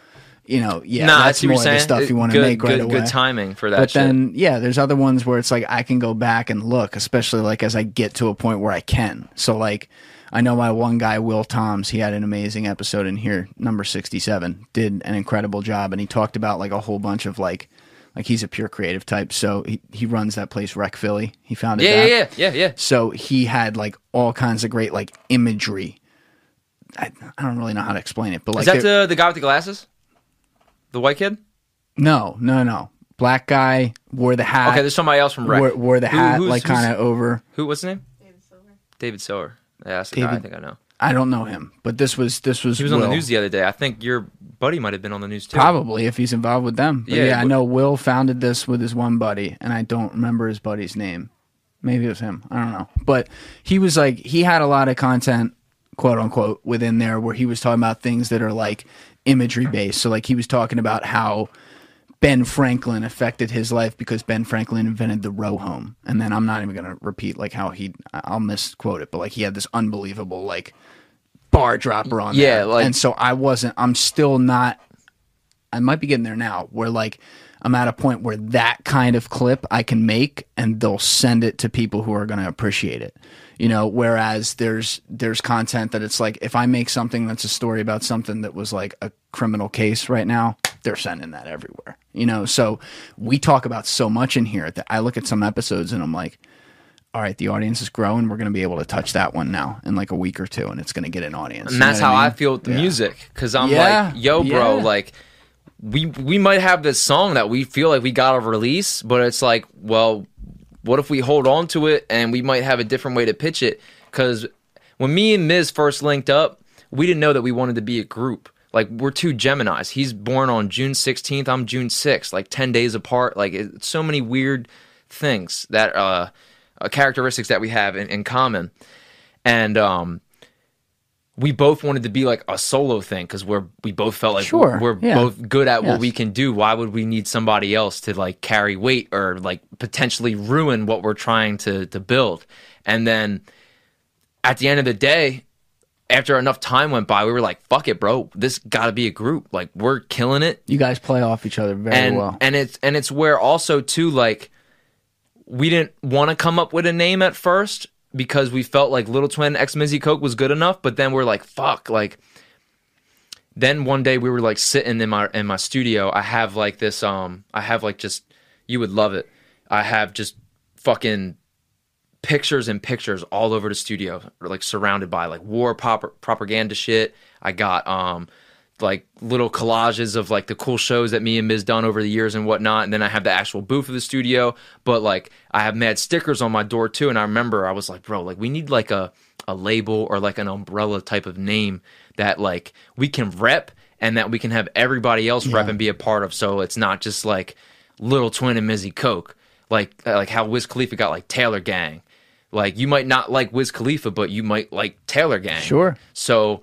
You know, yeah, Nah, that's more the stuff you want to make right good, away. Good timing for that But shit. then, yeah, there's other ones where it's like I can go back and look, especially like as I get to a point where I can. So like, I know my one guy, Will Toms, he had an amazing episode in here, number 67, did an incredible job, and he talked about like a whole bunch of like, like he's a pure creative type, so he he runs that place Rec Philly. He founded yeah, that. yeah, yeah, yeah, yeah. So he had like all kinds of great like imagery. I, I don't really know how to explain it, but like Is that the the guy with the glasses? The white kid? no, no, no, black guy wore the hat. Okay, there's somebody else from Rec. wore, wore the Who- hat who's- like who's- kind of over. Who? What's his name? David Silver. David Sower. Yeah, that's the guy I David- think I know. I don't know him, but this was this was He was on the Will. news the other day. I think your buddy might have been on the news too. Probably if he's involved with them. But Yeah, yeah, I know Will founded this with his one buddy, and I don't remember his buddy's name. Maybe it was him. I don't know. But he was like he had a lot of content, quote unquote, within there where he was talking about things that are like imagery based. So like he was talking about how Ben Franklin affected his life because Ben Franklin invented the row home. And then I'm not even gonna repeat like how he I'll misquote it, but like he had this unbelievable like bar dropper on Yeah, there. like- and so I wasn't I'm still not I might be getting there now where like I'm at a point where that kind of clip I can make and they'll send it to people who are going to appreciate it. You know, whereas there's there's content that it's like if I make something that's a story about something that was like a criminal case right now, they're sending that everywhere. You know, so we talk about so much in here that I look at some episodes and I'm like, all right, the audience is growing. We're going to be able to touch that one now in like a week or two, and it's going to get an audience. and that's how I feel with the music because I'm Yeah, like, yo, bro, yeah. like we we might have this song that we feel like we got to release, but it's like, well, what if we hold on to it and we might have a different way to pitch it? Because when me and Miz first linked up, we didn't know that we wanted to be a group. Like we're two Gemini's. He's born on June 16th. I'm June 6th. Like 10 days apart. Like it's so many weird things that uh, uh characteristics that we have in, in common. And um we both wanted to be like a solo thing because we're we both felt like Sure, we're yeah. both good at what we can do. Why would we need somebody else to like carry weight or like potentially ruin what we're trying to to build? And then at the end of the day, after enough time went by, we were like, "Fuck it, bro. This got to be a group. Like we're killing it." You guys play off each other very and well. and it's and it's where also too like we didn't want to come up with a name at first because we felt like Lil Twinn X Mizzy Coke was good enough, but then we're like, fuck, like. Then one day we were like sitting in my in my studio. I have like this um I have like just you would love it. I have just fucking pictures and pictures all over the studio, like surrounded by like war propaganda shit. I got um like little collages of like the cool shows that me and Miz done over the years and whatnot. And then I have the actual booth of the studio. But like I have mad stickers on my door too. And I remember I was like, bro, like we need like a a label or like an umbrella type of name that like we can rep and that we can have everybody else rep and be a part of. So it's not just like Lil Twinn and Mizzy Coke. Like uh, like how Wiz Khalifa got like Taylor Gang. Like you might not like Wiz Khalifa, but you might like Taylor Gang. Sure. So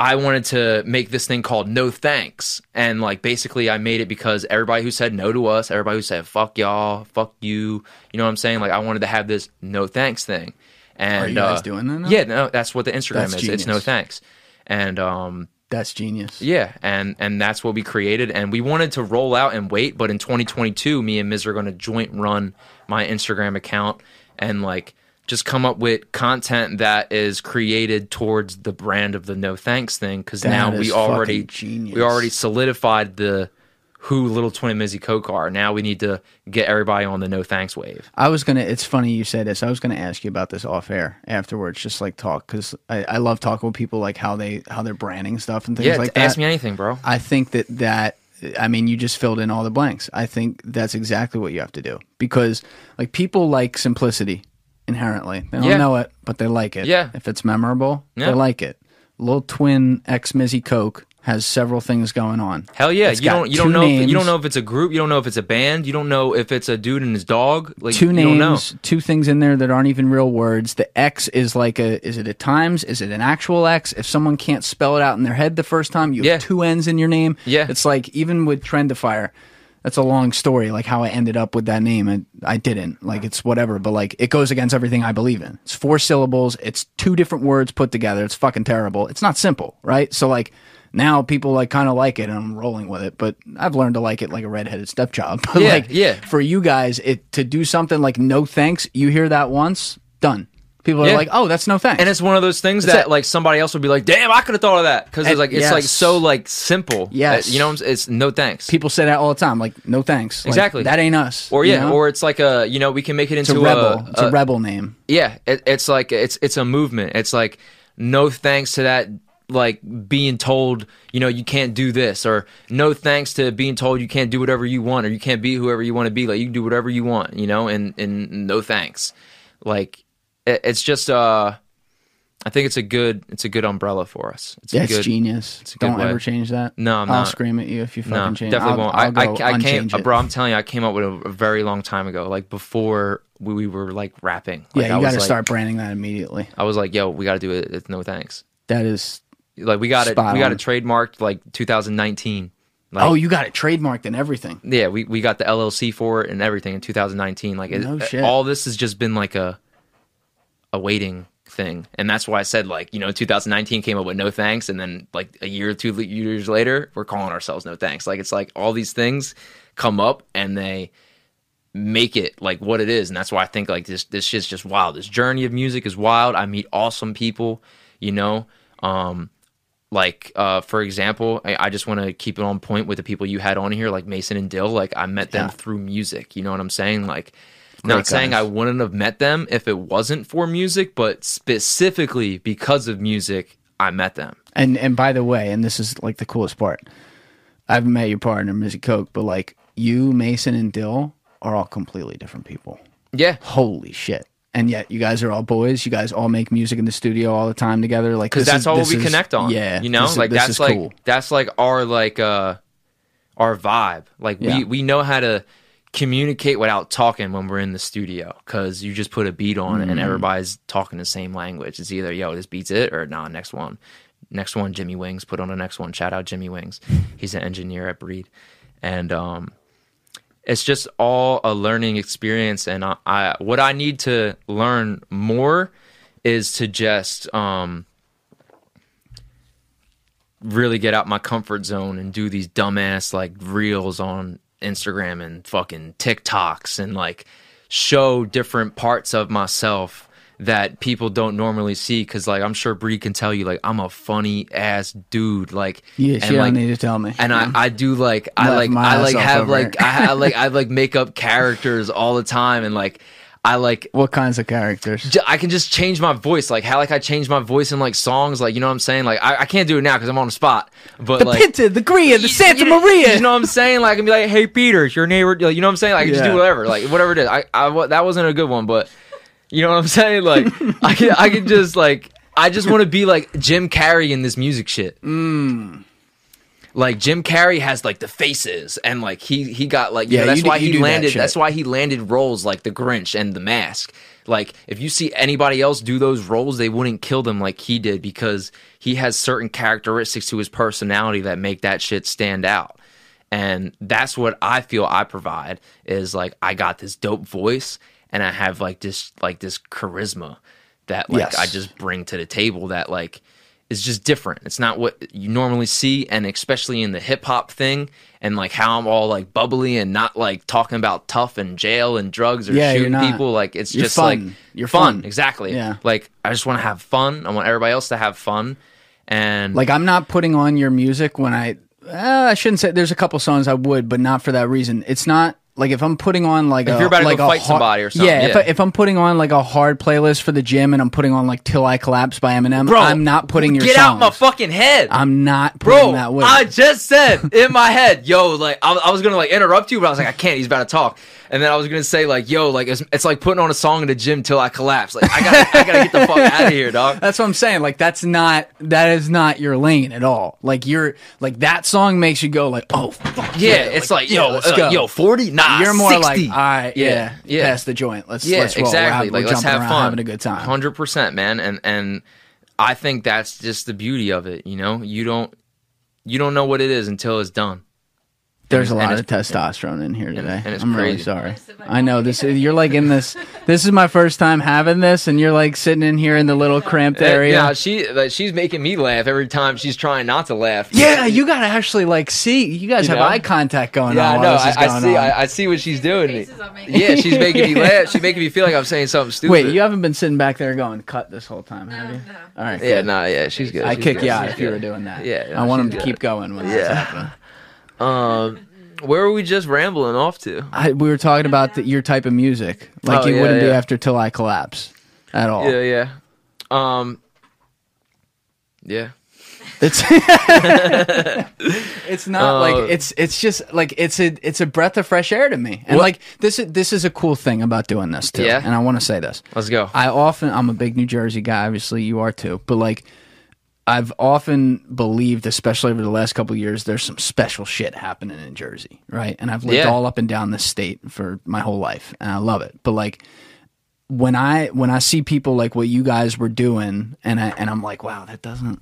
I wanted to make this thing called No Thanks. And like basically I made it because everybody who said no to us, everybody who said fuck y'all, fuck you, you know what I'm saying? Like I wanted to have this no thanks thing. And Are you guys uh, doing that now? Yeah, no, that's what the Instagram That's is. It's no thanks. And um That's genius. yeah, and and that's what we created, and we wanted to roll out and wait, but in 2022, me and Miz are going to joint run my Instagram account and like just come up with content that is created towards the brand of the no thanks thing because now we already genius. we already solidified the who Lil Twinn and Mizzy Coke are. Now we need to get everybody on the no thanks wave. I was gonna. It's funny you say this. I was gonna ask you about this off air afterwards, just like talk because I, I love talking with people like how they how they're branding stuff and things Yeah, like that. ask me anything, bro. I think that that I mean you just filled in all the blanks. I think that's exactly what you have to do because like people like simplicity inherently. They don't Yeah. know it, but they like it. Yeah. If it's memorable, Yeah. they like it. Lil Twinn X Mizzy Coke has several things going on. Hell yeah! It's you don't you don't know if, you don't know if it's a group. You don't know if it's a band. You don't know if it's a dude and his dog. Like two you don't know. names, two things in there that aren't even real words. The X is like a is it a times? Is it an actual X? If someone can't spell it out in their head the first time, you have Yeah. two N's in your name. Yeah. It's like even with Trendifier, that's a long story, like how I ended up with that name. I, I didn't. Like it's whatever, but like it goes against everything I believe in. It's four syllables, it's two different words put together. It's fucking terrible. It's not simple, right? So like now people like kind of like it and I'm rolling with it, but I've learned to like it like a redheaded stepchild. But Yeah, like yeah. for you guys, it to do something like no thanks, you hear that once, done. People are like, "Oh, that's no thanks." And it's one of those things That's that it. like somebody else would be like, "Damn, I could have thought of that," because it's like it's like so like simple. Yes. Uh, you know, what I'm s- it's no thanks. people say that all the time, like, "No thanks." Like, Exactly. that ain't us. or you yeah, know? or it's like a you know we can make it it's into a rebel. it's a rebel name. yeah. It, it's like it's it's a movement. It's like no thanks to that like being told you know you can't do this or no thanks to being told you can't do whatever you want or you can't be whoever you want to be like you can do whatever you want you know and and no thanks like it, it's just uh I think it's a good it's a good umbrella for us. It's good, genius. a good Don't way. ever change that. No, I'm I'll not. scream at you if you fucking No, change. definitely I'll, won't. I'll I, I, I came, it. bro. I'm telling you, I came up with a, a very long time ago, like before we, we were like rapping. Like, Yeah, you got to like- start branding that immediately. I was like, yo, we got to do it. It's no thanks. That is. Like we got it. We got it trademarked like 2019. Like, oh, you got it trademarked and everything. yeah, we, we got the LLC for it and everything in 2019. Like it, No shit. all this has just been like a a waiting thing. and that's why I said like you know 2019 came up with no thanks, and then like a year or two years later, we're calling ourselves no thanks. Like it's like all these things come up and they make it like what it is, and that's why I think like this this shit's just wild. This journey of music is wild. I meet awesome people, you know. Um, like uh, for example, I, I just want to keep it on point with the people you had on here, like Mason and Dill. Like I met them Yeah. through music. You know what I'm saying? Like, not Great saying. I wouldn't have met them if it wasn't for music, but specifically because of music, I met them. And and by the way, and this is like the coolest part. I haven't met your partner, Mizzy Coke, but like you, Mason, and Dill are all completely different people. Yeah, Holy shit. And yet you guys are all boys. You guys all make music in the studio all the time together. Like because that's is- all we is- connect on. Yeah. you know, this like this that's like cool. that's like our like uh our vibe. Like Yeah. we we know how to communicate without talking when we're in the studio because you just put a beat on Mm-hmm. and everybody's talking the same language. It's either yo this beats it or nah next one. Next one, Jimmy Wings. Put on the next one. Shout out Jimmy Wings. He's an engineer at Breed, and um, it's just all a learning experience and I, I what i need to learn more is to just um really get out my comfort zone and do these dumbass like reels on instagram and fucking tiktoks and like show different parts of myself that people don't normally see because like i'm sure Bree can tell you like i'm a funny ass dude like Yeah, and, she like, don't need to tell me. and I, I do like I like I like have like. I, I like I like make up characters all the time and like I like what kinds of characters? j- I can just change my voice like how like I change my voice in like songs like you know what I'm saying? Like I, I can't do it now because I'm on the spot but The like Pinta, the Gria, the Santa you Maria. you know what I'm saying? Like I can be like hey Peter your neighbor like, you know what I'm saying? Like I can just do whatever like whatever it is. I, I that wasn't a good one but you know what I'm saying? Like I can I can just like I just want to be like Jim Carrey in this music shit mm. Like Jim Carrey has like the faces and like he he got like you Yeah, know, that's do- why he that landed shit. that's why he landed roles like the Grinch and the Mask. Like if you see anybody else do those roles, they wouldn't kill them like he did because he has certain characteristics to his personality that make that shit stand out. And that's what I feel I provide is like I got this dope voice and I have like this like this charisma that like Yes. I just bring to the table that like is just different. It's not what you normally see, and especially in the hip hop thing, and like how I'm all like bubbly and not like talking about tough and jail and drugs or Yeah, shooting people. Like it's You're just fun. like You're fun. fun. Exactly. Yeah. Like I just want to have fun. I want everybody else to have fun, and Like I'm not putting on your music when I. Uh, I shouldn't say. There's a couple songs I would, but not for that reason. It's not like if I'm putting on like If a, you're about to like go fight har- somebody or something, Yeah, If. I, if I'm putting on like a hard playlist for the gym and I'm putting on like "Till I Collapse" by Eminem, bro, I'm not putting your get songs. out my fucking head. I'm not putting Bro, that way. I just said in my head, yo, like I, I was gonna like interrupt you, but I was like, I can't. He's about to talk, and then I was gonna say like, yo, like it's, it's like putting on a song in the gym till I collapse. Like I gotta, I gotta get the fuck out of here, dog. That's what I'm saying. Like that's not that is not your lane at all. Like you're like that song makes you go like, oh fuck Yeah, it's like, yo, let's uh, yo, forty, nah, You're more 60. like, all right, yeah, Yeah, yeah. pass the joint. Let's yeah, let's roll. exactly. We're, like we're let's have around, fun, having a good time. hundred percent, man. And and I think that's just the beauty of it. You know, you don't you don't know what it is until it's done. There's a lot of testosterone in here today. and it's I'm really crazy. sorry. Most of my I know this. Is, you're like in this. This is my first time having this, and you're like sitting in here in the little cramped uh, area. Yeah, she like, she's making me laugh every time she's trying not to laugh. Yeah, you gotta actually like see. You guys You have know? eye contact going Yeah, on. I while know. I, I see. I, I see what she's doing. Faces making. Yeah, she's making me laugh. She's making me feel like I'm saying something stupid. Wait, you haven't been sitting back there going cut this whole time, have you? no. All right. Yeah, no, nah, yeah, she's good. I She's kick good. you out if you were doing that. Yeah, no, I want him she's to good. keep going when that's Yeah. happening. Um, where were we just rambling off to? I, we were talking about the, your type of music. Like Oh, you yeah, wouldn't be yeah. after till I collapse at all. Yeah, yeah. Um, yeah. It's it's not Uh, like it's it's just like it's a it's a breath of fresh air to me. And What- like this is this is a cool thing about doing this too. Yeah? And I want to say this. Let's go. I often I'm a big New Jersey guy. Obviously, you are too. But like, I've often believed, especially over the last couple of years, there's some special shit happening in Jersey, right? And I've lived Yeah. all up and down this state for my whole life, and I love it. But like, when I when I see people like what you guys were doing, and I and I'm like, wow, that doesn't.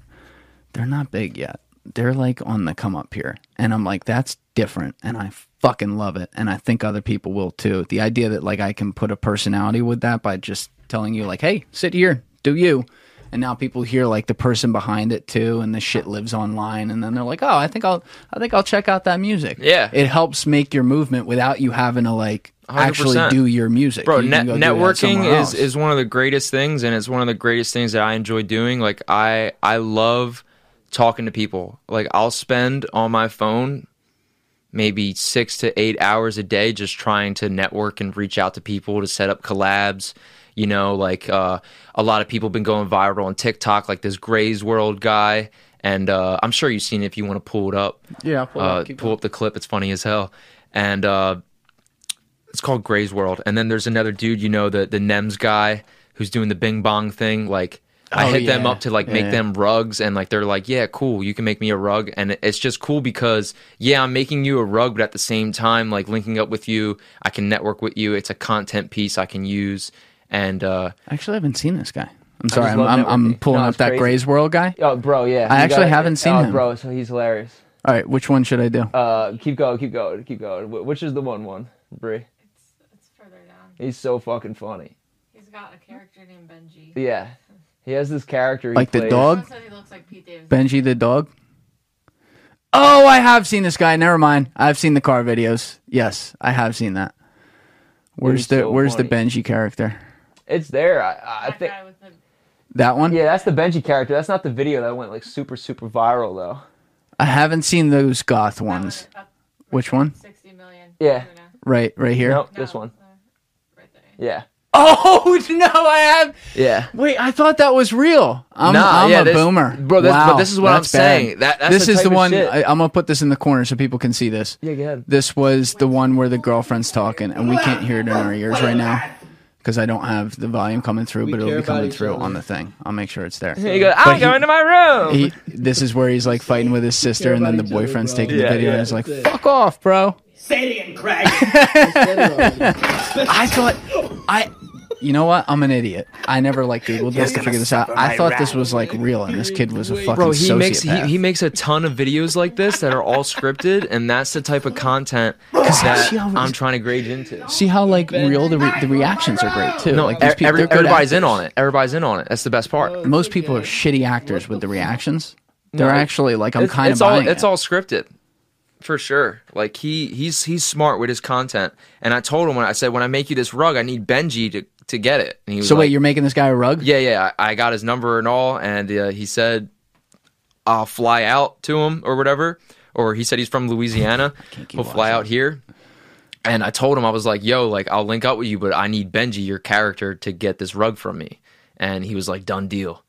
They're not big yet. They're like on the come up here, and I'm like, that's different, and I fucking love it, and I think other people will too. The idea that like I can put a personality with that by just telling you like, hey, sit here, do you. And now people hear like the person behind it too, and the shit lives online, and then they're like, "Oh, I think I'll, I think I'll check out that music." Yeah. it helps make your movement without you having to like actually 100%. do your music. bro You net, can go do that networking is is one of the greatest things and it's one of the greatest things that i enjoy doing like i i love talking to people like i'll spend on my phone maybe six to eight hours a day just trying to network and reach out to people to set up collabs you know like uh, a lot of people been going viral on tiktok like this gray's world guy and uh, i'm sure you've seen it if you want to pull it up Yeah, pull uh, up, pull up the clip it's funny as hell and uh, it's called Gray's World. And then there's another dude, you know, the the Nems guy who's doing the Bing Bong thing. Like I Oh, hit them up to like Yeah, make them rugs, and like they're like, yeah, cool, you can make me a rug, and it's just cool because yeah, I'm making you a rug, but at the same time, like linking up with you, I can network with you. It's a content piece I can use, and uh, Actually, I haven't seen this guy. I'm sorry, I'm, I'm, I'm pulling No, up it's that crazy. Gray's World guy. oh, bro, yeah, I actually haven't seen him. bro. So he's hilarious. All right, which one should I do? Uh, keep going, keep going, keep going. Wh- Which is the one one, Brie? It's it's further down. He's so fucking funny. He's got a character named Benji. Yeah, he has this character. he Like the plays- dog? Someone said he looks like Pete Davidson. Benji the dog. Oh, I have seen this guy. Never mind. I've seen the car videos. Yes, I have seen that. Where's the so Where's the. Benji character? It's there. I, I think. the That one? Yeah, that's the Benji character. That's not the video that went like super super viral though. I haven't seen those goth ones. up- Which one? Sixty million. Yeah. Right, right here. Nope, No, this one. uh, right there. Yeah, Oh no, I have. yeah. Wait, I thought that was real. I'm, Nah, I'm yeah, a this- boomer, bro, this- Wow, but this is what I'm that's bad. saying. That- that's this the is type the one. I, I'm gonna put this in the corner so people can see this. Yeah, go ahead. This was the one where the girlfriend's talking, and we can't hear it in our ears right now because I don't have the volume coming through, We but it'll care be coming each through other. on the thing. I'll make sure it's there. He goes, But I'm he- going to my room. He, this is where he's like fighting with his sister, and then the about each other, boyfriend's bro. taking the Yeah, video, yeah. and he's like, That's it. "Fuck off, bro." I thought I. You know what? I'm an idiot. I never like Googled this to figure this out. I thought this was like real, and this kid was a fucking Bro, he sociopath. makes he, he makes a ton of videos like this that are all scripted, and that's the type of content that see I'm trying to grade into. See how like real the re- the reactions are great too. No, like these people, every- they're good everybody's in on it. Everybody's in on it. That's the best part. Most people are shitty actors with the reactions. They're No, actually like I'm it's, kind it's of all buying it's it. all scripted for sure like he he's he's smart with his content and i told him when i said when i make you this rug i need benji to to get it. And he was So like, wait, you're making this guy a rug? yeah yeah I, I got his number and all and uh, he said i'll fly out to him or whatever. Or he said he's from louisiana. He'll fly watching out here. And i told him i was like yo like i'll link up with you but i need benji your character to get this rug from me. And he was like done deal.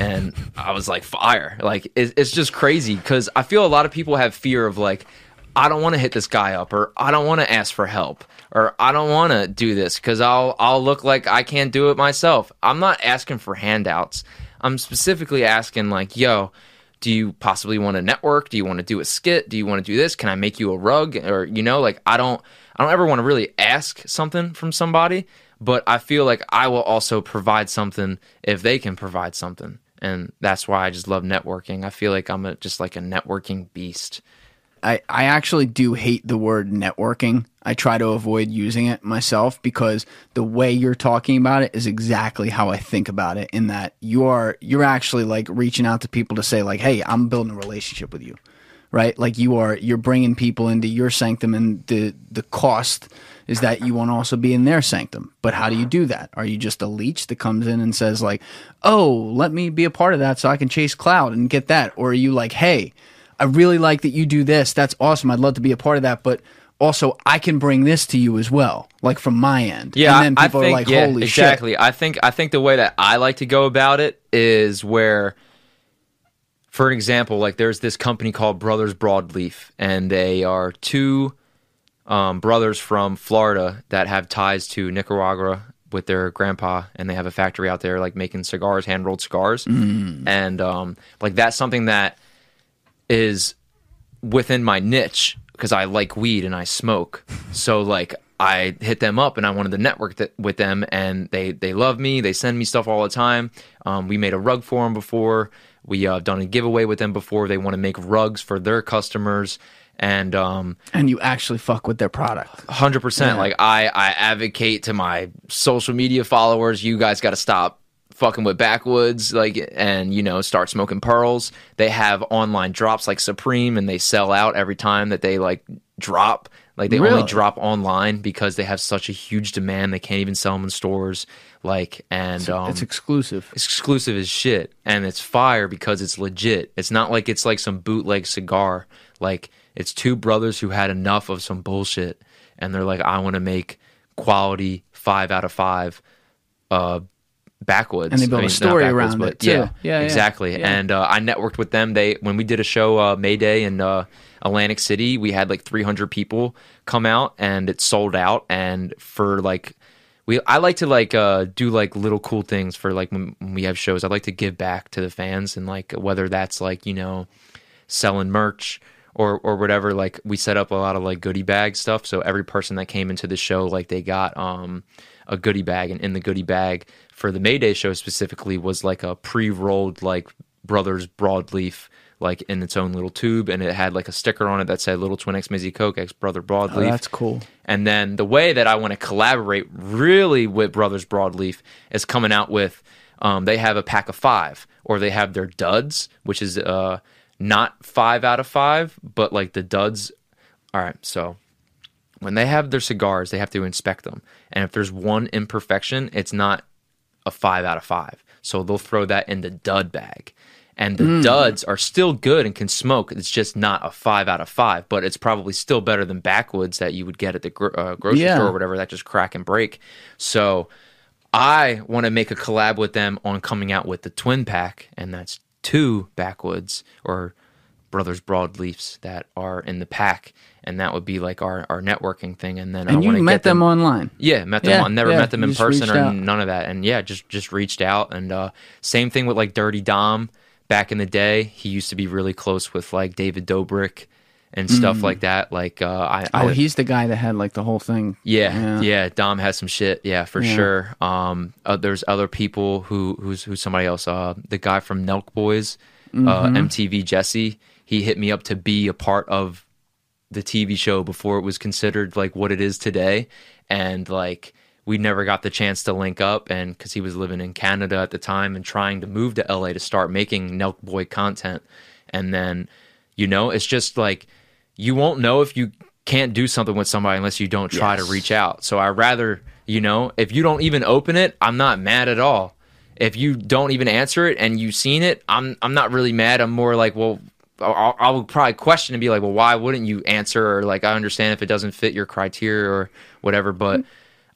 And I was like, fire. Like, it, it's just crazy because I feel a lot of people have fear of like, I don't want to hit this guy up, or I don't want to ask for help, or I don't want to do this because I'll I'll look like I can't do it myself. I'm not asking for handouts. I'm specifically asking like, yo, do you possibly want to network? Do you want to do a skit? Do you want to do this? Can I make you a rug? Or you know, like I don't I don't ever want to really ask something from somebody, but I feel like I will also provide something if they can provide something. And that's why I just love networking. I feel like I'm a, just like a networking beast. I, I actually do hate the word networking. I try to avoid using it myself because the way you're talking about it is exactly how I think about it in that you are you're actually like reaching out to people to say like hey, I'm building a relationship with you. Right? Like you are you're bringing people into your sanctum and the the cost is that you want to also be in their sanctum. But how do you do that? Are you just a leech that comes in and says like, "Oh, let me be a part of that so I can chase cloud and get that?" Or are you like, "Hey, I really like that you do this. That's awesome. I'd love to be a part of that, but also I can bring this to you as well, like from my end. Yeah, and then people think, are like, yeah, "Holy exactly. I think I think the way that I like to go about it is where, for an example, like there's this company called Brothers Broadleaf, and they are two um, brothers from Florida that have ties to Nicaragua with their grandpa, and they have a factory out there like making cigars, hand rolled cigars, and um, like that's something that is within my niche because I like weed and I smoke. So like I hit them up and I wanted to network th- with them and they they love me. They send me stuff all the time. Um, we made a rug for them before. We uh, done a giveaway with them before. They want to make rugs for their customers and um! And you actually fuck with their product. hundred percent. Like I, I advocate to my social media followers. You guys got to stop fucking with backwoods like and you know start smoking pearls. They have online drops like supreme and they sell out every time that they like drop. Like they Really? only drop online because they have such a huge demand. They can't even sell them in stores. Like and um, it's exclusive. it's exclusive as shit and it's fire because it's legit. It's not like it's like some bootleg cigar. Like it's two brothers who had enough of some bullshit and they're like i want to make quality five out of five uh backwoods And they built a not story backwards, around but it, too. yeah, Yeah, yeah, exactly yeah. and uh, i networked with them they when we did a show uh mayday in uh atlantic city we had like 300 people come out and it sold out and for like we I like to like uh do like little cool things for like when, when we have shows. I like to give back to the fans and like whether that's like you know selling merch or or whatever. Like we set up a lot of like goodie bag stuff. So every person that came into the show, like they got um a goodie bag, and in the goodie bag for the Mayday show specifically was like a pre-rolled like Brothers broadleaf. Like in its own little tube, and it had like a sticker on it that said "Lil Twinn X Mizzy Coke X Brother Oh, Broadleaf." that's cool. And then the way that I want to collaborate really with Brothers Broadleaf is coming out with um, they have a pack of five, or they have their duds, which is uh, not five out of five, but like the duds. All right, so when they have their cigars, they have to inspect them, and if there's one imperfection, it's not a five out of five. So they'll throw that in the dud bag. And the duds are still good and can smoke. It's just not a five out of five, but it's probably still better than backwoods that you would get at the gro- uh, grocery Yeah. store or whatever that just crack and break. So I want to make a collab with them on coming out with the twin pack, and that's two backwoods or brothers broadleafs that are in the pack, and that would be like our, our networking thing. And then I And you met get them online. yeah, met them. Yeah, on, never yeah, met them in person or out. none of that. And yeah, just just reached out. And uh, same thing with like Dirty Dom back in the day. He used to be really close with like David Dobrik and stuff like that. Like uh, I, Oh, I he's the guy that had like the whole thing. yeah, yeah, Dom has some shit. Yeah, for Yeah. sure. Um, uh, there's other people who who's who's somebody else. Uh, the guy from Nelk Boys, uh, Mm-hmm. MTV Jesse. He hit me up to be a part of the TV show before it was considered like what it is today, and like we never got the chance to link up, and because he was living in Canada at the time and trying to move to LA to start making Nelk Boy content, and then you know it's just like you won't know if you can't do something with somebody unless you don't try to reach out. So I rather, you know, if you don't even open it, I'm not mad at all. If you don't even answer it and you've seen it, I'm I'm not really mad. I'm more like, well, I'll, I will probably question and be like, well, why wouldn't you answer? Or like, I understand if it doesn't fit your criteria or whatever, but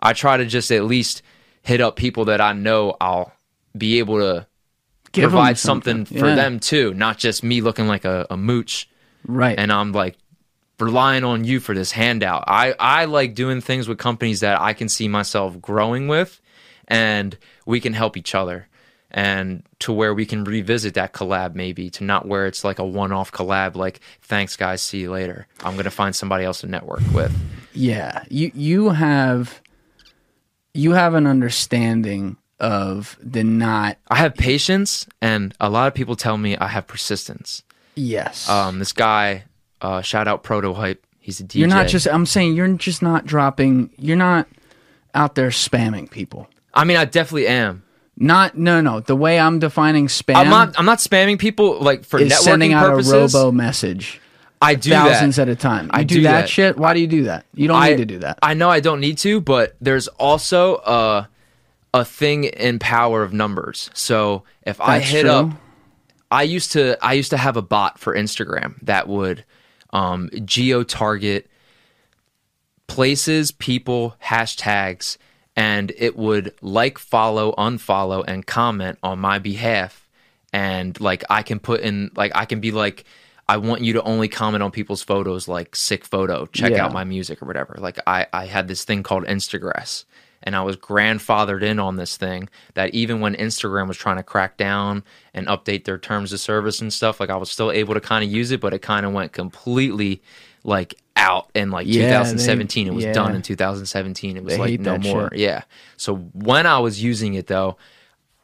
I try to just at least hit up people that I know I'll be able to Give provide something, for Yeah. them too, not just me looking like a, a mooch Right. and I'm like relying on you for this handout. I I like doing things with companies that I can see myself growing with and we can help each other and to where we can revisit that collab maybe to not where it's like a one-off collab like thanks guys. See you later. I'm going to find somebody else to network with. Yeah, you you have you have an understanding of the not i have patience and a lot of people tell me i have persistence. Yes. um this guy uh shout out Protohype he's a dj you're not just I'm saying you're just not dropping you're not out there spamming people. i mean i definitely am Not no no, the way I'm defining spam i'm not i'm not spamming people like for is networking sending out purposes a robo message i do thousands that at a time. You I do, do that, that. shit? Why do you do that? You don't I, need to do that. I know I don't need to, but there's also a a thing in power of numbers. So if I That's hit true. up, I used to I used to have a bot for Instagram that would um, geo target places, people, hashtags, and it would like, follow, unfollow, and comment on my behalf. And like I can put in like I can be like I want you to only comment on people's photos like sick photo, check Yeah. out my music or whatever. Like I, I had this thing called Instagress and I was grandfathered in on this thing that even when Instagram was trying to crack down and update their terms of service and stuff, like I was still able to kind of use it, but it kind of went completely like out in like Yeah, they- 2017. it was yeah. done in 2017. It was They like no more. shit. Yeah. So when I was using it though,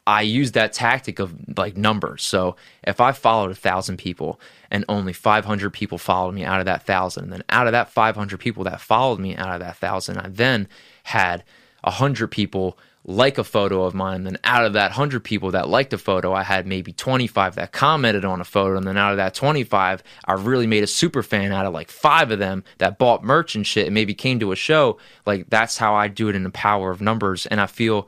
I used that tactic of like numbers. So if I followed a thousand people and only 500 people followed me out of that thousand, and then out of that 500 people that followed me out of that thousand, I then had 100 people like a photo of mine. And Then out of that 100 people that liked a photo, I had maybe 25 that commented on a photo. And then out of that 25, I really made a super fan out of like five of them that bought merch and shit and maybe came to a show. Like that's how I do it in the power of numbers. And I feel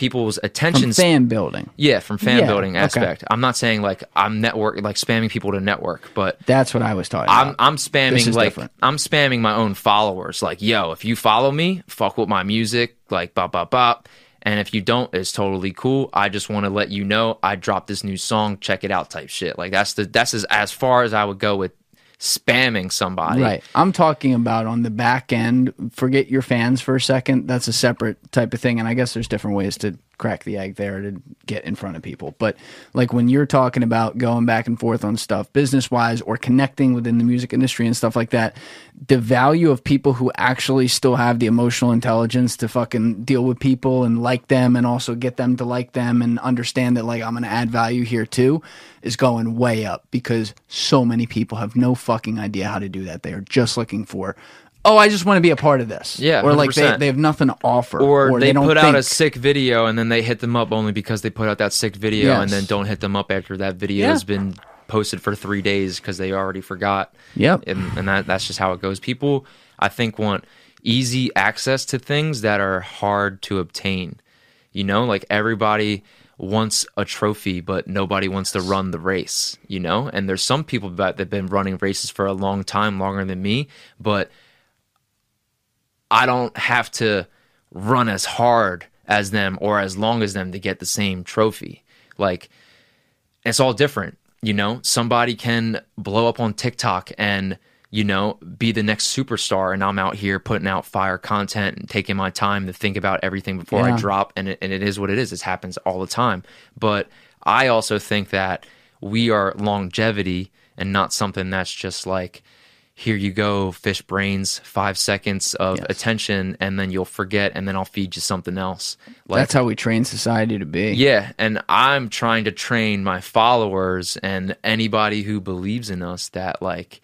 people's attention From fan building. yeah, from fan Yeah, building okay. aspect. I'm not saying like I'm network like spamming people to network, but That's what I was talking I'm about. I'm spamming like different. I'm spamming my own followers. Like, yo, if you follow me, fuck with my music, like bop bop bop. And if you don't, it's totally cool. I just want to let you know I dropped this new song. Check it out, type shit. Like that's the that's as as far as I would go with spamming somebody. Right. I'm talking about on the back end. Forget your fans for a second. That's a separate type of thing. And I guess there's different ways to crack the egg there to get in front of people. But like when you're talking about going back and forth on stuff business wise or connecting within the music industry and stuff like that, the value of people who actually still have the emotional intelligence to fucking deal with people and like them and also get them to like them and understand that like I'm going to add value here too is going way up because so many people have no fucking idea how to do that. They are just looking for, oh, I just want to be a part of this. Yeah, Or like they, 100%. they have nothing to offer. Or, they, don't put out a think- sick video and then they hit them up only because they put out that sick video and Yes. then don't hit them up after that video Yeah. has been posted for three days because they already forgot. Yep. and, and that that's just how it goes. People, I think, want easy access to things that are hard to obtain. You know, like everybody wants a trophy, but nobody wants to run the race. You know, and there's some people that that've been running races for a long time, longer than me, but I don't have to run as hard as them or as long as them to get the same trophy. Like it's all different, you know. Somebody can blow up on TikTok and you know be the next superstar, and I'm out here putting out fire content and taking my time to think about everything before I drop, and it, and it is what it is. This happens all the time. But I also think that we are longevity and not something that's just like here you go, fish brains, five seconds of Yes. attention, and then you'll forget, and then I'll feed you something else. Like, That's how we train society to be. yeah, and I'm trying to train my followers and anybody who believes in us that like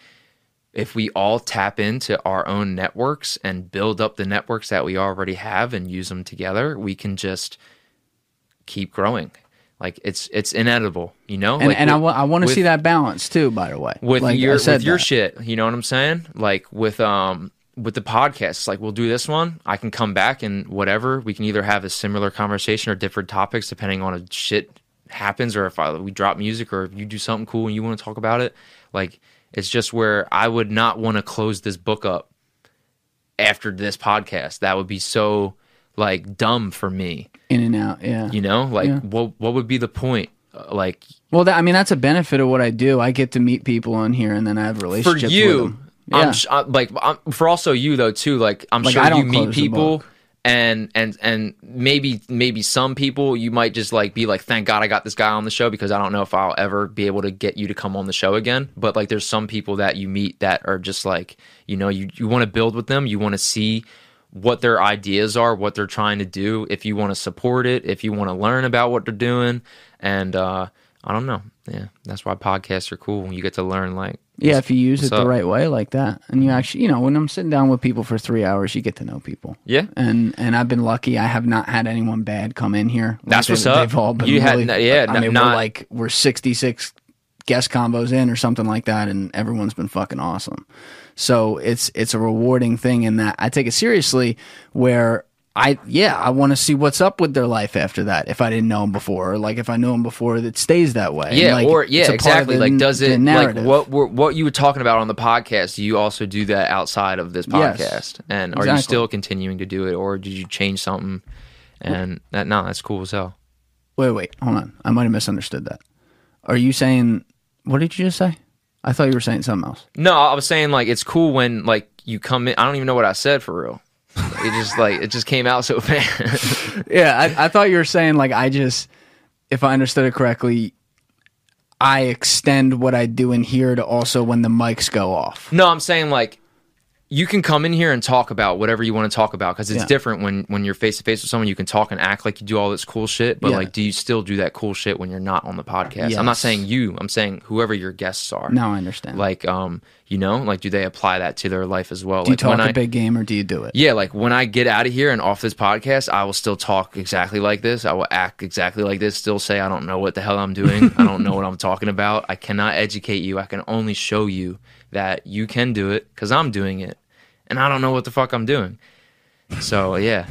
if we all tap into our own networks and build up the networks that we already have and use them together, we can just keep growing. Like it's it's inedible, you know. And, like and I with- wa- I want to see that balance too, by the way. with Like your with your shit. You know what I'm saying? Like with um with the podcast, like we'll do this one. I can come back and whatever. We can either have a similar conversation or different topics depending on if shit happens or if I, we drop music or if you do something cool and you want to talk about it. Like it's just where I would not want to close this book up after this podcast. That would be so like dumb for me. In and out. Yeah. You know, like Yeah. what what would be the point? Uh, Like Well, that, I mean, that's a benefit of what I do. I get to meet people on here, and then I have for relationships with you, them. Yeah. I'm sh- I, like I'm, for also you though too. Like I'm Like, sure you meet people, and and and maybe maybe some people you might just like be like, thank God I got this guy on the show because I don't know if I'll ever be able to get you to come on the show again. But like, there's some people that you meet that are just like, you know, you you want to build with them, you want to see what their ideas are, what they're trying to do. If you want to support it, if you want to learn about what they're doing, and uh, I don't know, yeah, that's why podcasts are cool. You get to learn like Yeah, if you use it what's the right way like that, and you actually, you know, when I'm sitting down with people for three hours, you get to know people. Yeah. and and I've been lucky. I have not had anyone bad come in here. Like, That's they- what's up. They've all been You had really, n- yeah, I mean, not- we're like we're 66 guest combos in or something like that, and everyone's been fucking awesome. So it's it's a rewarding thing in that I take it seriously. Where I yeah, I want to see what's up with their life after that. If I didn't know them before, or like if I knew them before, it stays that way. Yeah, Like, or it's yeah, a part of exactly. the- like, does it like what what you were talking about on the podcast? Do you also do that outside of this Yes, podcast? and are you still continuing to do it, or did you change something? And that no, that's cool as hell. Wait, wait, hold on. I might have misunderstood that. Are you saying what did you just say? I thought you were saying something else. No, I was saying like it's cool when like you come in. I don't even know what I said for real. It just like it just came out so fast. Yeah, I, I thought you were saying like I just, if I understood it correctly, I extend what I do in here to also when the mics go off. no, I'm saying like you can come in here and talk about whatever you want to talk about because it's Yeah. different when when you're face to face with someone. You can talk and act like you do all this cool shit, but Yeah. like, do you still do that cool shit when you're not on the podcast? I'm not saying you. I'm saying whoever your guests are. Now I understand. Like, um, you know, like, do they apply that to their life as well? do you like, talk when a I- big game or do you do it? Yeah, like when I get out of here and off this podcast, I will still talk exactly like this. I will act exactly like this. Still say I don't know what the hell I'm doing. I don't know what I'm talking about. I cannot educate you. I can only show you that you can do it because I'm doing it, and I don't know what the fuck I'm doing. So yeah,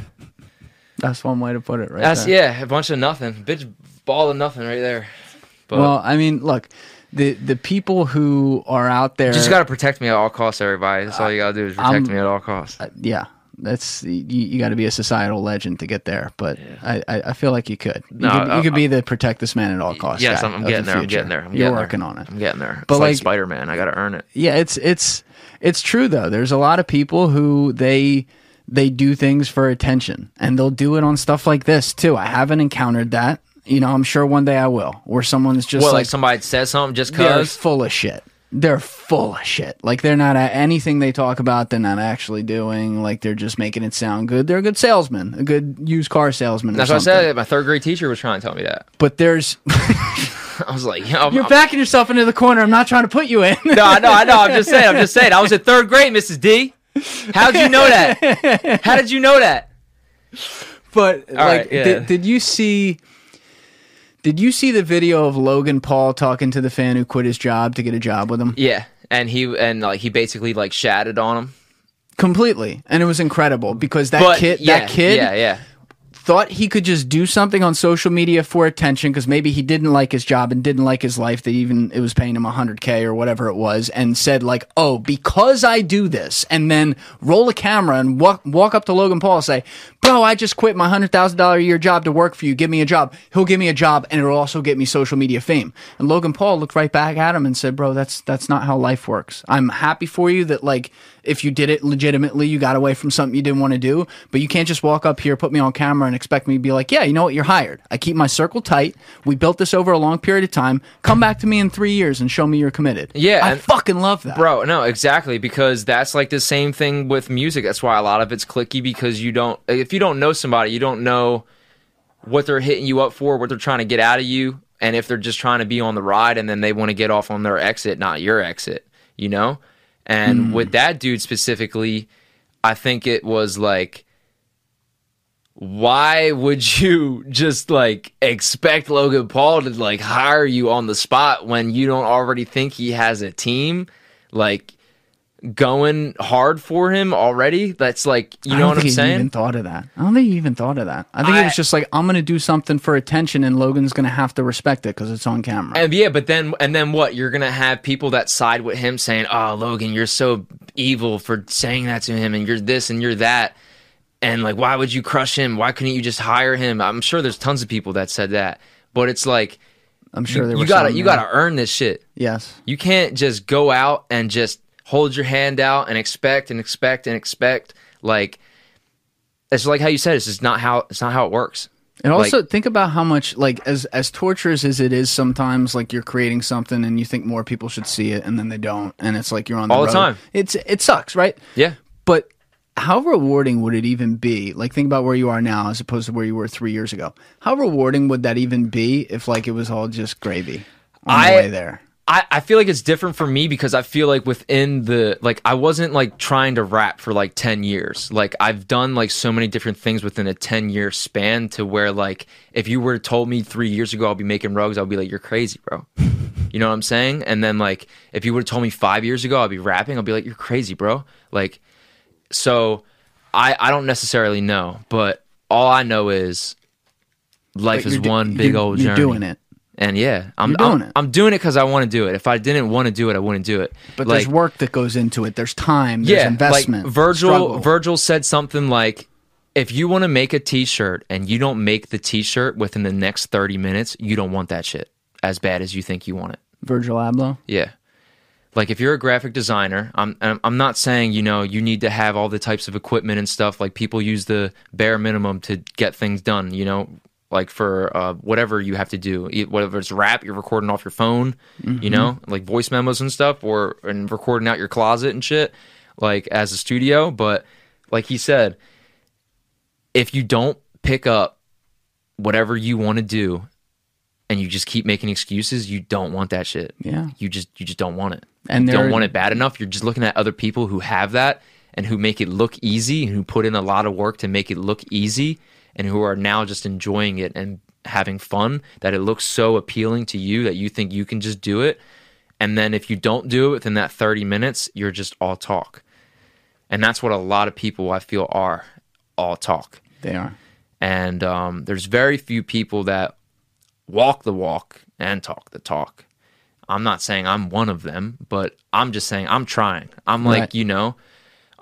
That's one way to put it, right? that's there. yeah, a bunch of nothing, bitch, ball of nothing right there. But Well, I mean, look, the the people who are out there, you just gotta protect me at all costs, everybody. That's all you gotta do is protect I'm- me at all costs. Uh, yeah. That's you, you got to be a societal legend to get there, but I, I, I feel like you could. You No, could, you could be the protect this man at all costs. Yes, guy I'm, I'm getting the there. I'm getting there. I'm You're getting working there. on it. I'm getting there. But it's like, like- Spider Man. I gotta earn it. Yeah, it's it's it's true though. There's a lot of people who they they do things for attention, and they'll do it on stuff like this too. I haven't encountered that. You know, I'm sure one day I will, where someone's just Well, like, like, somebody says something just cause. full of shit. They're full of shit. Like they're not at anything they talk about. They're not actually doing. Like they're just making it sound good. They're a good salesman, a good used car salesman. or That's what I said. My third grade teacher was trying to tell me that. But there's I was like, yo, you're I'm- backing yourself into the corner. I'm not trying to put you in. No, I know, I know. I'm just saying. I'm just saying. I was in third grade, Mrs. D. How'd you know that? How did you know that? But like, right, yeah. did, did you see? Did you see the video of Logan Paul talking to the fan who quit his job to get a job with him? Yeah, and he and like he basically like shatted on him. Completely, and it was incredible because that But kid, yeah, that kid, yeah, yeah. Thought he could just do something on social media for attention because maybe he didn't like his job and didn't like his life that even it was paying him 100k or whatever it was and said like oh because i do this and then roll a camera and walk, walk up to logan paul and say bro i just quit my $100000 a year job to work for you. Give me a job. He'll give me a job and it'll also get me social media fame. And logan paul looked right back at him and said bro that's that's not how life works. I'm happy for you that like if you did it legitimately, you got away from something you didn't want to do, but you can't just walk up here, put me on camera, and expect me to be like, yeah, you know what, you're hired. I keep my circle tight. We built this over a long period of time. Come back to me in three years and show me you're committed. Yeah, I fucking love that. Bro, no, exactly because that's like the same thing with music. That's why a lot of it's clicky because you don't if you don't know somebody, you don't know what they're hitting you up for, what they're trying to get out of you, and if they're just trying to be on the ride and then they want to get off on their exit, not your exit, you know? And hmm. with that dude specifically, I think it was like why would you just like expect Logan Paul to like hire you on the spot when you don't already think he has a team? Like going hard for him already? That's like you I know don't what think I'm saying? even thought of that. I don't think he even thought of that. I think it was just like, I'm going to do something for attention, and Logan's going to have to respect it because it's on camera. And yeah, but then and then what? You're gonna have people that side with him saying, "Oh, Logan, you're so evil for saying that to him, and you're this and you're that." And like, why would you crush him? Why couldn't you just hire him? I'm sure there's tons of people that said that, but it's like I'm sure you, there you gotta you gotta earn this shit. Yes. You can't just go out and just hold your hand out and expect and expect and expect. Like it's like how you said. It's just not how it's not how it works. And also Like- think about how much like as as torturous as it is sometimes like you're creating something and you think more people should see it and then they don't and it's like you're on the All the time. It's it sucks, right? Yeah. But how rewarding would it even be? Like think about where you are now as opposed to where you were 3 years ago. How rewarding would that even be if like it was all just gravy on I- the way there? I, I feel like it's different for me because I feel like within the like I wasn't like trying to rap for like 10 years. Like I've done like so many different things within a 10 year span to where like if you were told me 3 years ago I'll be making rugs, I'll be like you're crazy, bro. You know what I'm saying? And then like if you would have told me 5 years ago I'll be rapping, I'll be like you're crazy, bro. Like so I I don't necessarily know, but all I know is life But is you're do- one big you're- old you're journey. doing it. And yeah, I'm You're doing I'm, it. I'm doing it because I want to do it. If I didn't want to do it, I wouldn't do it. But like, there's work that goes into it. There's time, there's yeah, investment. Like Virgil struggle. Virgil said something like, "If you want to make a T-shirt and you don't make the T-shirt within the next 30 minutes, you don't want that shit as bad as you think you want it." Virgil Abloh. Yeah. Like if you're a graphic designer, I'm I'm I'm not saying, you know, you need to have all the types of equipment and stuff like people use the bare minimum to get things done, you know, like for uh, whatever you have to do. Whether it's rap, you're recording off your phone, you know, like voice memos and stuff or and recording out your closet and shit. like as a studio, but like he said, if you don't pick up whatever you want to do and you just keep making excuses, you don't want that shit. Yeah. You just you just don't want it. And you don't want it bad enough. You're just looking at other people who have that and who make it look easy and who put in a lot of work to make it look easy and who are now just enjoying it and having fun that it looks so appealing to you that you think you can just do it. And then if you don't do it within that 30 minutes, you're just all talk. And that's what a lot of people I feel are all talk They are. and um, there's very few people that walk the walk and talk the talk. I'm not saying I'm one of them, but I'm just saying I'm trying. I'm like, Right. you know,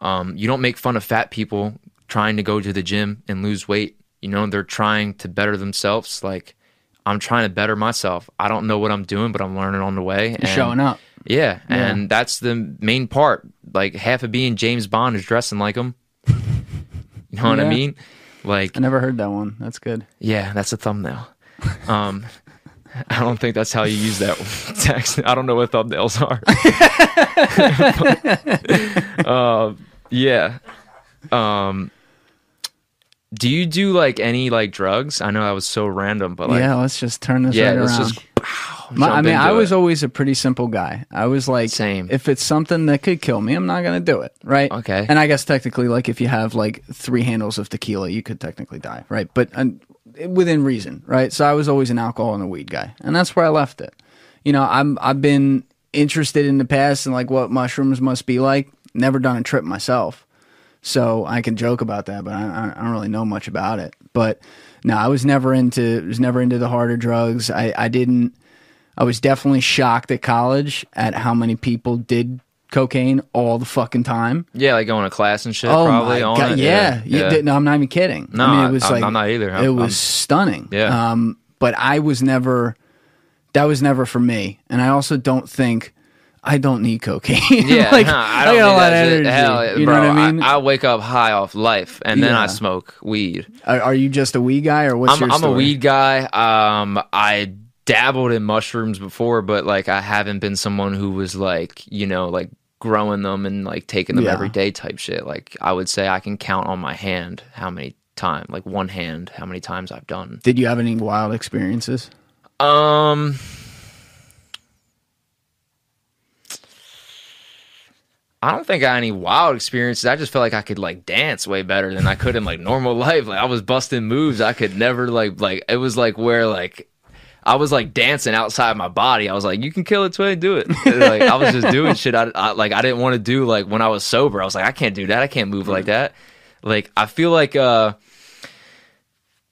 um, you don't make fun of fat people trying to go to the gym and lose weight. You know, they're trying to better themselves. Like, I'm trying to better myself. I don't know what I'm doing, but I'm learning on the way. You're and- showing up. Yeah, and that's the main part. Like half of being James Bond is dressing like him. You know what I mean? Like I never heard that one. That's good. yeah, that's a thumbnail. Um, I don't think that's how you use that text. I don't know what thumbnails are. But, uh, yeah. Um, do you do like any like drugs? I know that was so random, but like, yeah, let's just turn this yeah, right let's around. just. My, I mean, I was it. always a pretty simple guy. I was like, Same. If it's something that could kill me, I'm not gonna do it, right? Okay. And I guess technically, like, if you have like three handles of tequila, you could technically die, right? But um, within reason, right? So I was always an alcohol and a weed guy, and that's where I left it. You know, I'm I've been interested in the past and like what mushrooms must be like. Never done a trip myself, so I can joke about that, but I, I don't really know much about it. But no, I was never into was never into the harder drugs. I I didn't. I was definitely shocked at college at how many people did cocaine all the fucking time. yeah, like going to class and shit. Oh probably my on god! it. Yeah, You did- no, I'm not even kidding. No, I mean, I- it was I'm- like I'm not either. I'm- it was I'm- stunning. Yeah. Um, but I was never. That was never for me, and I also don't think. I don't need cocaine. Yeah, like, huh, I don't got a need lot that of energy. Hell, you bro, know what I mean? I, wake up high off life, and then I smoke weed. are, are you just a weed guy, or what's I'm, your I'm a weed guy. Um, I dabbled in mushrooms before, but like I haven't been someone who was like, you know, like growing them and like taking them Yeah. every day type shit. Like I would say I can count on my hand how many times, like one hand, how many times I've done. Did you have any wild experiences? Um. I don't think I had any wild experiences. I just felt like I could like dance way better than I could in like normal life. Like I was busting moves I could never like like it was like where like I was like dancing outside my body. I was like, you can kill it, Tway, do it. And, like I was just doing shit. I, I like I didn't want to do like when I was sober. I was like, I can't do that. I can't move like that. Like I feel like uh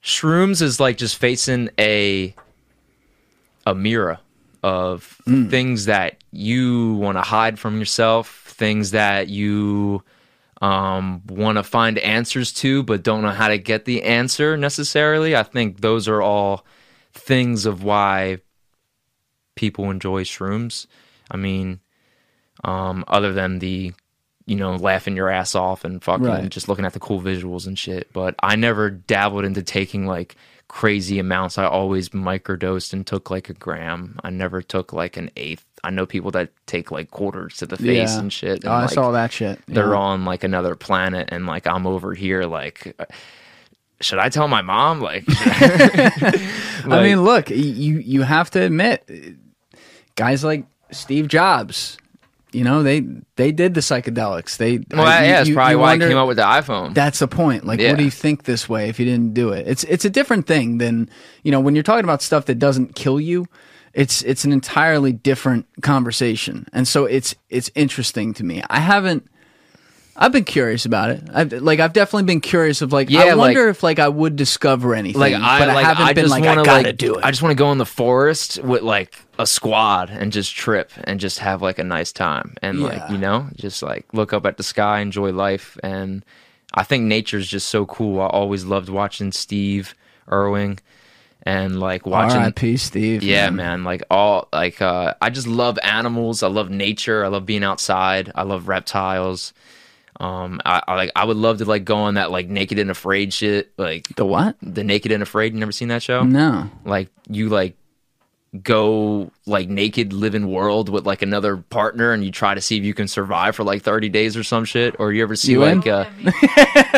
shrooms is like just facing a a mirror of things that you want to hide from yourself, things that you um, want to find answers to, but don't know how to get the answer necessarily. I think those are all things of why people enjoy shrooms. I mean, um, other than the, you know, laughing your ass off and fucking Right. just looking at the cool visuals and shit. But I never dabbled into taking like crazy amounts. I always microdosed and took like a gram. I never took like an eighth. I know people that take like quarters to the face Yeah. and shit. Oh, and, oh, I like, saw that shit. they're on like another planet and like I'm over here like should I tell my mom like I mean, look, you you have to admit, guys like Steve Jobs, you know they they did the psychedelics. They well I- yeah you- that's you- probably you why wonder- I came up with the iPhone That's the point. Like, Yeah. what do you think this way if you didn't do it? It's it's a different thing than you know when you're talking about stuff that doesn't kill you. It's it's an entirely different conversation, and so it's it's interesting to me. I haven't. I've been curious about it. I've like I've definitely been curious of like I Yeah, wonder like- if like I would discover anything. like I but I like haven't I been just like want I to gotta like do it. I just want to go in the forest with like a squad and just trip and just have like a nice time and Yeah. like you know just like look up at the sky, enjoy life, and I think nature's just so cool. I always loved watching Steve Irwin and like watching R.I.P. Steve. Yeah, man. Like all like uh I just love animals. I love nature. I love being outside. I love reptiles. Um I, I like I would love to like go on that like naked and afraid shit. Like The what? the naked and afraid. You never seen that show? No. Like you like go like naked living world with like another partner and you try to see if you can survive for like 30 days or some shit? Or you ever see You like uh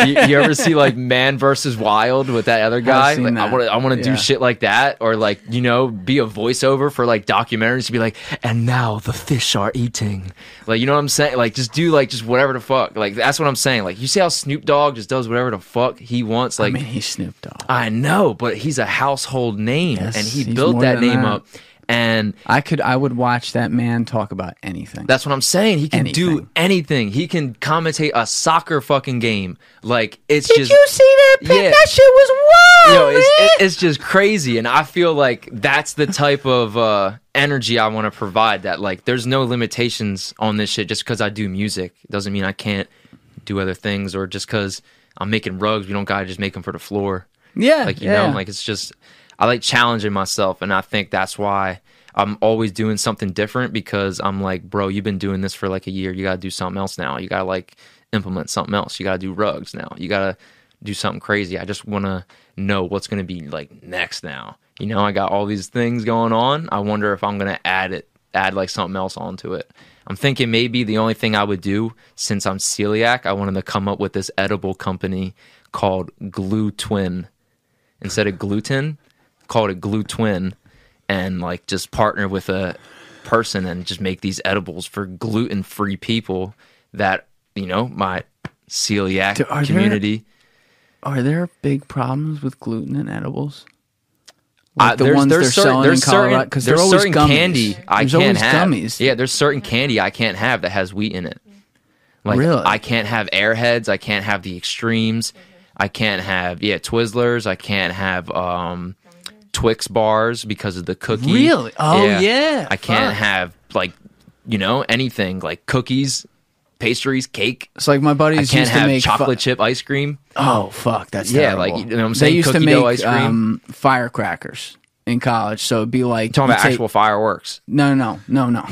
you, you ever see like man versus wild with that other guy? like i want to i want to Yeah. do shit like that or like you know be a voiceover for like documentaries to be like and now the fish are eating. Like you know what i'm saying? Like just do like just whatever the fuck. Like that's what i'm saying. Like you see how snoop dogg just does whatever the fuck he wants? Like I mean, he's Snoop Dogg. I know, but he's a household name, Yes, and he built that name that. up. And I could, I would watch that man talk about anything. that's what I'm saying. He can do Anything. anything. He can commentate a soccer fucking game. Like it's Did just you see that? pic? Yeah. That shit was wild. know, it's, it's just crazy, and I feel like that's the type of uh, energy I want to provide. That like, there's no limitations on this shit. Just because I do music doesn't mean I can't do other things, or just because I'm making rugs, we don't gotta just make them for the floor. yeah, like you yeah. know like it's just i like challenging myself and i think that's why i'm always doing something different because i'm like bro you've been doing this for like a year. You gotta do something else now. You gotta like implement something else. You gotta do rugs now. You gotta do something crazy. I just want to know what's gonna be like next now. You know i got all these things going on. I wonder if i'm gonna add it add like something else onto it. I'm thinking maybe the only thing i would do since i'm celiac i wanted to come up with this edible company called glue twin instead of gluten, call it a glue twin, and like just partner with a person and just make these edibles for gluten free people that you know my celiac Do- are there- community. Are there big problems with gluten in edibles? Uh, Like the ones there's they're certain selling there's in Colorado? certain 'Cause they're there's always certain gummies. candy I There's can't have. gummies. Yeah, there's certain candy I can't have that has wheat in it. Like Really? I can't have Airheads. I can't have the extremes. I can't have yeah Twizzlers. I can't have um, Twix bars because of the cookie. Really? Oh, yeah. I can't Fuck. have like you know anything like cookies, pastries, cake. It's like my I buddies can't used to have make fu- chocolate chip ice cream. Oh fuck, that's Yeah, terrible. like, you know what I'm saying. They used to make dough ice cream. Um, firecrackers in college, so it'd be like talking about take- actual fireworks. No, no, no, no.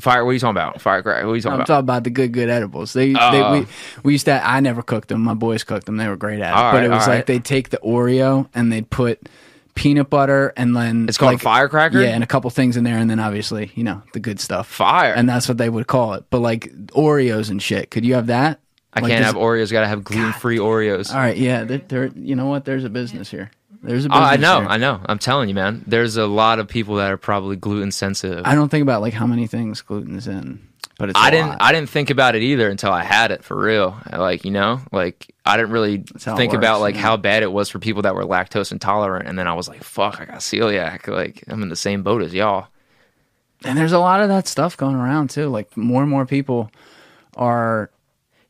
Fire. What are you talking about? Firecracker. What are you talking I'm about? talking about the good, good edibles. They, they Oh. we, we used to. I never cooked them. My boys cooked them. They were great at it. All but it was like right. they'd take the Oreo and they'd put peanut butter and then It's called a like, firecracker? Yeah, and a couple things in there, and then obviously you know the good stuff. Fire. and that's what they would call it. But like Oreos and shit, could you have that? I Like, can't have Oreos. Got to have gluten free Oreos. All right, yeah. There, there, you know what? There's a business here. There's a Oh, business. I know, here. I know. I'm telling you, man. There's a lot of people that are probably gluten sensitive. I don't think about like how many things gluten's in, but it's. I didn't. I didn't think about it either until I had it for real. Like you know, like I didn't really think about like yeah. how bad it was for people that were lactose intolerant, and then I was like, "Fuck, I got celiac." Like I'm in the same boat as y'all. and there's a lot of that stuff going around too. Like more and more people are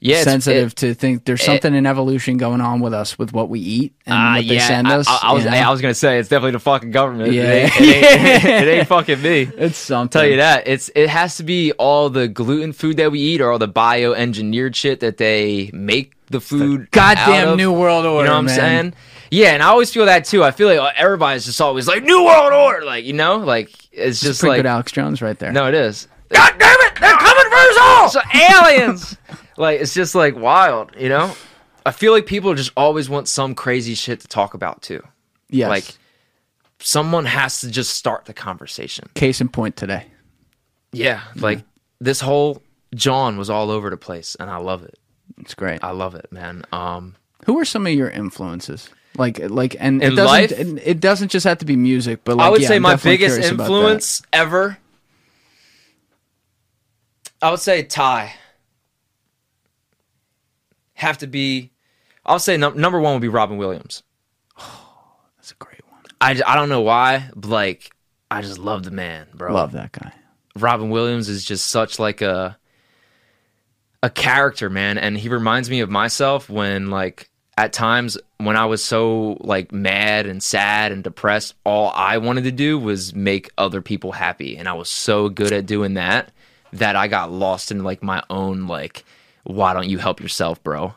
Yeah, sensitive it- to think there's something in evolution going on with us with what we eat and Ah, what they yeah, send I- us. I, I was. know? I was gonna say it's definitely the fucking government. Yeah. it ain't, it ain't, it ain't fucking me. it's something. tell you that it's it has to be all the gluten food that we eat or all the bioengineered shit that they make the food. goddamn out of. New World Order, You know what I'm man. saying? Yeah, and I always feel that too. I feel like everybody's just always like New World Order, like you know, like it's Just just like good Alex Jones right there. no, it is. God damn it, they're coming for us all. So aliens, like it's just like wild, you know. I feel like people just always want some crazy shit to talk about too. yes. Like someone has to just start the conversation. case in point today. Yeah, like this whole John was all over the place, and I love it. It's great. I love it, man. Um, Who are some of your influences? Like, like, and In it doesn't. life? It, doesn't just have to be music, but like, I would yeah, say I'm my biggest curious about that. influence ever. I would say Ty. Have to be. I'll say num- number one would be Robin Williams. That's a great one. I, I don't know why, but like I just love the man, bro. Love that guy. Robin Williams is just such like a a character, man, and he reminds me of myself when like at times when I was so like mad and sad and depressed, all I wanted to do was make other people happy, and I was so good at doing that that I got lost in like my own like why don't you help yourself, bro?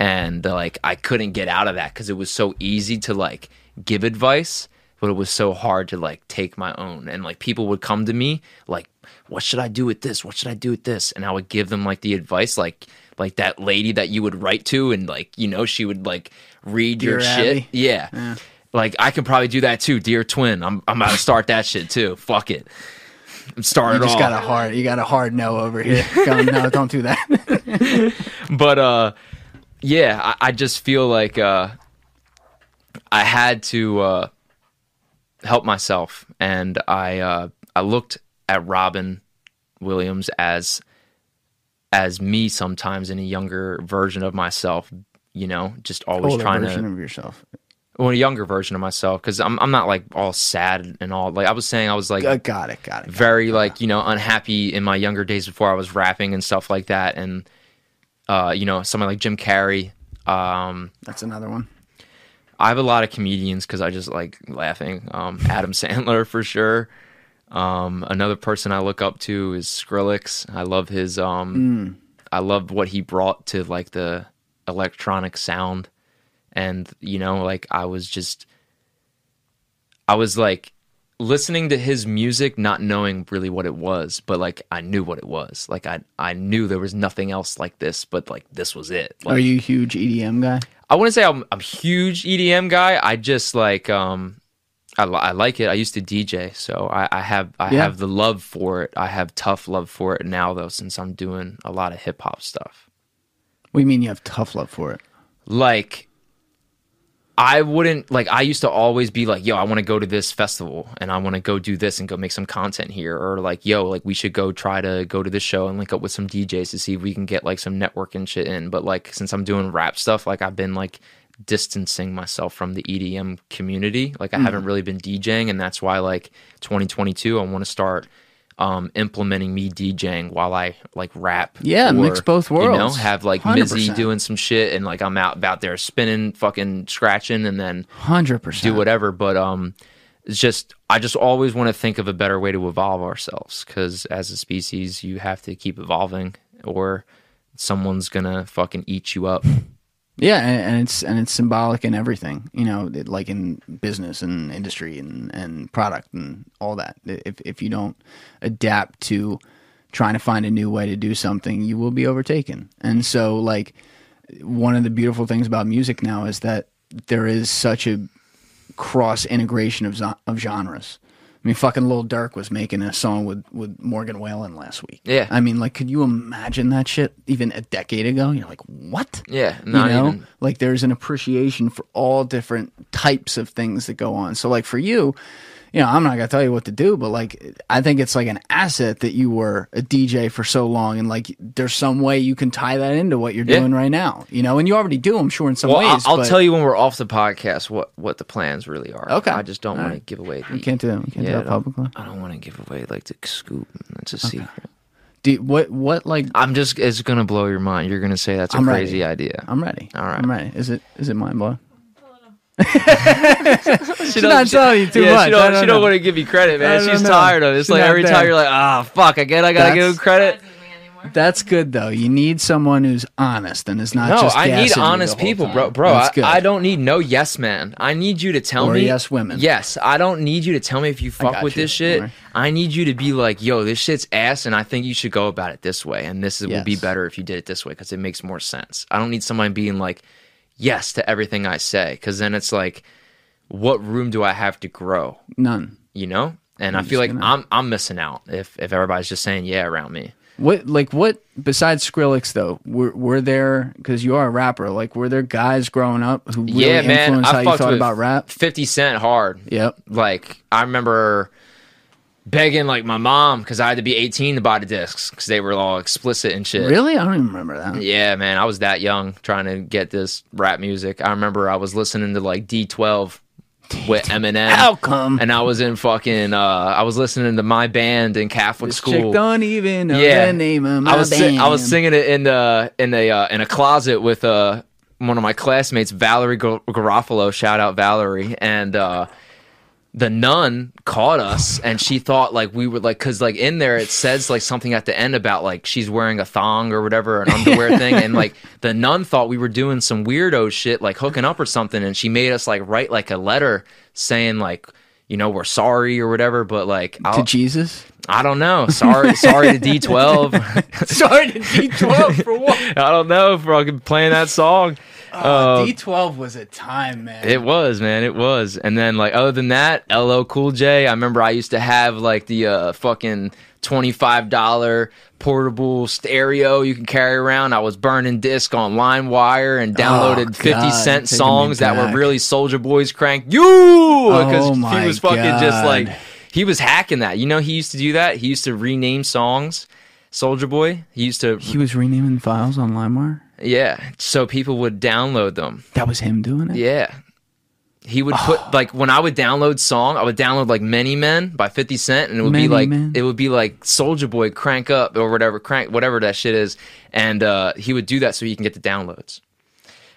and like I couldn't get out of that because it was so easy to like give advice, but it was so hard to like take my own. And like people would come to me like, "What should I do with this? What should I do with this?" And I would give them like the advice, like like that lady that you would write to, and like you know she would like read your shit. Abby. Yeah. Like I can probably do that too, dear twin. I'm I'm about to start that shit too. Fuck it. Start You just off. got a hard. You got a hard no over here. Going, no, don't do that. but uh yeah I, I just feel like uh i had to uh help myself and i uh i looked at robin williams as as me sometimes in a younger version of myself you know just always Older trying version to of yourself. Well a younger version of myself because I'm, I'm not like all sad and all like i was saying i was like Uh, got it. Got it. got very like you know unhappy in my younger days before I was rapping and stuff like that, and uh, you know someone like Jim Carrey. Um. That's another one. I have a lot of comedians because I just like laughing. Um, Adam Sandler for sure. Um, another person I look up to is Skrillex. I love his. Um, I love what he brought to like the electronic sound, and you know, like I was just, I was like listening to his music, not knowing really what it was, but like I knew what it was. Like I, I knew there was nothing else like this, but like this was it. Like, Are you a huge EDM guy? I wouldn't say I'm I'm a huge EDM guy. I just like um I, I like it. I used to DJ, so I, I have I Yeah. have the love for it. I have tough love for it now though, since I'm doing a lot of hip hop stuff. What do you mean you have tough love for it? Like I wouldn't like I used to always be like, yo, I want to go to this festival and I want to go do this and go make some content here or like, yo, like we should go try to go to this show and link up with some DJs to see if we can get like some networking shit in. But like since I'm doing rap stuff, like I've been like distancing myself from the EDM community. Like I Mm. haven't really been DJing and that's why like 2022 I want to start um implementing me DJing while I like rap. Yeah, mix both worlds. You know, have like Mizzy 100%. doing some shit and like I'm out out there spinning, fucking scratching and then Hundred percent. do whatever. But um, it's just I just always want to think of a better way to evolve ourselves because as a species, you have to keep evolving, or someone's gonna fucking eat you up. Yeah, and, and it's and it's symbolic in everything. You know, it- like in business and industry and and product and all that. If if you don't adapt to trying to find a new way to do something, you will be overtaken. And so, like one of the beautiful things about music now is that there is such a cross integration of of genres. I mean, fucking Lil Durk was making a song with, with Morgan Wallen last week. Yeah. I mean, like, could you imagine that shit even a decade ago? You're like, what? Yeah, you know even. like there's an appreciation for all different types of things that go on so like for you you know i'm not gonna tell you what to do but like i think it's like an asset that you were a dj for so long and like there's some way you can tie that into what you're Yeah. doing right now you know and you already do i'm sure in some Well, ways I'll, I'll tell you when we're off the podcast what what the plans really are. Okay. I just don't want to give away. The, we can't do that we can't Yeah, do I that don't- publicly I don't want to give away like the scoop. It's a secret. do you- what what like I'm just. It's gonna blow your mind. You're gonna say that's a I'm crazy ready. idea. i'm ready All right. i'm ready is it is it mind blowing She's not telling you too yeah, much. She don't, don't don't want to give you credit, man. She's know. tired of it. It's She's like every there. time you're like, ah, fuck, again, I gotta give That's- him credit. Surprises me anymore. that's good though you need someone who's honest and is not No, just I need honest people, time. bro. Bro, That's I, good. I don't need no yes man. I need you to tell Or me yes women. Yes, I don't need you to tell me if you fuck with you. this shit. Don't. I need you to be like, yo, this shit's ass, and I think you should go about it this way, and this is, will be better if you did it this way because it makes more sense. I don't need someone being like yes to everything I say because then it's like, what room do I have to grow? none You know. And I You're feel like gonna- I'm I'm missing out if if everybody's just saying yeah around me. What like what besides Skrillex though? Were were there because you are a rapper? Like were there guys growing up who really yeah, man. influenced I how you thought about rap? Fifty Cent hard. Yep. Like I remember begging like my mom because I had to be 18 to buy the discs because they were all explicit and shit. Really? I don't even remember that. Yeah, man. I was that young trying to get this rap music. I remember I was listening to like D12 with Eminem. How come? And I was in fucking. Uh, I was listening to my band in Catholic This school. don't even know yeah, the name of my I was si- band. I was singing it in the in a uh, in a closet with uh one of my classmates, Valerie Gar- Garofalo. Shout out Valerie, and uh, the nun caught us, and she thought like we were like because like in there it says like something at the end about like she's wearing a thong or whatever, an underwear thing, and like the nun thought we were doing some weirdo shit like hooking up or something, and she made us like write like a letter saying like. You know, we're sorry or whatever, but like, to I'll, Jesus. I don't know. Sorry, sorry to D12. Sorry to D12 for what? I don't know for playing that song. Oh, D12 was a time, man. It was, man. It was. And then, like, other than that, LL Cool J. I remember I used to have like the uh, fucking twenty-five dollar portable stereo you can carry around. I was burning disc on LimeWire and downloaded Oh, Fifty God, Cent taking songs that were really Soulja Boy's crank you because Oh my he was fucking just like he was hacking that. You know, he used to do that. He used to rename songs. Soulja Boy. He used to, he was renaming files on LimeWire. Yeah. So people would download them. That was him doing it. Yeah. He would put like when I would download song, I would download like Many Men by Fifty Cent, and it would Many be like Men. it would be like Soulja Boy crank up or whatever crank whatever that shit is, and uh, he would do that so he can get the downloads.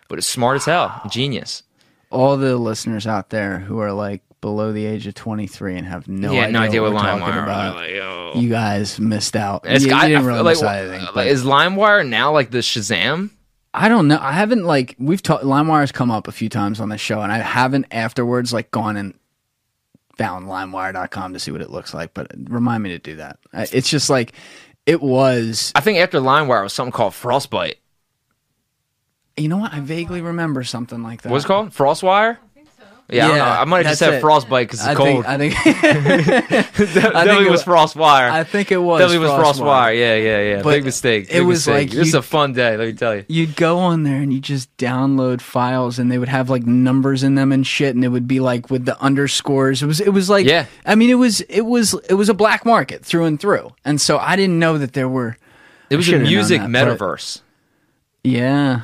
But it's smart as hell, genius. All the listeners out there who are like below the age of 23 and have no yeah, idea no idea what, what LimeWire. about. Like, oh. You guys missed out. It's you, got- you didn't really like, miss anything. like, but- is LimeWire now like the Shazam? I don't know. I haven't like we've talked. LimeWire's come up a few times on the show, and I haven't afterwards like gone and found LimeWire.com to see what it looks like. But remind me to do that. It's just like it was. I think after LimeWire was something called Frostbite. You know what? I vaguely remember something like that. What's called? Frostwire? Yeah, I. Yeah, I might have just said it. Frostbite because it's I cold. think. I think. Definitely it was wa- Frostwire. I think it was. Definitely was Frostwire. Frostwire. Yeah, yeah, yeah. But Big mistake. it was mistake. like this is a fun day. Let me tell you. You'd go on there and you just download files, and they would have like numbers in them and shit, and it would be like with the underscores. It was. It was like. Yeah. I mean, it was. It was. It was a black market through and through, and so I didn't know that there were. It was a music that, but- metaverse. Yeah.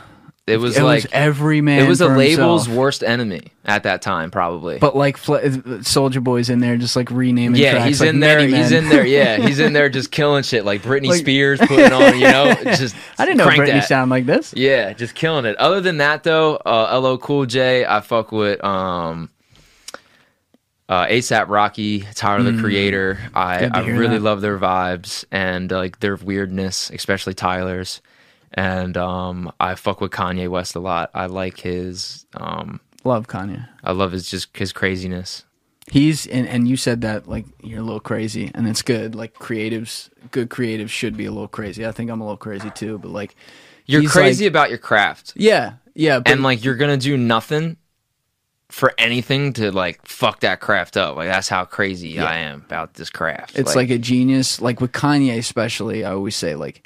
It was it like was every man. it was a label's himself. worst enemy at that time, probably. But like Soulja Boy's in there, just like renaming. yeah, tracks, he's like in there. Many He's in there. Yeah, he's in there just killing shit like Britney Like- Spears putting on. You know, just I didn't know Britney that. sound like this. Yeah, just killing it. Other than that, though, uh, LL Cool J, I fuck with um, uh, ASAP Rocky, Tyler the Creator. I, Mm. I really that. love their vibes and like their weirdness, especially Tyler's. And um, I fuck with Kanye West a lot. I like his. Um, Love Kanye. I love his just his craziness. He's and, and you said that like you're a little crazy, and it's good. Like creatives, good creatives should be a little crazy. I think I'm a little crazy too, but like You're crazy like- about your craft, yeah, yeah, but and like you're gonna do nothing for anything to like fuck that craft up. Like that's how crazy I am about this craft. it's like, a genius. Like with Kanye, especially, I always say like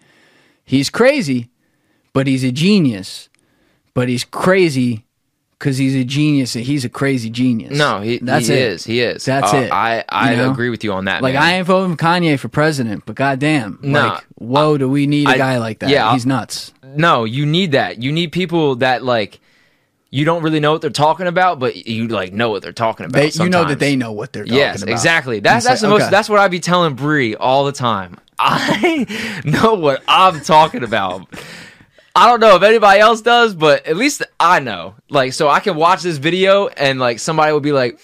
he's crazy, but he's a genius. But he's crazy because he's a genius, and he's a crazy genius. No, he, that's he it. is. He is. That's Uh, it. I I You know? agree with you on that. Like man. I ain't voting for Kanye for president, but goddamn, No, like whoa, do we need a I- guy like that? yeah, he's nuts. no, you need that. You need people that like you don't really know what they're talking about, but you like know what they're talking about. They, you know that they know what they're talking Yes, about. exactly. That's say, that's the most. That's what I'd be telling Bree all the time. I know what I'm talking about. I don't know if anybody else does, but at least I know. Like, so I can watch this video and like somebody will be like,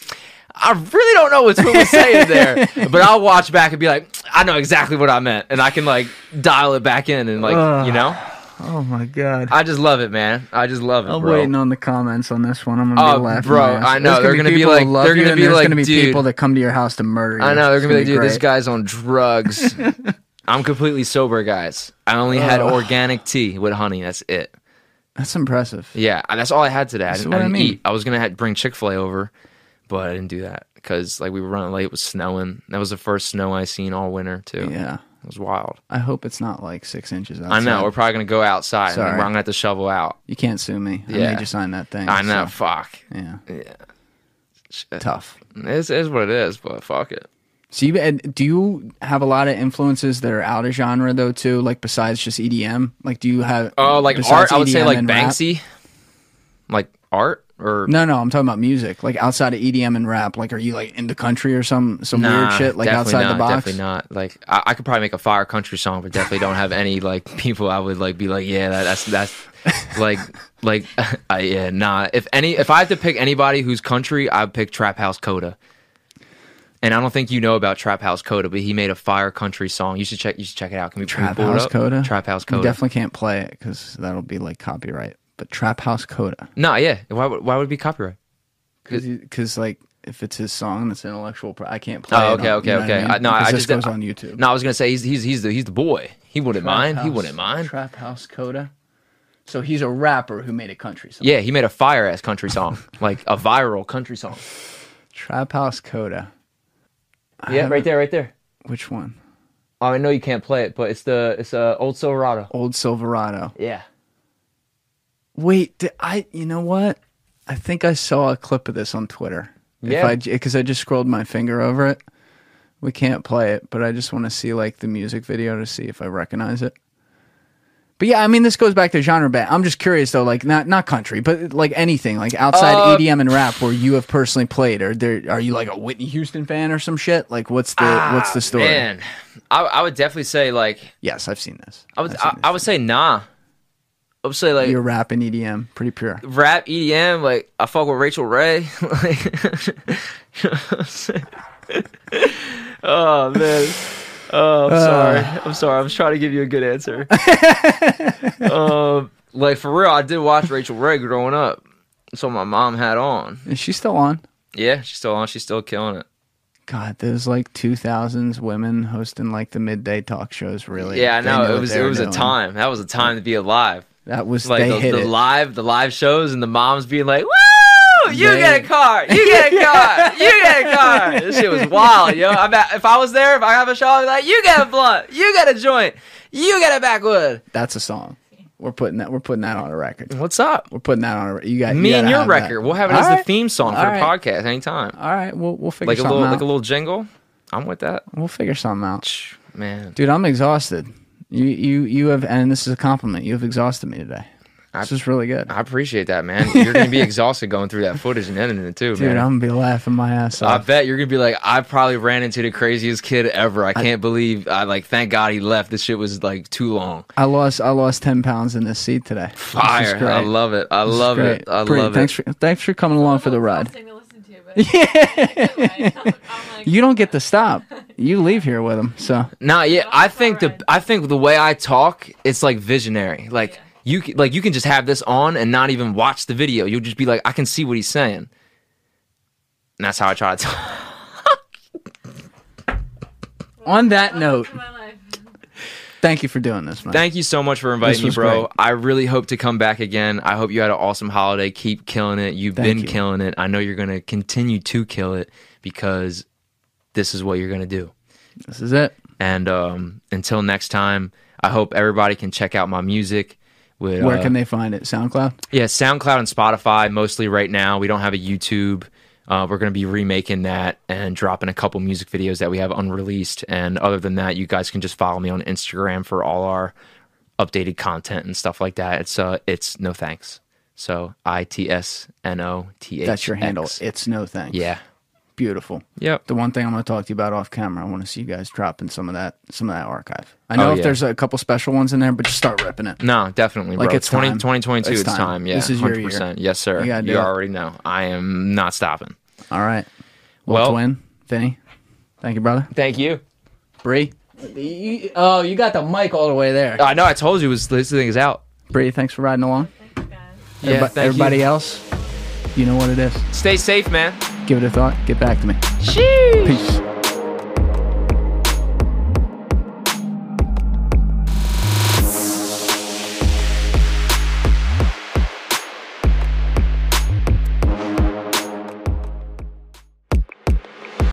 I really don't know what Twinn was saying there, but I'll watch back and be like, I know exactly what I meant, and I can like dial it back in and like you know, Oh my god. I just love it, man. I just love it, I'm bro. waiting on the comments on this one. I'm gonna Oh, be laughing. bro. I know. They're gonna be like- they're gonna be there's like, gonna be people that come to your house to murder you. I know they're gonna be like, dude, this guy's on drugs. I'm completely sober, guys. I only had organic tea with honey. That's it. That's impressive. Yeah, that's all I had today. I That's didn't, what I didn't mean. eat. I was gonna bring Chick Fil A over, but I didn't do that because like we were running late. It was snowing. That was the first snow I seen all winter too. Yeah. it was wild. I hope it's not like six inches outside. I know. We're probably gonna go outside. and Sorry. I'm gonna have to shovel out. you can't sue me. I Yeah. made you sign that thing. I know. so, Fuck. yeah. Yeah. Tough. It's, it's what it is, but fuck it. So you and do you have a lot of influences that are out of genre though too? Like besides just EDM? Like do you have? Oh, like besides art. I would say like and rap? Banksy. Like art or No, no, I'm talking about music. Like outside of EDM and rap. Like, are you like into country or some some weird shit? Like outside not, the box. Definitely not. Like I, I could probably make a fire country song, but definitely don't have any like people I would like be like, yeah, that, that's that's like like I yeah nah. If any if I had to pick anybody who's country, I'd pick Trap House Coda. And I don't think you know about Trap House Coda, but he made a fire country song. You should check. You should check it out. Can we can we Trap House? Coda. Trap House You Coda. definitely can't play it because that'll be like copyright. But Trap House Coda, No, yeah. Why would why would it be copyright? because like if it's his song, that's intellectual. Pro- I can't play. Oh, it okay, on- okay, you know okay. I mean? I, no, I just goes I- on YouTube. No, I was gonna say he's he's he's the he's the boy. He wouldn't Trap mind. He wouldn't mind. Trap House Coda. So he's a rapper who made a country song. Yeah, he made a fire ass country song, like a viral country song. Trap House Coda. Yeah, right there, right there. Which one? Oh, I know you can't play it, but it's the it's a old Silverado. Old Silverado. Yeah. Wait, did I? You know what? I think I saw a clip of this on Twitter. Yeah. because I, just scrolled my finger over it. We can't play it, but I just want to see like the music video to see if I recognize it. But yeah, I mean, this goes back to genre band. I'm just curious though, like not not country, but like anything, like outside Uh, EDM and rap, where you have personally played, or there are you like a Whitney Houston fan or some shit? Like, what's the what's the story? Ah, Man, I, I would definitely say like Yes, I've seen this. I would I. I would say nah. I would say like You're rap and EDM, pretty pure. rap EDM. Like I fuck with Rachael Ray. like, you know what I'm saying? oh man. Oh, I'm sorry. I'm sorry. I was trying to give you a good answer. um, like for real, I did watch Rachael Ray growing up. So my mom had on. Is she still on? Yeah, she's still on. She's still killing it. God, there's like 2000s women hosting like the midday talk shows. Really? Yeah, I know. It was it was a time. That was a time to be alive. That was Like they the, the live the live shows and the moms being like, "Woo! You They- get a car. You get a car. You get a car." This shit was wild, yo. I'm at, if I was there, if I have a show, I'd be like, "You get a blunt. You get a joint. You get a backwood." That's a song. We're putting that. We're putting that on a record. What's up? We're putting that on a. You got Me you and your record. that. We'll have it All as right. the theme song for All the right. podcast anytime. All right, we'll we'll figure Like a something little out. like a little jingle. I'm with that. We'll figure something out, Man, dude. I'm exhausted. You you you have, and this is a compliment. You have exhausted me today. This is really good, I appreciate that, man. You're gonna be exhausted going through that footage and editing it too, dude. man. I'm gonna be laughing my ass off. I bet you're gonna be like, I probably ran into the craziest kid ever. I can't believe I like. Thank God he left. This shit was like too long. I lost I lost ten pounds in this seat today. Fire! great. I love it. I This love it. I Bree, love thanks it. For, thanks for coming along for the ride. To listen but yeah. You don't get to stop. You leave here with him. So Nah, yeah. I think the I think the way I talk, it's like visionary. Like Yeah. You like you can just have this on and not even watch the video. You'll just be like, I can see what he's saying. And that's how I try to talk. on that note, in my life. thank you for doing this, man. Thank you so much for inviting me, bro. great. I really hope to come back again. I hope you had an awesome holiday. Keep killing it. You've Thank been you. killing it. I know you're going to continue to kill it because this is what you're going to do. this is it. And um, until next time, I hope everybody can check out my music. With, Where uh, can they find it? SoundCloud. Yeah, SoundCloud and Spotify mostly right now. We don't have a YouTube. Uh, we're going to be remaking that and dropping a couple music videos that we have unreleased. And other than that, you guys can just follow me on Instagram for all our updated content and stuff like that. It's uh, it's no thanks. So I T S N O T H. That's your handle. It's no thanks. Yeah. Beautiful. Yep. The one thing I'm going to talk to you about off camera, I want to see you guys dropping some of that, some of that archive. I oh, know Oh, if yeah. there's a couple special ones in there, but just start ripping it. No, definitely, Like, bro. it's 20, time. 2022, It's it's, time. time. Yeah, This is your 100%. year. Yes, sir. You You, gotta do it. already know. I am not stopping. All right. Well, Well- Twinn, Vinnie, thank you, brother. Thank you. Bree. You- oh, you got the mic all the way there. I know. I told you it was, this thing is out. Bree, thanks for riding along. Thanks, guys. Yeah, Everybo- thank everybody you. else, you know what it is. Stay safe, man. Give it a thought. Get back to me. Sheesh. Peace.